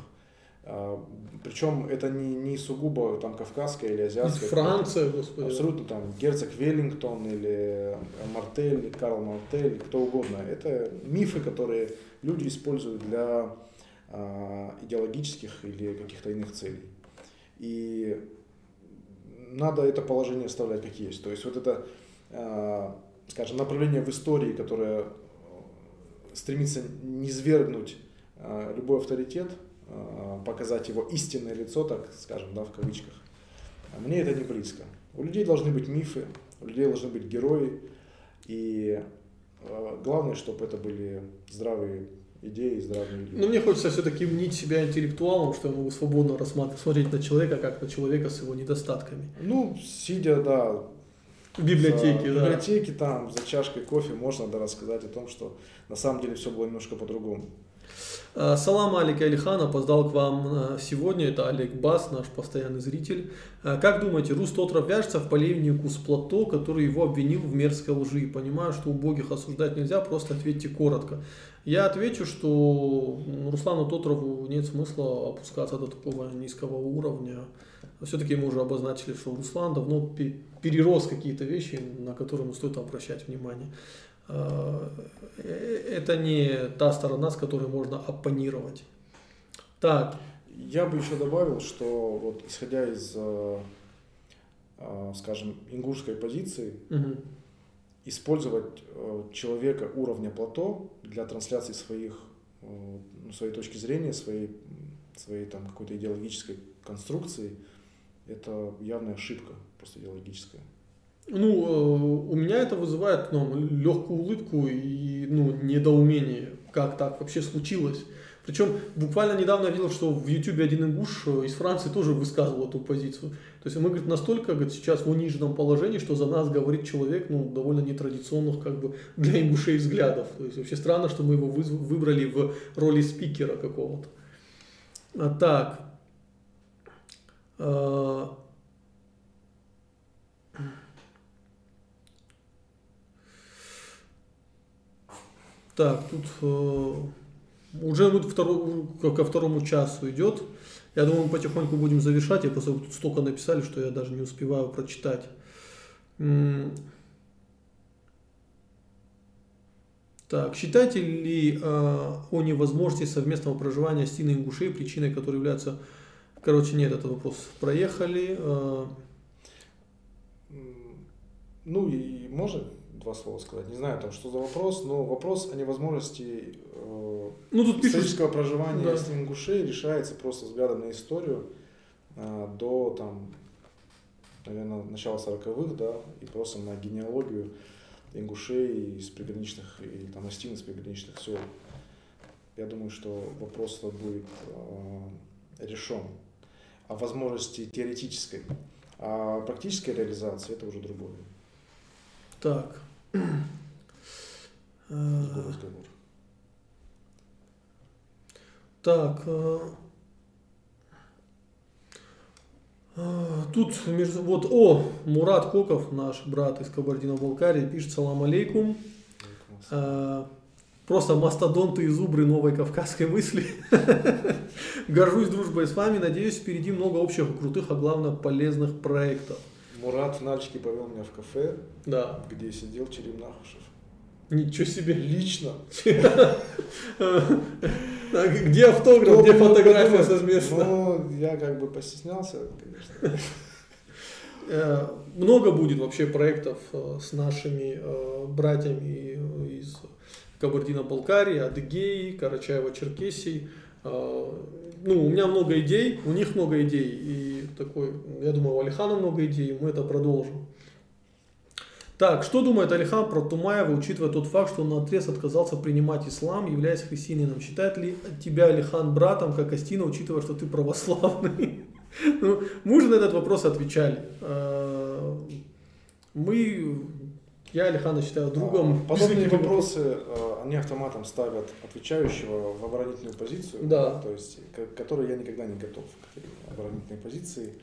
причем это не, не сугубо там кавказская или азиатская. Франция, господи. Абсолютно там герцог Веллингтон или Мартель, Карл Мартель, кто угодно. Это мифы, которые люди используют для идеологических или каких-то иных целей. И надо это положение оставлять как есть. То есть вот это, а, скажем, направление в истории, которое стремится низвергнуть а, любой авторитет, показать его истинное лицо, так скажем, да, в кавычках, мне это не близко. У людей должны быть мифы, у людей должны быть герои, и главное, чтобы это были здравые идеи здравые люди. Но мне хочется все-таки мнить себя интеллектуалом, что я могу свободно рассматривать, смотреть на человека, как на человека с его недостатками. Ну, сидя, да, в библиотеке, за, да. В библиотеке там за чашкой кофе можно да, рассказать о том, что на самом деле все было немножко по-другому. Э, салам Алик Алихан опоздал к вам э, сегодня. Это Олег Бас, наш постоянный зритель. Э, как думаете, Рус Тотров вяжется в полемику с Плато, который его обвинил в мерзкой лжи? Понимаю, что убогих осуждать нельзя, просто ответьте коротко. Я отвечу, что Руслану Тотрову нет смысла опускаться до такого низкого уровня. Все-таки мы уже обозначили, что Руслан давно перерос какие-то вещи, на которые стоит обращать внимание. Э, это не та сторона, с которой можно оппонировать. Так. Я бы еще добавил, что вот исходя из, э, э, скажем, ингушской позиции, угу. использовать человека уровня плато для трансляции своих, ну, своей точки зрения, своей, своей там какой-то идеологической конструкции, это явная ошибка просто идеологическая. Ну, э, у меня это вызывает ну, легкую улыбку и ну, недоумение, как так вообще случилось. Причем буквально недавно видел, что в YouTube один ингуш э, из Франции тоже высказывал эту позицию. То есть мы, говорит, настолько говорит, сейчас в униженном положении, что за нас говорит человек ну, довольно нетрадиционных как бы для ингушей взглядов. То есть вообще странно, что мы его выбрали в роли спикера какого-то. А, так. Так, тут э, уже вот второй, ко второму часу идет. Я думаю, мы потихоньку будем завершать. Я просто тут столько написали, что я даже не успеваю прочитать. Так, считаете ли э, о невозможности совместного проживания Стины и Ингушей причиной, которой является... Короче, нет, этот вопрос проехали. Э... Ну и может два слова сказать. Не знаю, там, что за вопрос, но вопрос о невозможности э, ну, тут исторического пишут... проживания да. с ингушей решается просто взглядом на историю э, до, там, наверное, начала 40-х, да, и просто на генеалогию ингушей из приграничных, или там остин из приграничных сел. Я думаю, что вопрос будет э, решен. О возможности теоретической. А практической реализации это уже другое. Так. Разговор. Так. э, э, Тут между, вот, о, Мурат Коков, наш брат из Кабардино-Балкарии, пишет салам алейкум. Э, Просто мастодонты и зубры новой кавказской мысли. <laughs> Горжусь дружбой с вами. Надеюсь, впереди много общих, крутых, а главное полезных проектов. Мурат в Нальчике повел меня в кафе, Да. где сидел Черим Нахушев. Ничего себе. Лично. А Где автограф, где фотография подумать? совместно? Ну, я как бы постеснялся, конечно. <laughs> Э, Много будет вообще проектов э, с нашими э, братьями из Кабардино-Балкарии, Адыгеи, Карачаева-Черкесии. Ну, у меня много идей, у них много идей. И такой, я думаю, у Алихана много идей, мы это продолжим. Так, что думает Алихан про Тумаева, учитывая тот факт, что он наотрез отказался принимать ислам, являясь христианином? Считает ли тебя Алихан братом, как Астина, учитывая, что ты православный? <laughs> Ну, мы уже на этот вопрос отвечали. Э, Мы, я Алихана считаю другом. А, Подобные <laughs> вопросы, э, они автоматом ставят отвечающего в оборонительную позицию, Да. то есть, к которой я никогда не готов к этой оборонительной позиции.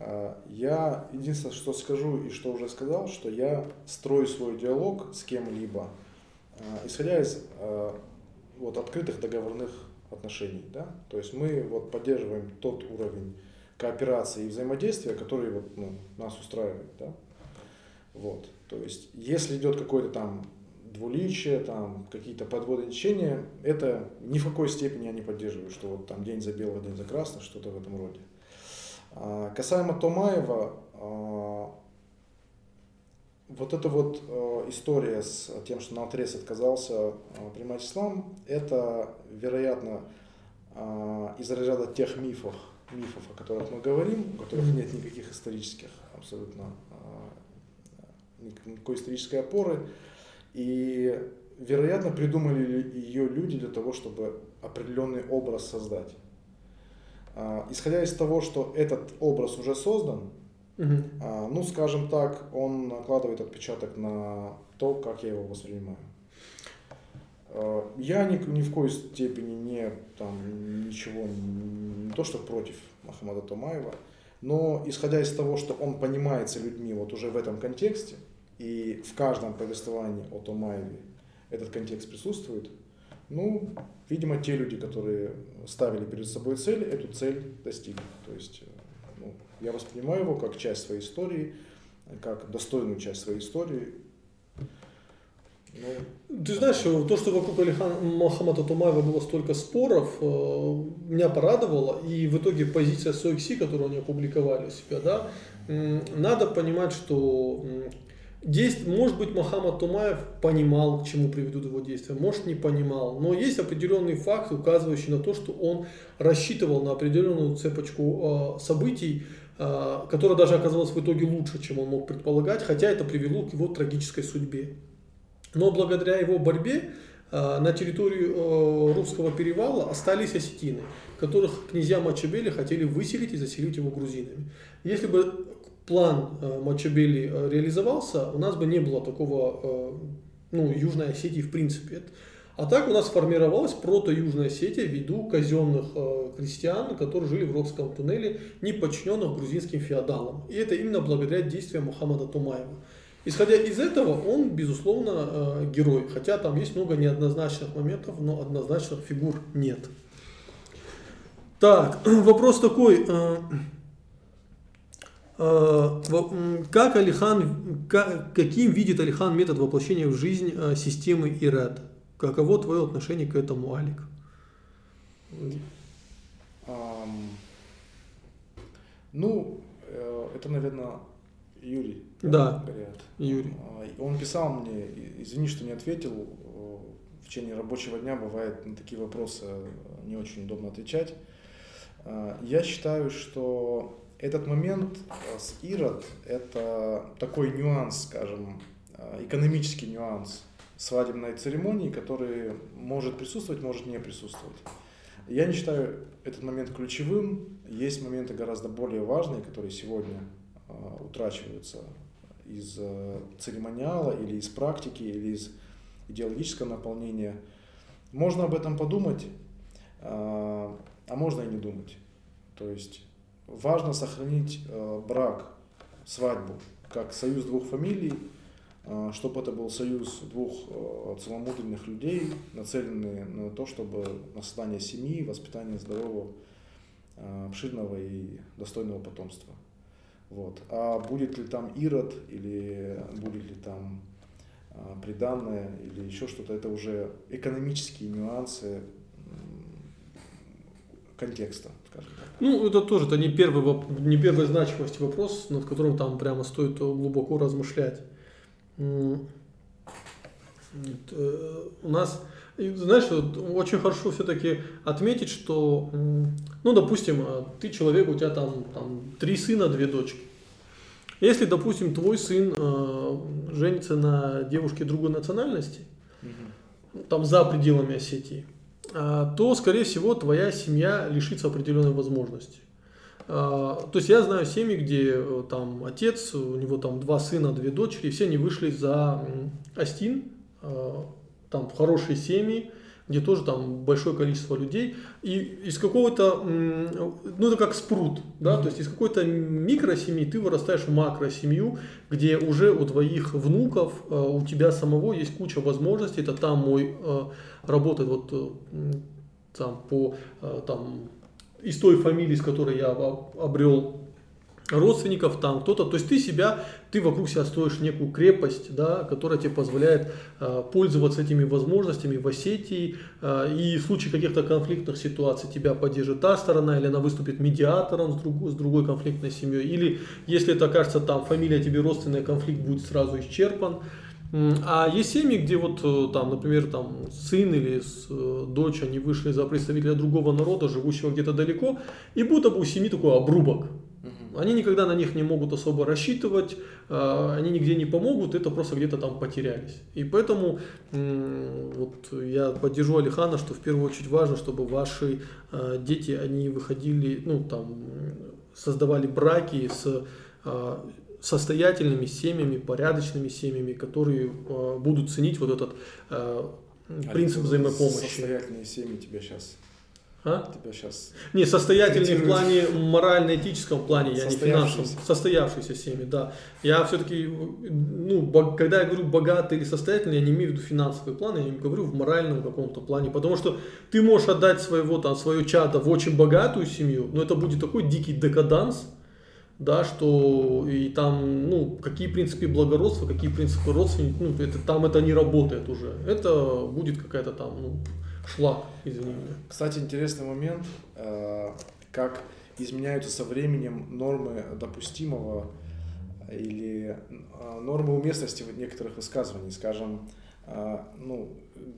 А, Я единственное, что скажу и что уже сказал, что я строю свой диалог с кем-либо, а, исходя из а, вот, открытых договорных отношений. Да? То есть мы вот поддерживаем тот уровень кооперации и взаимодействия, который вот, ну, нас устраивает. Да? Вот. То есть, если идет какое-то там двуличие, там какие-то подводы течения, это ни в какой степени я не поддерживаю, что вот там день за белого, день за красного, что-то в этом роде. А, Касаемо Томаева, а, вот эта вот э, история с тем, что наотрез отказался э, принимать ислам, это, вероятно, из разряда тех мифов, мифов, о которых мы говорим, у которых нет никаких исторических абсолютно ник- никакой исторической опоры. И, вероятно, придумали ее люди для того, чтобы определенный образ создать. А, Исходя из того, что этот образ уже создан, а, ну, скажем так, он накладывает отпечаток на то, как я его воспринимаю. А, Я ни, ни в коей степени не там ничего не то что против Махамада Томаева, но исходя из того, что он понимается людьми вот уже в этом контексте, и в каждом повествовании о Томаеве этот контекст присутствует, ну, видимо, те люди, которые ставили перед собой цель, эту цель достигли. То есть, э, ну, я воспринимаю его как часть своей истории, как достойную часть своей истории. Ну, Ты знаешь, э, то, что вокруг Алихан Мохаммада Тумаева было столько споров, э, меня порадовало. И в итоге позиция Сойкси, которую они опубликовали у себя, да, надо понимать, что Действ... Может быть, Мохаммад Тумаев понимал, к чему приведут его действия, может, не понимал. Но есть определенный факт, указывающий на то, что он рассчитывал на определенную цепочку э, событий, э, которая даже оказалась в итоге лучше, чем он мог предполагать, хотя это привело к его трагической судьбе. Но благодаря его борьбе э, на территории э, русского перевала остались осетины, которых князья Мачабели хотели выселить и заселить его грузинами. Если бы план э, Мачабели э, реализовался, у нас бы не было такого, э, ну, Южной Осетии в принципе. А так у нас формировалась прото-Южная Осетия ввиду казенных э, крестьян, которые жили в Рокском туннеле, не подчиненных грузинским феодалам. И это именно благодаря действиям Мухаммада Тумаева. Исходя из этого, он, безусловно, э, герой. Хотя там есть много неоднозначных моментов, но однозначных фигур нет. Так, <clears throat> вопрос такой. э, Как Алихан, ка- каким видит Алихан метод воплощения в жизнь э, системы ИРЭД? Каково твое отношение к этому, Алик? ам, ну, э, это, наверное, Юрий. Да. Горят. Юрий. А, Он писал мне, извини, что не ответил, э, в течение рабочего дня бывает на такие вопросы э, не очень удобно отвечать. Я считаю, что этот момент э, с Ирод – это такой нюанс, скажем, э, экономический нюанс свадебной церемонии, который может присутствовать, может не присутствовать. Я не считаю этот момент ключевым. Есть моменты гораздо более важные, которые сегодня э, утрачиваются из церемониала или из практики, или из идеологического наполнения. Можно об этом подумать, а можно и не думать. То есть важно сохранить э, брак, свадьбу, как союз двух фамилий, э, чтобы это был союз двух э, целомудренных людей, нацеленные на то, чтобы на создание семьи, воспитание здорового, обширного и достойного потомства. Вот. А будет ли там Ирод, или будет ли там приданное, или еще что-то, это уже экономические нюансы контекста, скажем так. Ну, это тоже это не, первый, не первой значимости вопрос, над которым там прямо стоит глубоко размышлять. Э, у нас, знаешь, очень хорошо все-таки отметить, что, ну, допустим, ты человек, у тебя там, там три сына, две дочки. Если, допустим, твой сын э, женится на девушке другой национальности, угу. там за пределами Осетии, то, скорее всего, твоя семья лишится определенной возможности. Э, то есть я знаю семьи, где э, там отец, у него там два сына, две дочери, все они вышли за Астин, э, там хорошие семьи, где тоже там большое количество людей, и из какого-то, ну это как спрут, да, mm-hmm. то есть из какой-то микросемьи ты вырастаешь в макросемью, где уже у твоих внуков, э, у тебя самого есть куча возможностей, это там мой э, работает вот э, там по там из той фамилии, с которой я обрел родственников там кто-то, то есть ты себя, ты вокруг себя строишь некую крепость, да, которая тебе позволяет э, пользоваться этими возможностями в Осетии, э, и в случае каких-то конфликтных ситуаций тебя поддержит та сторона, или она выступит медиатором с, друг, с другой конфликтной семьей, или если это кажется там фамилия тебе родственная, конфликт будет сразу исчерпан. А есть семьи, где вот э, там, например, там сын или э, дочь, они вышли за представителя другого народа, живущего где-то далеко, и будто бы у семьи такой обрубок. Они никогда на них не могут особо рассчитывать, а, они нигде не помогут, это просто где-то там потерялись. И поэтому вот я поддержу Алихана, что в первую очередь важно, чтобы ваши а, дети, они выходили, ну там, создавали браки с а, состоятельными семьями, порядочными семьями, которые будут ценить вот этот принцип взаимопомощи. Состоятельные семьи тебя сейчас а? Тебя сейчас... Не, состоятельный в плане морально-этическом плане, я не финансовом. Состоявшийся семьи, да. Я все-таки, ну, когда я говорю богатый или состоятельный, я не имею в виду финансовый план, я не говорю в моральном каком-то плане. Потому что ты можешь отдать своего, там, свое чадо в очень богатую семью, но это будет такой дикий декаданс, да, что и там, ну, какие принципы благородства, какие принципы родственника, ну, это, там это не работает уже. Это будет какая-то там, ну, шлак, извини меня. Кстати, интересный момент, э, как изменяются со временем нормы допустимого или э, нормы уместности некоторых высказываний. Скажем, э, ну,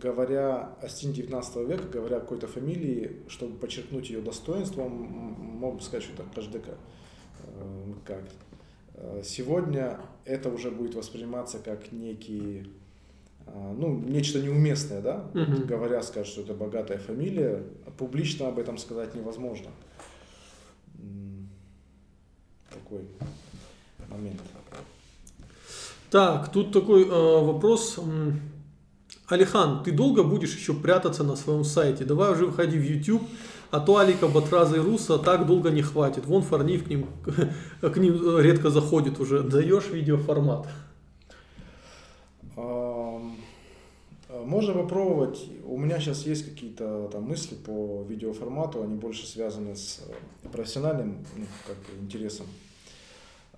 говоря о стиле 19 века, говоря о какой-то фамилии, чтобы подчеркнуть ее достоинство, мог бы сказать, что это Каждека. Как? Сегодня это уже будет восприниматься как некий ну, нечто неуместное, да, угу. говоря, скажут, что это богатая фамилия, публично об этом сказать невозможно. Такой момент. Так, тут такой э, вопрос. Алихан, ты долго будешь еще прятаться на своем сайте? Давай уже выходи в YouTube, а то Алика Батраза и Руса так долго не хватит. Вон Фарнив к ним, <laughs> к ним редко заходит уже. Даешь видеоформат. Можно попробовать. У меня сейчас есть какие-то там мысли по видеоформату, они больше связаны с э, профессиональным ну, как интересом.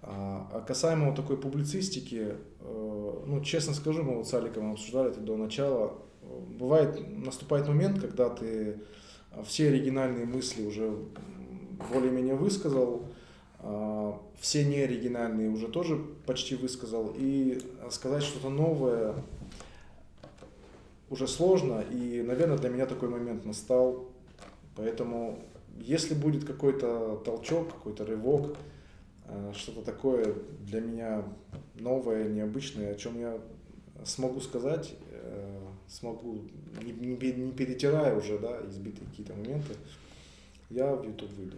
А, а касаемо вот такой публицистики, э, ну, честно скажу, мы вот с Аликом обсуждали это до начала. Бывает, наступает момент, когда ты все оригинальные мысли уже более-менее высказал, все неоригинальные уже тоже почти высказал, и сказать что-то новое уже сложно, и, наверное, для меня такой момент настал. Поэтому, если будет какой-то толчок, какой-то рывок, э, что-то такое для меня новое, необычное, о чем я смогу сказать, э, смогу, не, не, не перетирая уже, да, избитые какие-то моменты, я в YouTube выйду.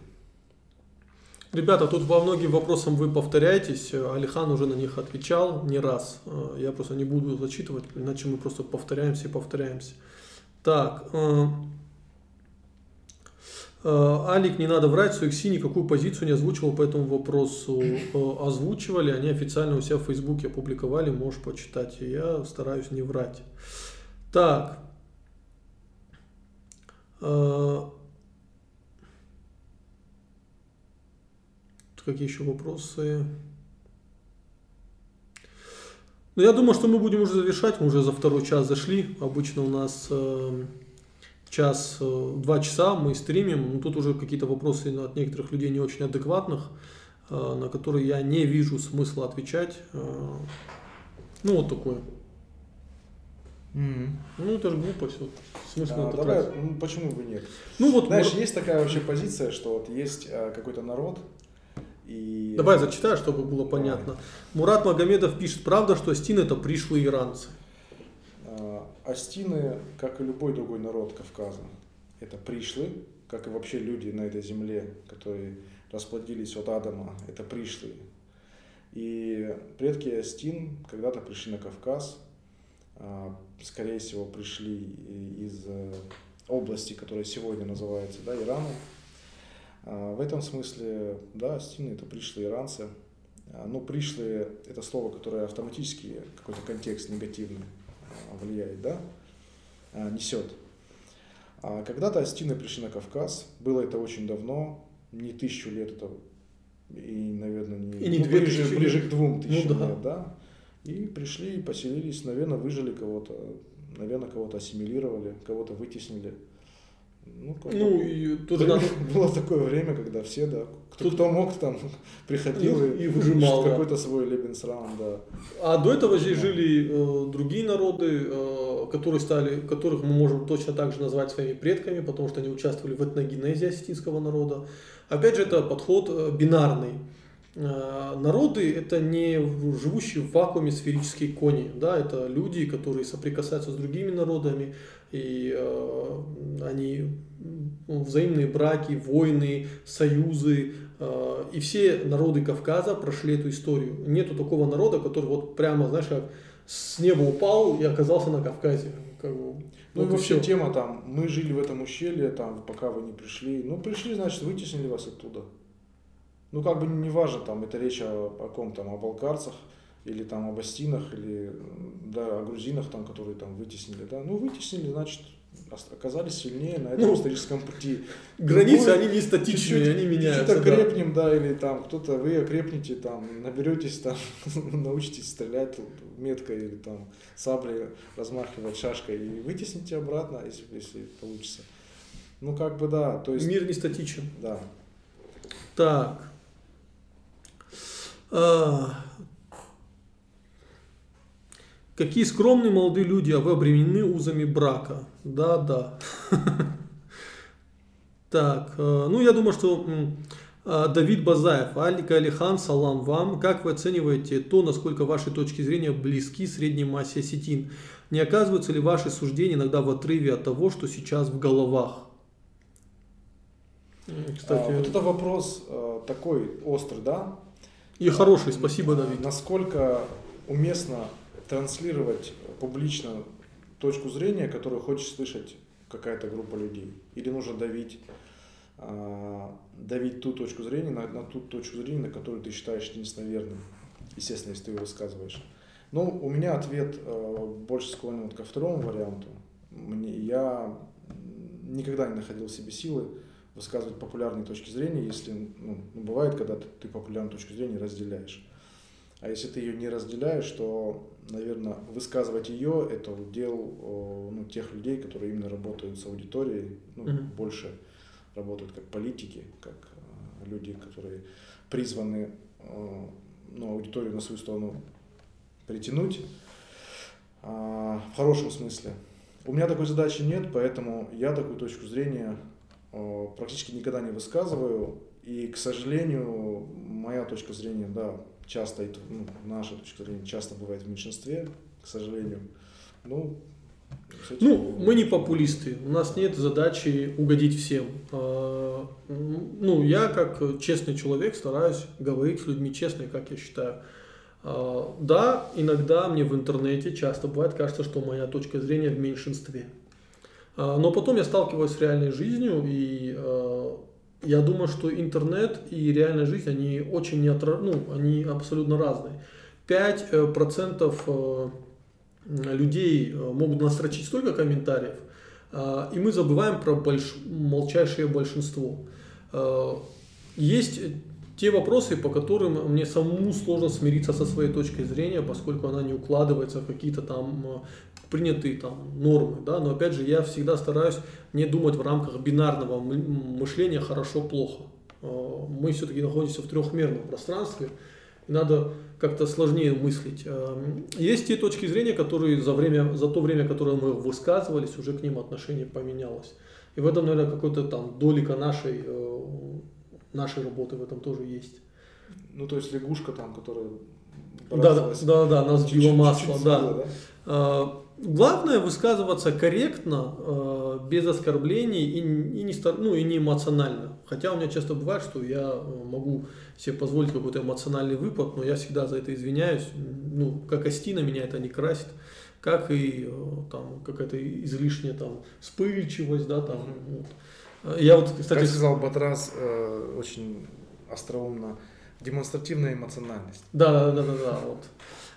Ребята, тут во многим вопросам вы повторяетесь. Алихан уже на них отвечал не раз. Э, я просто не буду зачитывать, иначе мы просто повторяемся и повторяемся. Так. Э, э, Алик, не надо врать, Суэкси никакую позицию не озвучивал по этому вопросу. Озвучивали, они официально у себя в Фейсбуке опубликовали, можешь почитать. Я стараюсь не врать. Так. Какие еще вопросы? Ну, я думаю, что мы будем уже завершать. Мы уже за второй час зашли. Обычно у нас э, час, э, два часа мы стримим. Но тут уже какие-то вопросы от некоторых людей не очень адекватных, э, на которые я не вижу смысла отвечать. Э, ну, вот такое. Mm-hmm. Ну, это же глупость. Вот. Смысл а, давай, ну, почему бы нет? Ну, вот, Знаешь, мы... есть такая вообще позиция, что вот есть э, какой-то народ, и... Давай зачитаю, чтобы было понятно. Давай. Мурат Магомедов пишет, правда, что астины это пришлые иранцы? А, астины, как и любой другой народ Кавказа, это пришлые, как и вообще люди на этой земле, которые расплодились от Адама, это пришлые. И предки Астин когда-то пришли на Кавказ, а, скорее всего, пришли из э, области, которая сегодня называется да, Ираном. А, в этом смысле, да, стильные это пришлые иранцы. А, но пришлые – это слово, которое автоматически какой-то контекст негативный а, влияет, да, несет. Когда-то астины пришли на Кавказ, было это очень давно, не тысячу лет, это и, наверное, не, и не ну, ближе, ближе к двум ну тысячам ну, да. лет, да. И пришли, поселились, наверное, выжили кого-то, наверное, кого-то ассимилировали, кого-то вытеснили. Ну, ну и тут было, надо... <laughs> было такое время, когда все, да, кто, тут... кто мог, там <laughs> приходил и, и выжимал какой-то свой Лебенсраун, да. А до этого здесь жили э, другие народы, э, которые стали, которых мы можем точно так же назвать своими предками, потому что они участвовали в этногенезе осетинского народа. Опять же, это подход э, бинарный. Э, народы это не живущие в вакууме сферические кони, да, это люди, которые соприкасаются с другими народами, и э, они взаимные браки, войны, союзы, э, и все народы Кавказа прошли эту историю. Нету такого народа, который вот прямо, знаешь, как с неба упал и оказался на Кавказе. Как бы, ну вот и вообще все. тема там, мы жили в этом ущелье, там, пока вы не пришли. Ну, пришли, значит, вытеснили вас оттуда. Ну, как бы не важно, там, это речь о, о ком там, о балкарцах, или там об астинах, или да, о грузинах, там, которые там вытеснили. Да? Ну, вытеснили, значит, оказались сильнее на этом ну, историческом пути. <laughs> Границы, Другой, они не статичные, они меняются. Чуть-чуть окрепнем, да. да, или там кто-то, вы окрепнете, там, наберетесь, там, <laughs> научитесь стрелять меткой или там саблей размахивать шашкой и вытесните обратно, если, если получится. Ну, как бы, да, то есть... Мир не статичен. Да. Так. А, Какие скромные молодые люди, а вы обременены узами брака. Да, да. <laughs> Так, э, ну я думаю, что э, Давид Базаев, Алика Алихан, салам вам. Как вы оцениваете то, насколько ваши точки зрения близки средней массе осетин? Не оказываются ли ваши суждения иногда в отрыве от того, что сейчас в головах? Кстати, а, вот это вопрос э, такой острый, да? И хороший, спасибо, Давид. Насколько уместно транслировать публично точку зрения, которую хочет слышать какая-то группа людей. Или нужно давить, э, давить ту точку зрения на, на ту точку зрения, на которую ты считаешь единственно верным. Естественно, если ты его высказываешь. Но у меня ответ э, больше склонен вот ко второму варианту. Мне, я никогда не находил в себе силы высказывать популярные точки зрения, если ну, ну, бывает, когда ты, ты популярную точку зрения разделяешь. А если ты ее не разделяешь, то, наверное, высказывать ее это удел ну, тех людей, которые именно работают с аудиторией, ну, mm-hmm. больше работают как политики, как э, люди, которые призваны э, ну, аудиторию на свою сторону притянуть а, в хорошем смысле. У меня такой задачи нет, поэтому я такую точку зрения практически никогда не высказываю И, к сожалению, моя точка зрения, да, часто, ну, наша точка зрения часто бывает в меньшинстве, к сожалению. Ну, ну, мы не популисты, у нас нет задачи угодить всем. А, ну, я как честный человек стараюсь говорить с людьми честно, как я считаю. А, да, иногда мне в интернете часто бывает кажется, что моя точка зрения в меньшинстве. А, но потом я сталкиваюсь с реальной жизнью, и я думаю, что интернет и реальная жизнь, они очень не отра... ну, они абсолютно разные. 5% людей э, могут настрочить столько комментариев, э, и мы забываем про больш... молчайшее большинство. Э, есть те вопросы, по которым мне самому сложно смириться со своей точкой зрения, поскольку она не укладывается в какие-то там принятые там нормы, да, но опять же я всегда стараюсь не думать в рамках бинарного мышления хорошо-плохо. Мы все-таки находимся в трехмерном пространстве, и надо как-то сложнее мыслить. Эм, есть те точки зрения, которые за, время, за то время, которое мы высказывались, уже к ним отношение поменялось. И в этом, наверное, какой-то там долика нашей, э, нашей работы в этом тоже есть. Ну, то есть лягушка там, которая... Да, да, да, да, нас сбила масло, да. да? Э, главное высказываться корректно, э, без оскорблений и, и, не, ну, и не эмоционально. Хотя у меня часто бывает, что я могу себе позволить какой-то эмоциональный выпад, но я всегда за это извиняюсь. Ну, как Астина меня это не красит, как и э, там какая-то излишняя там вспыльчивость, да, там. Mm-hmm. Вот. Я вот, кстати... Как сказал Батрас, э, очень остроумно, демонстративная эмоциональность. Да, да, да, да, да, вот.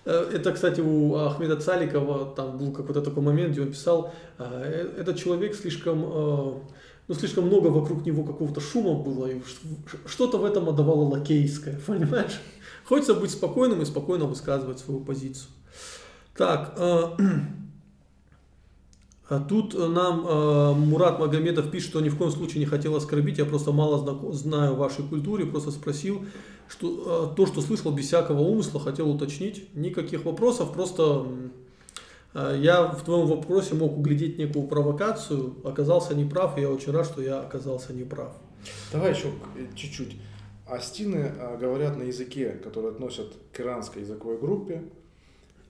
Э, это, кстати, у Ахмеда Цаликова там был какой-то такой момент, где он писал, э, этот человек слишком ну, слишком много вокруг него какого-то шума было, и что-то в этом отдавало лакейское, <laughs> понимаешь? Хочется быть спокойным и спокойно высказывать свою позицию. Так, э, <clears throat> тут нам э, Мурат Магомедов пишет, что ни в коем случае не хотел оскорбить, я просто мало знаю вашей культуре, просто спросил, что э, то, что слышал без всякого умысла, хотел уточнить. Никаких вопросов, просто Э, я в твоем вопросе мог углядеть некую провокацию, оказался неправ, и я очень рад, что я оказался неправ. Давай еще чуть-чуть. Астины э, говорят на языке, который относят к иранской языковой группе.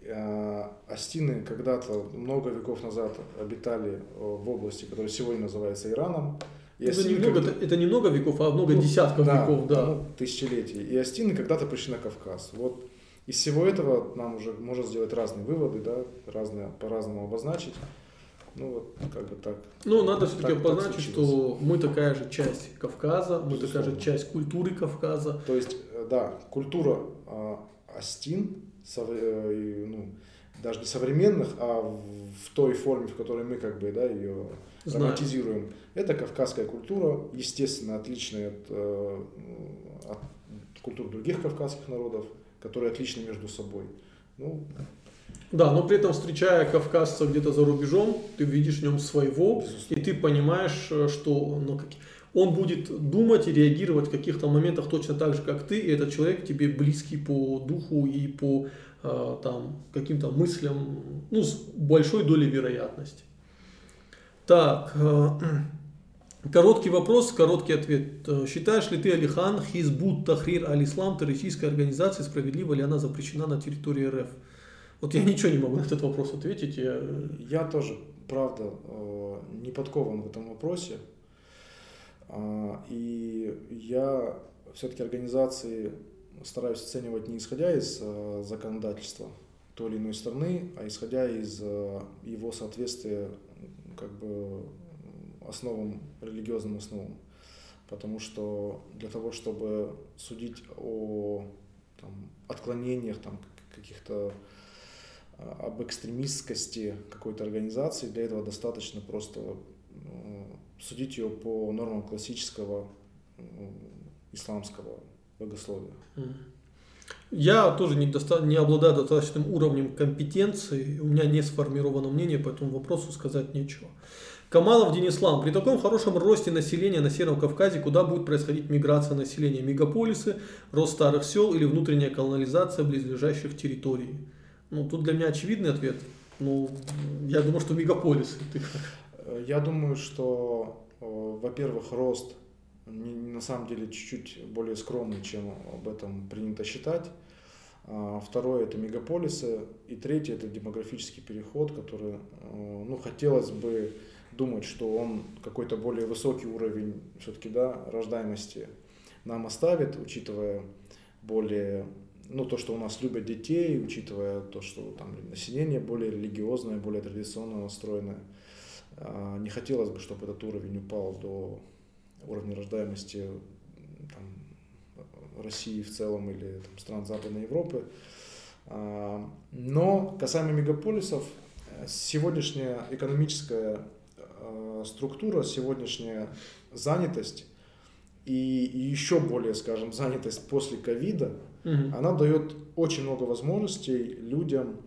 Э, астины когда-то, много веков назад, обитали в области, которая сегодня называется Ираном. И это, астины, немного, когда... это не много веков, а много ну, десятков да, веков, да. Ну, тысячелетий. И астины когда-то пришли на Кавказ. Вот из всего этого нам уже можно сделать разные выводы, да, разные, по-разному обозначить. Ну вот, как бы так. Ну, надо все-таки обозначить, что мы такая же часть Кавказа, мы такая же часть культуры Кавказа. То есть, э, да, культура э, Астин, э, ну, даже не современных, а в той форме, в которой мы как бы, да, ее Знаю. романтизируем. Это кавказская культура, естественно, отличная от, э, от культур других кавказских народов которые отличны между собой. Ну, да, но при этом встречая кавказца где-то за рубежом, ты видишь в нем своего, Безусловно. и ты понимаешь, э, что ну, как, он будет думать и реагировать в каких-то моментах точно так же, как ты, и этот человек тебе близкий по духу и по э, там, каким-то мыслям, ну, с большой долей вероятности. Так, э, <clears throat> Короткий вопрос, короткий ответ. Э, считаешь ли ты Алихан Хизбут Тахрир Аль-Ислам террористической организацией, справедливо ли она запрещена на территории РФ? Вот я ничего не могу на этот вопрос ответить. Я, я тоже, правда, э, не подкован в этом вопросе. А, и я все-таки организации стараюсь оценивать не исходя из э, законодательства той или иной страны, а исходя из его соответствия как бы основам, религиозным основам. Потому что для того, чтобы судить о там, отклонениях, там, каких-то а, об экстремистскости какой-то организации, для этого достаточно просто судить ее по нормам классического исламского богословия. Я тоже не, доста- не обладаю достаточным уровнем компетенции, у меня не сформировано мнение по этому вопросу, сказать нечего. Камалов Денислам. При таком хорошем росте населения на Северном Кавказе, куда будет происходить миграция населения? Мегаполисы, рост старых сел или внутренняя колонизация близлежащих территорий? Ну, тут для меня очевидный ответ. Ну, я думаю, что мегаполисы. Я думаю, что, э, во-первых, рост на самом деле чуть-чуть более скромный, чем об этом принято считать. А, второе – это мегаполисы. И третье – это демографический переход, который, э, ну, хотелось бы думать, что он какой-то более высокий уровень все-таки, да, рождаемости нам оставит, учитывая более, ну, то, что у нас любят детей, учитывая то, что там население более религиозное, более традиционно настроенное. А, не хотелось бы, чтобы этот уровень упал до уровня рождаемости там, России в целом или там, стран Западной Европы. А, но касаемо мегаполисов, сегодняшняя экономическая а, структура, сегодняшняя занятость и еще более, скажем, занятость после ковида, угу. она дает очень много возможностей людям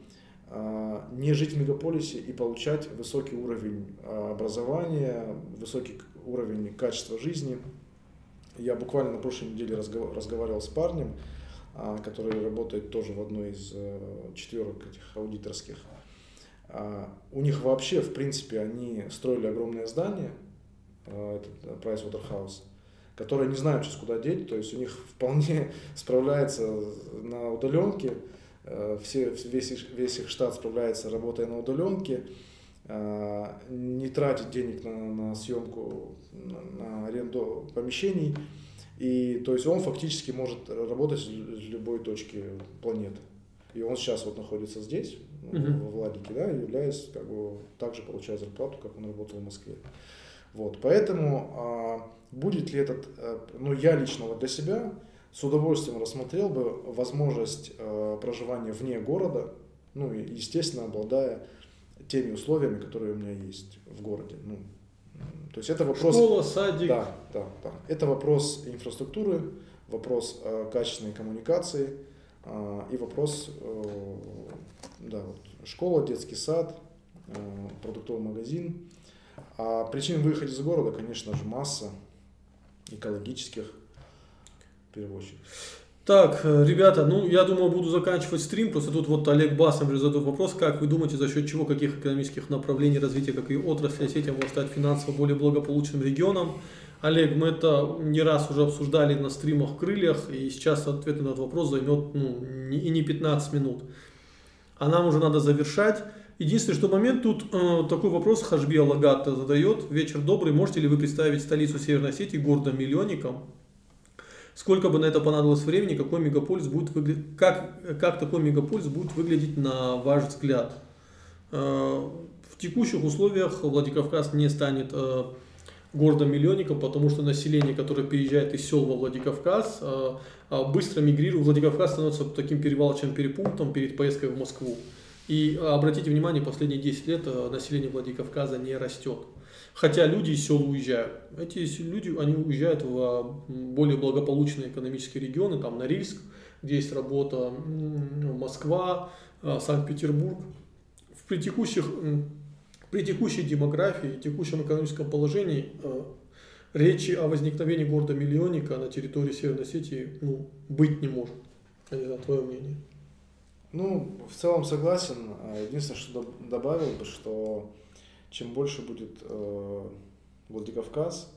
не жить в мегаполисе и получать высокий уровень образования, высокий уровень качества жизни. Я буквально на прошлой неделе разговаривал с парнем, а, который работает тоже в одной из э, четверок этих аудиторских. А, у них вообще, в принципе, они строили огромное здание, этот э, Pricewaterhouse, которые не знают сейчас куда деть, то есть у них <laughs> вполне справляется на удаленке, все, весь, весь их штат справляется, работая на удаленке, а, не тратить денег на, на съемку, на, на аренду помещений. И то есть он фактически может работать с любой точки планеты. И он сейчас вот находится здесь, uh-huh. в Владике, да, являясь, как бы, также получая зарплату, как он работал в Москве. Вот, поэтому а, будет ли этот, а, ну я лично вот для себя с удовольствием рассмотрел бы возможность а, проживания вне города, ну и естественно обладая теми условиями, которые у меня есть в городе. Ну, то есть это вопрос... Школа, садик. Да, да, да. Это вопрос инфраструктуры, вопрос э, качественной коммуникации э, и вопрос, э, да, вот, школа, детский сад, э, продуктовый магазин. А причин выехать из города, конечно же, масса экологических, первую очередь. Так, э, ребята, ну я думаю, буду заканчивать стрим. Просто тут вот Олег Басом задает вопрос, как вы думаете, за счет чего, каких экономических направлений развития, какие отрасли Осетия может стать финансово более благополучным регионом? Олег, мы это не раз уже обсуждали на стримах крыльях, и сейчас ответ на этот вопрос займет ну, и не 15 минут. А нам уже надо завершать. Единственный что момент тут э, такой вопрос Хашби Алагата задает. Вечер добрый, можете ли вы представить столицу Северной Осетии городом-миллионником? Сколько бы на это понадобилось времени, какой мегаполис будет выглядеть, как, как такой мегаполис будет выглядеть на ваш взгляд. Э, в текущих условиях Владикавказ не станет э, городом-миллионником, потому что население, которое переезжает из сел во Владикавказ, э, быстро мигрирует. Владикавказ становится таким перевалочным перепунктом перед поездкой в Москву. И обратите внимание, последние 10 лет население Владикавказа не растет. Хотя люди из сел уезжают. Эти люди, они уезжают в а, более благополучные экономические регионы, там Норильск, где есть работа, Москва, а, Санкт-Петербург. В при, текущих, при текущей демографии, текущем экономическом положении а, речи о возникновении города-миллионника на территории Северной Осетии ну, быть не может. Я не знаю, твое мнение. Ну, в целом согласен. Единственное, что добавил бы, что чем больше будет э, Владикавказ,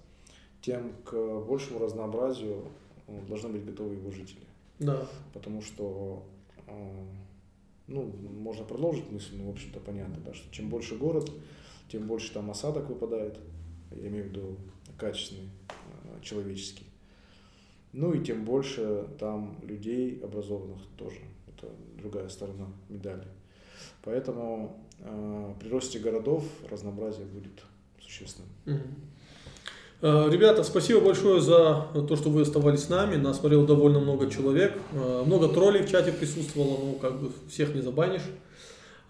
тем к большему разнообразию э, должны быть готовы его жители. Да. Потому что, э, ну, можно продолжить мысль, но, в общем-то, понятно, да, что чем больше город, тем больше там осадок выпадает, я имею в виду качественный, э, человеческий. Ну и тем больше там людей образованных тоже. Это другая сторона медали. Поэтому при росте городов разнообразие будет существенным. Э, ребята, спасибо большое за то, что вы оставались с нами. Нас смотрело довольно много человек. Э, много троллей в чате присутствовало, ну как бы всех не забанишь.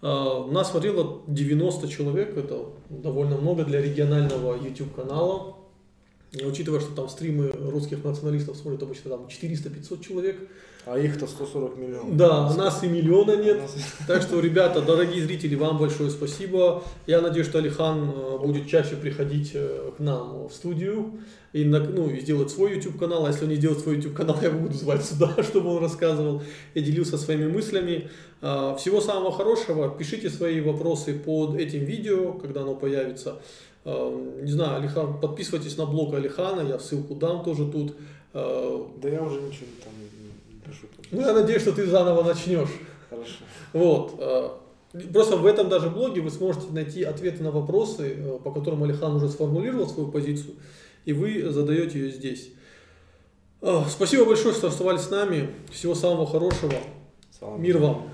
Э, нас смотрело 90 человек, это довольно много для регионального YouTube канала. Учитывая, что там стримы русских националистов смотрят обычно там 400-500 человек, а их-то 140 миллионов. Да, у нас и миллиона нет. Так что, ребята, дорогие зрители, вам большое спасибо. Я надеюсь, что Алихан э, будет чаще приходить э, к нам в студию. и, ну, и сделать свой YouTube канал, а если он не сделает свой YouTube канал, <laughs> я его буду звать сюда, <laughs> чтобы он рассказывал и делился своими мыслями. А, всего самого хорошего, пишите свои вопросы под этим видео, когда оно появится. А, не знаю, Алихан, подписывайтесь на блог Алихана, я ссылку дам тоже тут. А, да я уже ничего там не пишу. Ну, я надеюсь, что ты заново начнешь. Хорошо. Вот. Просто в этом даже блоге вы сможете найти ответы на вопросы, э, по которым Алихан уже сформулировал свою позицию, и вы задаете ее здесь. Спасибо большое, что оставались с нами. Всего самого хорошего. Салам. Мир вам.